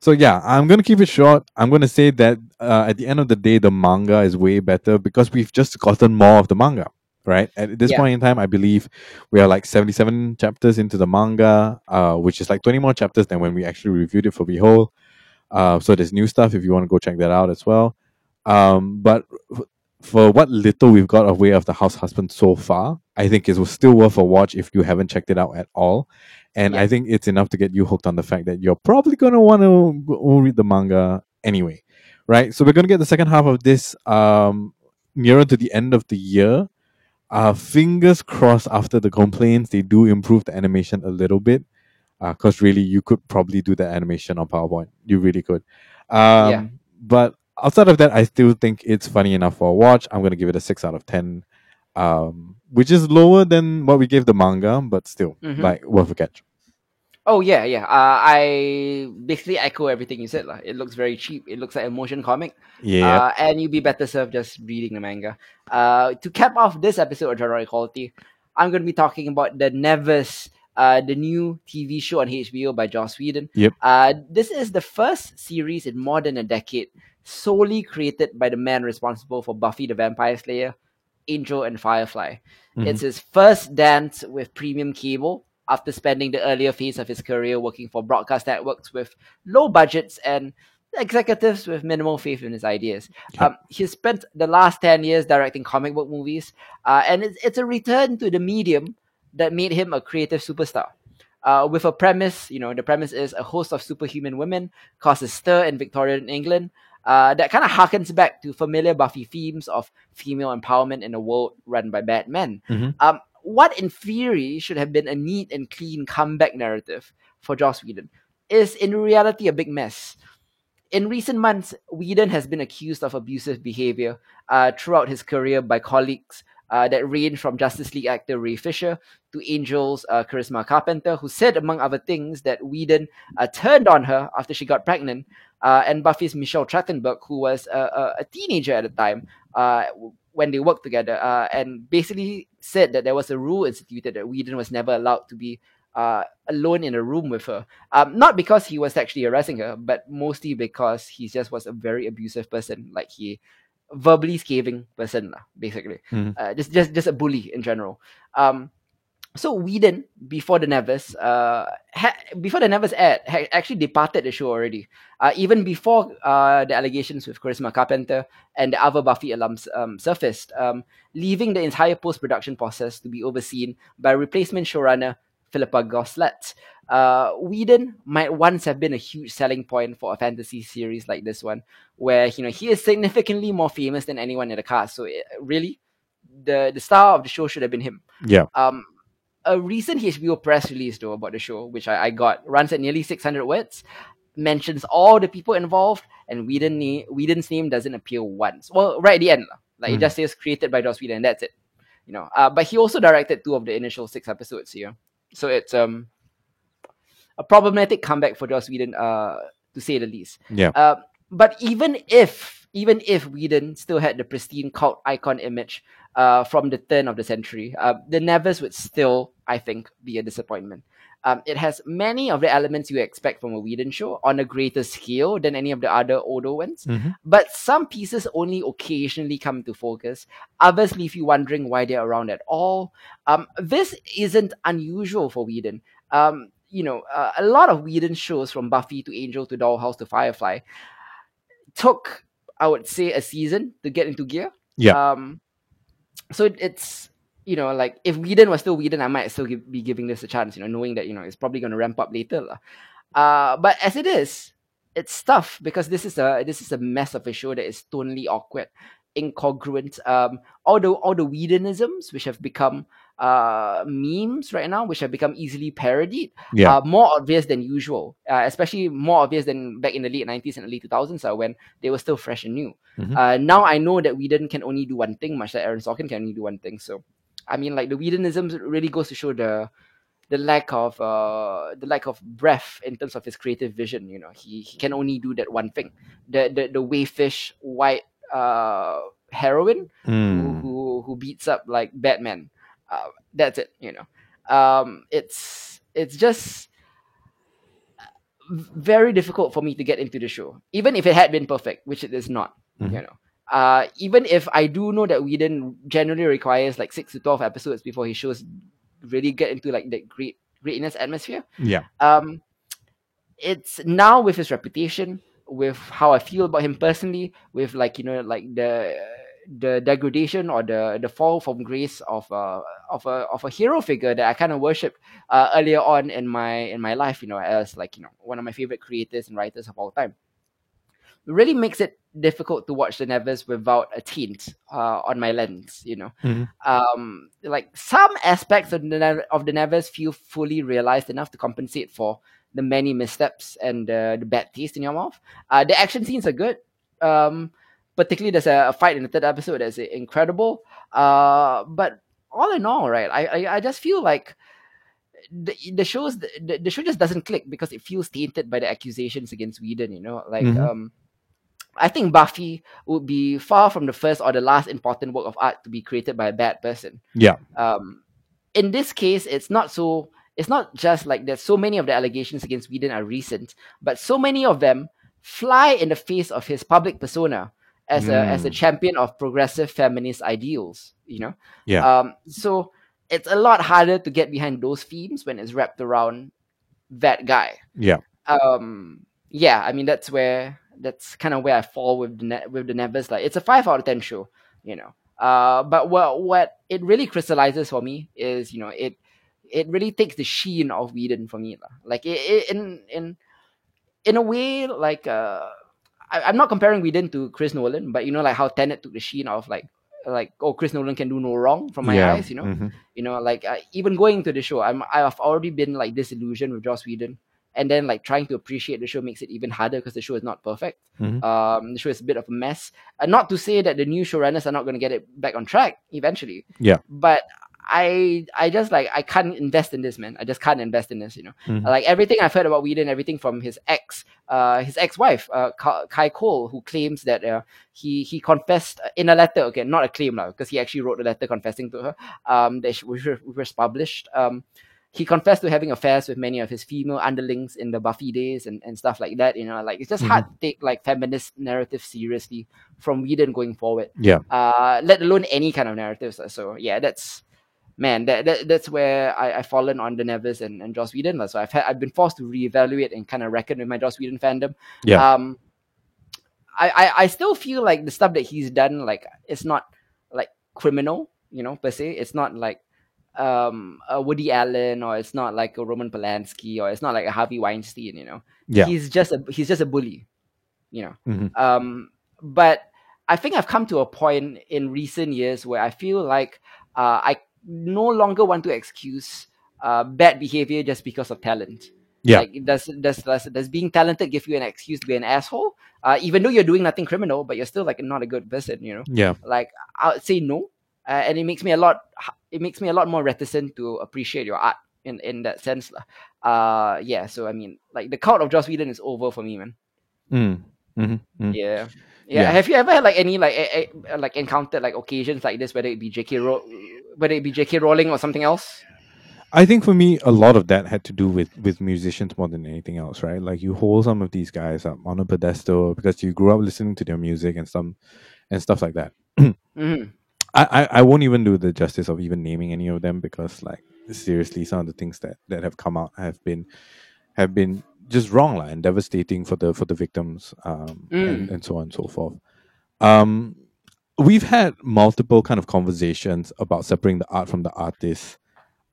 so yeah i'm gonna keep it short i'm gonna say that uh, at the end of the day the manga is way better because we've just gotten more of the manga right? At this Yeah. point in time i believe we are like 77 chapters into the manga uh which is like 20 more chapters than when we actually reviewed it for behold. Uh so there's new stuff if you want to go check that out as well. Um but for what little we've got of way of the house husband so far i think it was still worth a watch if you haven't checked it out at all. And Yeah. I think it's enough to get you hooked on the fact that you're probably going to want to read the manga anyway, right? So we're going to get the second half of this um, nearer to the end of the year. Uh, fingers crossed after the complaints, they do improve the animation a little bit. Because really, you could probably do the animation on PowerPoint. You really could. Um, Yeah. But outside of that, I still think it's funny enough for a watch. I'm going to give it a 6 out of 10 um, which is lower than what we gave the manga, but still Mhm. like worth a catch. Oh yeah, yeah. Uh, I basically echo everything you said. lah. It looks very cheap. It looks like a motion comic. Yeah, Uh, and you'd be better served just reading the manga. Uh, to cap off this episode of Genre Equality, I'm going to be talking about the Nevers, uh, the new TV show on HBO by Joss Whedon. Yep. Uh, this is the first series in more than a decade solely created by the man responsible for Buffy the Vampire Slayer, Angel, and Firefly. Mhm. It's his first dance with premium cable after spending the earlier phase of his career working for broadcast networks with low budgets and executives with minimal faith in his ideas. Um, he spent the last 10 years directing comic book movies, uh, and it's, it's a return to the medium that made him a creative superstar. Uh, with a premise, you know, the premise is a host of superhuman women causes stir in Victorian England uh, that kind of harkens back to familiar Buffy themes of female empowerment in a world run by bad men. Mhm. Um, what in theory should have been a neat and clean comeback narrative for Joss Whedon is in reality a big mess. In recent months, Whedon has been accused of abusive behavior uh, throughout his career by colleagues uh, that range from Justice League actor Ray Fisher to Angel's uh, Charisma Carpenter, who said, among other things, that Whedon uh, turned on her after she got pregnant, uh, and Buffy's Michelle Trachtenberg, who was a, a, a teenager at the time uh, when they worked together, uh, and basically said that there was a rule instituted that Whedon was never allowed to be uh, alone in a room with her. Um, not because he was actually harassing her, but mostly because he just was a very abusive person. Like he verbally scathing person, basically. Mhm. Uh, just just just a bully in general. Um, so Whedon, before the Nevers, uh, ha- before the Nevers aired, had actually departed the show already. Uh, even before uh, the allegations with Charisma Carpenter and the other Buffy alums um, surfaced, um, leaving the entire post production process to be overseen by replacement showrunner Philippa Goslett. uh, Whedon might once have been a huge selling point for a fantasy series like this one, where you know he is significantly more famous than anyone in the cast. So it, really, the the star of the show should have been him. Yeah. Um, a recent HBO press release though about the show, which I, I got, runs at nearly 600 words, mentions all the people involved, and Whedon na- Whedon's name doesn't appear once. Well, right at the end, like it Mm. just says created by Joss Whedon, and that's it. You know, uh, but he also directed two of the initial six episodes here, so it's um a problematic comeback for Joss Whedon, uh, to say the least. Yeah. Uh, but even if even if Whedon still had the pristine cult icon image uh, from the turn of the century, uh, the Nevers would still, I think, be a disappointment. Um, it has many of the elements you expect from a Whedon show on a greater scale than any of the other older ones. Mhm. But some pieces only occasionally come to focus. Others leave you wondering why they're around at all. Um, this isn't unusual for Whedon. Um, you know, uh, a lot of Whedon shows from Buffy to Angel to Dollhouse to Firefly took, I would say, a season to get into gear. Yeah. Um, so it- it's you know like if Whedon was still Whedon, I might still give, be giving this a chance. You know, knowing that you know it's probably going to ramp up later. lah. Uh, but as it is, it's tough because this is a this is a mess of a show that is tonally awkward, incongruent. Um, all the all the Whedonisms which have become uh memes right now, which have become easily parodied, Yeah. are more obvious than usual. Uh, especially more obvious than back in the late nineties and early two thousands, uh, when they were still fresh and new. Mhm. Uh, now I know that Whedon can only do one thing, much like Aaron Sorkin can only do one thing. So, I mean, like the Whedonisms really goes to show the the lack of uh the lack of breath in terms of his creative vision. You know, he he can only do that one thing. The the the wayfish white uh heroine who, Mm. who who beats up like Batman. Uh, that's it. You know, um, it's it's just very difficult for me to get into the show, even if it had been perfect, which it is not. Mhm. You know, uh, even if I do know that Whedon generally requires like six to twelve episodes before his shows really get into like that great greatness atmosphere. Yeah. Um, it's now with his reputation, with how I feel about him personally, with like you know like the the degradation or the the fall from grace of uh of a of a hero figure that I kind of worshipped uh, earlier on in my in my life, you know, as like you know one of my favorite creators and writers of all time. It really makes it difficult to watch the Nevers without a tint uh, on my lens, you know Mhm. um like some aspects of the of the Nevers feel fully realized enough to compensate for the many missteps and uh, the bad taste in your mouth. Uh, the action scenes are good. Um, particularly there's a, a fight in the third episode that's incredible. Uh, but all in all, right, I I, I just feel like the the shows the, the show just doesn't click because it feels tainted by the accusations against Whedon. You know, like Mhm. um. I think Buffy would be far from the first or the last important work of art to be created by a bad person Yeah. um, in this case, it's not so. It's not just like there's so many of the allegations against Whedon are recent, but so many of them fly in the face of his public persona as a as a Mm. champion of progressive feminist ideals. You know, Yeah. Um, so it's a lot harder to get behind those themes when it's wrapped around that guy. Yeah. Um, yeah, I mean that's where that's kind of where I fall with the ne- with the Nevers. Like it's a five out of ten show, you know. Uh, but what what it really crystallizes for me is you know it it really takes the sheen of Whedon for me. Like it, it, in in in a way like uh I, I'm not comparing Whedon to Chris Nolan, but you know like how Tenet took the sheen off, like like oh Chris Nolan can do no wrong from my yeah. eyes, you know Mhm. you know like uh, even going to the show i'm i've already been like disillusioned with joss whedon and then like trying to appreciate the show makes it even harder because the show is not perfect Mhm. um the show is a bit of a mess and not to say that the new showrunners are not going to get it back on track eventually Yeah. but I I just like I can't invest in this man. I just can't invest in this, you know. Mhm. Like everything I've heard about Whedon, everything from his ex, uh, his ex-wife, uh, Kai Cole, who claims that uh, he he confessed in a letter. Okay, not a claim now, because he actually wrote a letter confessing to her. Um, that she, which, was- published. Um, he confessed to having affairs with many of his female underlings in the Buffy days and, and stuff like that. You know, like it's just hard to take like feminist narrative seriously from Whedon going forward Yeah. uh, let alone any kind of narratives. uh, So yeah, that's man, that, that that's where I, I've fallen on the Nevers and, and Joss Whedon. So I've had, I've been forced to reevaluate and kind of reckon with my Joss Whedon fandom. Yeah. Um, I, I I still feel like the stuff that he's done, like it's not like criminal, you know, per se. It's not like um a Woody Allen or it's not like a Roman Polanski or it's not like a Harvey Weinstein. You know, Yeah. he's just a he's just a bully. You know, Mhm. um, but I think I've come to a point in recent years where I feel like uh, I no longer want to excuse uh, bad behavior just because of talent. Yeah. Like does does does does being talented give you an excuse to be an asshole? Uh, even though you're doing nothing criminal, but you're still like not a good person, you know. Yeah. Like I would say no, uh, and it makes me a lot. It makes me a lot more reticent to appreciate your art in in that sense. Uh, yeah. So I mean, like the cult of Joss Whedon is over for me, man. Mm. Mhm. Mm. Yeah. Yeah. Yeah. Have you ever had like any like a, a, like encountered like occasions like this, whether it be J.K. Ro- whether it be J.K. Rowling or something else? I think for me, a lot of that had to do with with musicians more than anything else, right? Like you hold some of these guys up on a pedestal because you grew up listening to their music and some and stuff like that. hmm I, I, I won't even do the justice of even naming any of them because like seriously some of the things that, that have come out have been have been just wrong lah, and devastating for the for the victims um and, Mm. and so on and so forth. Um we've had multiple kind of conversations about separating the art from the artist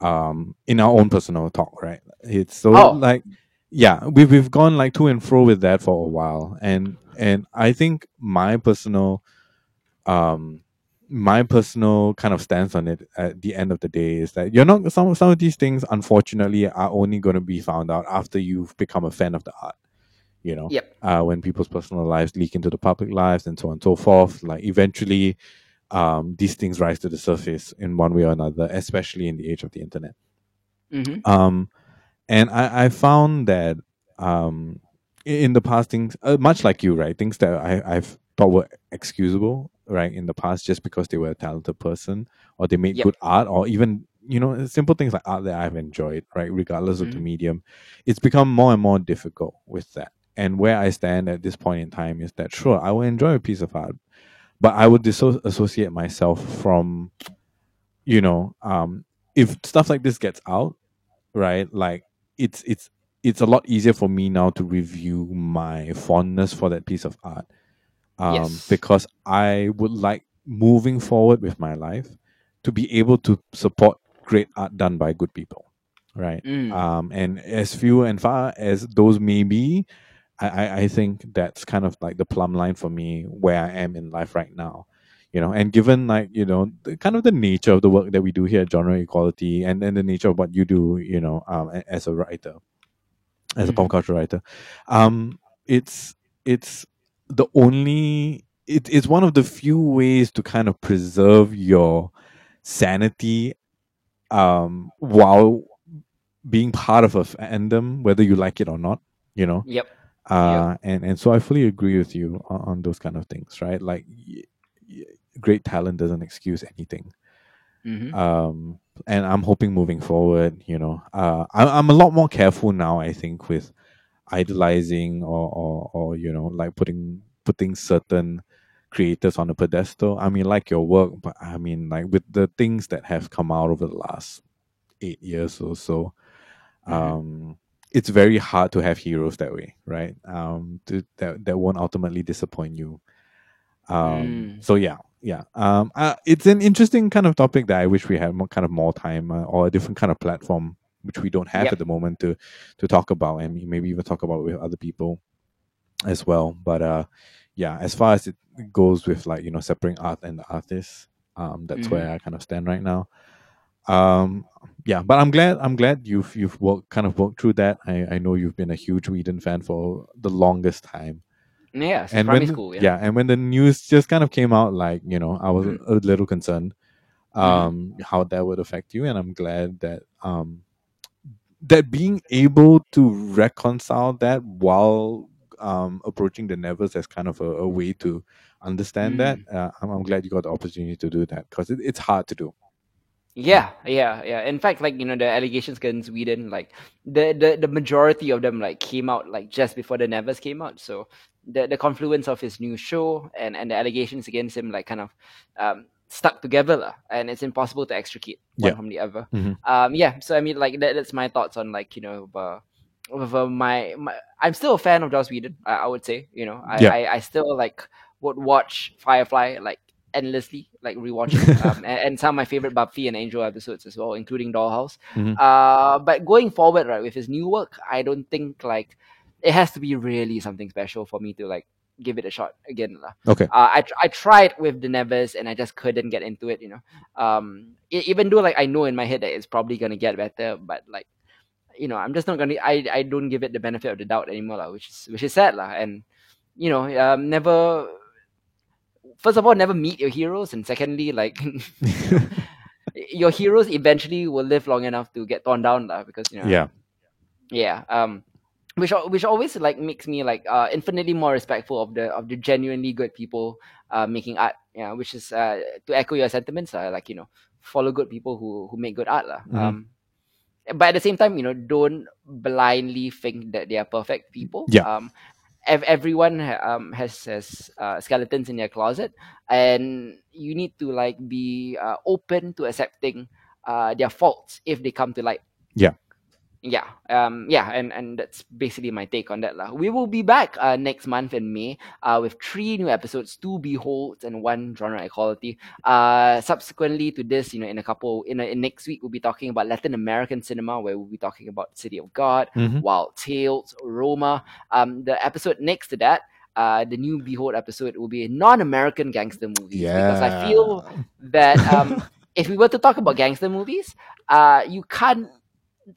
um in our own personal talk, right? It's so Oh. like yeah, we've we've gone like to and fro with that for a while. And and I think my personal um my personal kind of stance on it at the end of the day is that you're not some some of these things unfortunately are only going to be found out after you've become a fan of the art you know Yep. uh, when people's personal lives leak into the public lives and so on and so forth like eventually um, these things rise to the surface in one way or another especially in the age of the internet hmm um, and I, I found that um, in the past things uh, much like you right things that I, I've thought were excusable right in the past just because they were a talented person or they made Yep. good art or even you know simple things like art that I've enjoyed right regardless of the Mhm. medium it's become more and more difficult with that and where I stand at this point in time is that sure I will enjoy a piece of art but I would disassociate myself from you know um if stuff like this gets out right like it's it's it's a lot easier for me now to review my fondness for that piece of art um Yes. because i would like moving forward with my life to be able to support great art done by good people right Mm. um and as few and far as those may be I, I i think that's kind of like the plumb line for me where i am in life right now you know? And given like you know the kind of the nature of the work that we do here at genre equality and then the nature of what you do you know um as a writer as a pop culture writer um it's it's the only it, it's one of the few ways to kind of preserve your sanity um while being part of a fandom whether you like it or not you know? Yep. Uh and and so i fully agree with you on, on those kind of things right? Like y- y- great talent doesn't excuse anything. Hmm um and i'm hoping moving forward you know uh I, i'm a lot more careful now i think with idolizing or or, or you know like putting putting certain creators on a pedestal. I mean like your work but i mean like with the things that have come out over the last eight years or so Mhm. um it's very hard to have heroes that way right? Um to, that that won't ultimately disappoint you. Um Mm. so yeah yeah. Um uh, it's an interesting kind of topic that i wish we had more kind of more time uh, or a different kind of platform which we don't have Yep. at the moment to to talk about and maybe even talk about with other people as well. But uh yeah as far as it goes with like you know separating art and the artist um that's where i kind of stand right now um yeah but i'm glad i'm glad you've you've worked kind of worked through that i i know you've been a huge Whedon fan for the longest time Yeah. And primary when school. yeah. Yeah. and when the news just kind of came out like you know i was Mhm. a little concerned Mhm. um how that would affect you and i'm glad that um that being able to reconcile that while um approaching the nevers as kind of a, a way to understand that Mm. uh, I'm, I'm glad you got the opportunity to do that because it, it's hard to do Yeah, yeah, yeah. In fact, like you know, the allegations against Whedon, like the, the the majority of them like came out like just before the Nevers came out. So the the confluence of his new show and and the allegations against him like kind of um stuck together, lah, and it's impossible to extricate one Yeah. from the other. Mhm. Um, yeah. So I mean, like that, that's my thoughts on like you know, uh, with uh, my, my I'm still a fan of Joss Whedon. I, I would say, you know, I, Yeah. I I still like would watch Firefly like endlessly, like rewatching, um, and, and some of my favorite Buffy and Angel episodes as well, including Dollhouse. Mhm. Uh, but going forward, right, with his new work, I don't think like it has to be really something special for me to like give it a shot again. lah. Okay. Uh, I tr- I tried with the Nevers and I just couldn't get into it. You know, um, even though like I know in my head that it's probably gonna get better, but like you know, I'm just not gonna. I I don't give it the benefit of the doubt anymore, lah, which is which is sad, lah. And you know, um, never. First of all, never meet your heroes, and secondly, like your heroes eventually will live long enough to get torn down, lah, because you know, yeah. yeah um which which always like makes me like uh infinitely more respectful of the of the genuinely good people uh making art yeah which is uh to echo your sentiments uh, like you know follow good people who who make good art lah. Mhm. um but at the same time you know don't blindly think that they are perfect people Yeah. um ev- everyone um has has uh, skeletons in their closet and you need to like be uh, open to accepting uh their faults if they come to light Yeah. Yeah um yeah and and that's basically my take on that lah. we will be back uh next month in may uh with three new episodes two beholds and one genre equality uh subsequently to this you know in a couple in, a, in next week we'll be talking about latin american cinema where we'll be talking about city of god Mhm. wild tales roma um the episode next to that uh, the new Behold episode will be a non-American gangster movies because I feel that um, if we were to talk about gangster movies, uh, you can't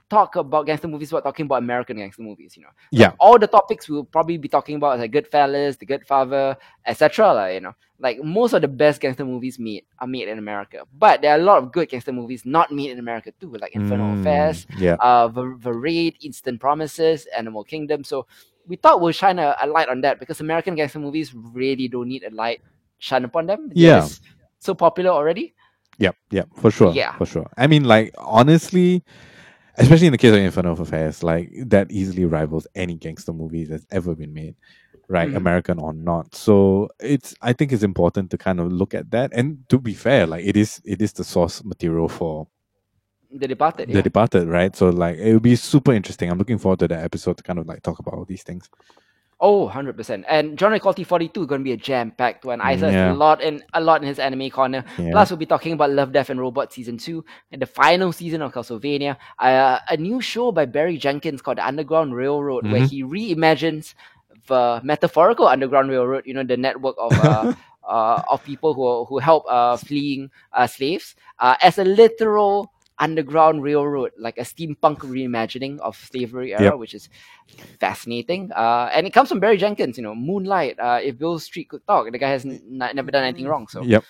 talk about gangster movies without talking about American gangster movies. You know, Yeah. all the topics we'll probably be talking about like Goodfellas, The Godfather, etc. Like, you know, like most of the best gangster movies made are made in America, but there are a lot of good gangster movies not made in America too, like Infernal Mm, Affairs, Yeah. uh, the, the Raid, Eastern Promises, Animal Kingdom. So we thought we'll shine a, a light on that because American gangster movies really don't need a light shine upon them. They're Yeah. so popular already. Yep, yep, for sure. Yeah. For sure. I mean, like, honestly, especially in the case of Infernal Affairs, like, that easily rivals any gangster movie that's ever been made, right? Mhm. American or not. So it's, I think it's important to kind of look at that. And to be fair, like, it is, it is the source material for The Departed. The Yeah. Departed, right? So, like, it will be super interesting. I'm looking forward to that episode to kind of like talk about all these things. Oh, 100%. And Genre Equality 42 is going to be a jam-packed one. Has Yeah. a lot in a lot in his anime corner. Yeah. Plus, we'll be talking about Love, Death, and Robot season two and the final season of Castlevania. Uh, a new show by Barry Jenkins called The Underground Railroad, where Mhm. he reimagines the metaphorical Underground Railroad. You know, the network of uh, uh, of people who who help uh, fleeing uh, slaves uh, as a literal underground railroad, like a steampunk reimagining of slavery era, Yep. which is fascinating. Uh, and it comes from Barry Jenkins. You know, Moonlight. Uh, if Beale Street could talk, the guy has n- n- never done anything wrong. So Yep.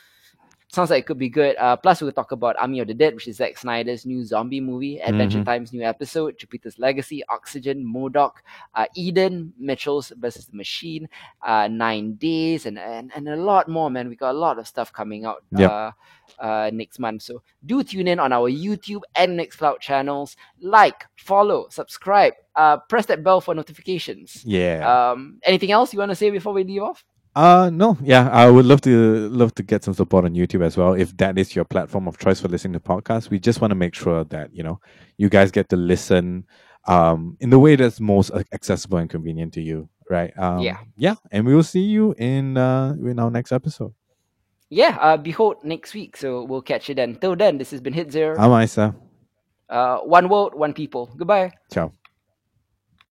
Sounds like it could be good. Uh, plus, we'll talk about Army of the Dead, which is Zack Snyder's new zombie movie, Adventure Mhm. Time's new episode, Jupiter's Legacy, Oxygen, M.O.D.O.K, uh, Eden, Mitchell's versus the Machine, uh, Nine Days, and, and and a lot more. Man, we got a lot of stuff coming out. Yep. Uh, uh, next month. So do tune in on our YouTube and Nextcloud channels. Like, follow, subscribe, uh, press that bell for notifications. Yeah. Um, anything else you want to say before we leave off? Uh no, yeah, I would love to love to get some support on YouTube as well. If that is your platform of choice for listening to podcasts, we just want to make sure that you know you guys get to listen um in the way that's most accessible and convenient to you, right? Um, Yeah. yeah, and we will see you in uh in our next episode. Yeah, uh, behold next week. So we'll catch you then. Till then, this has been Hidzir. I'm Isa. Uh, one world, one people. Goodbye. Ciao.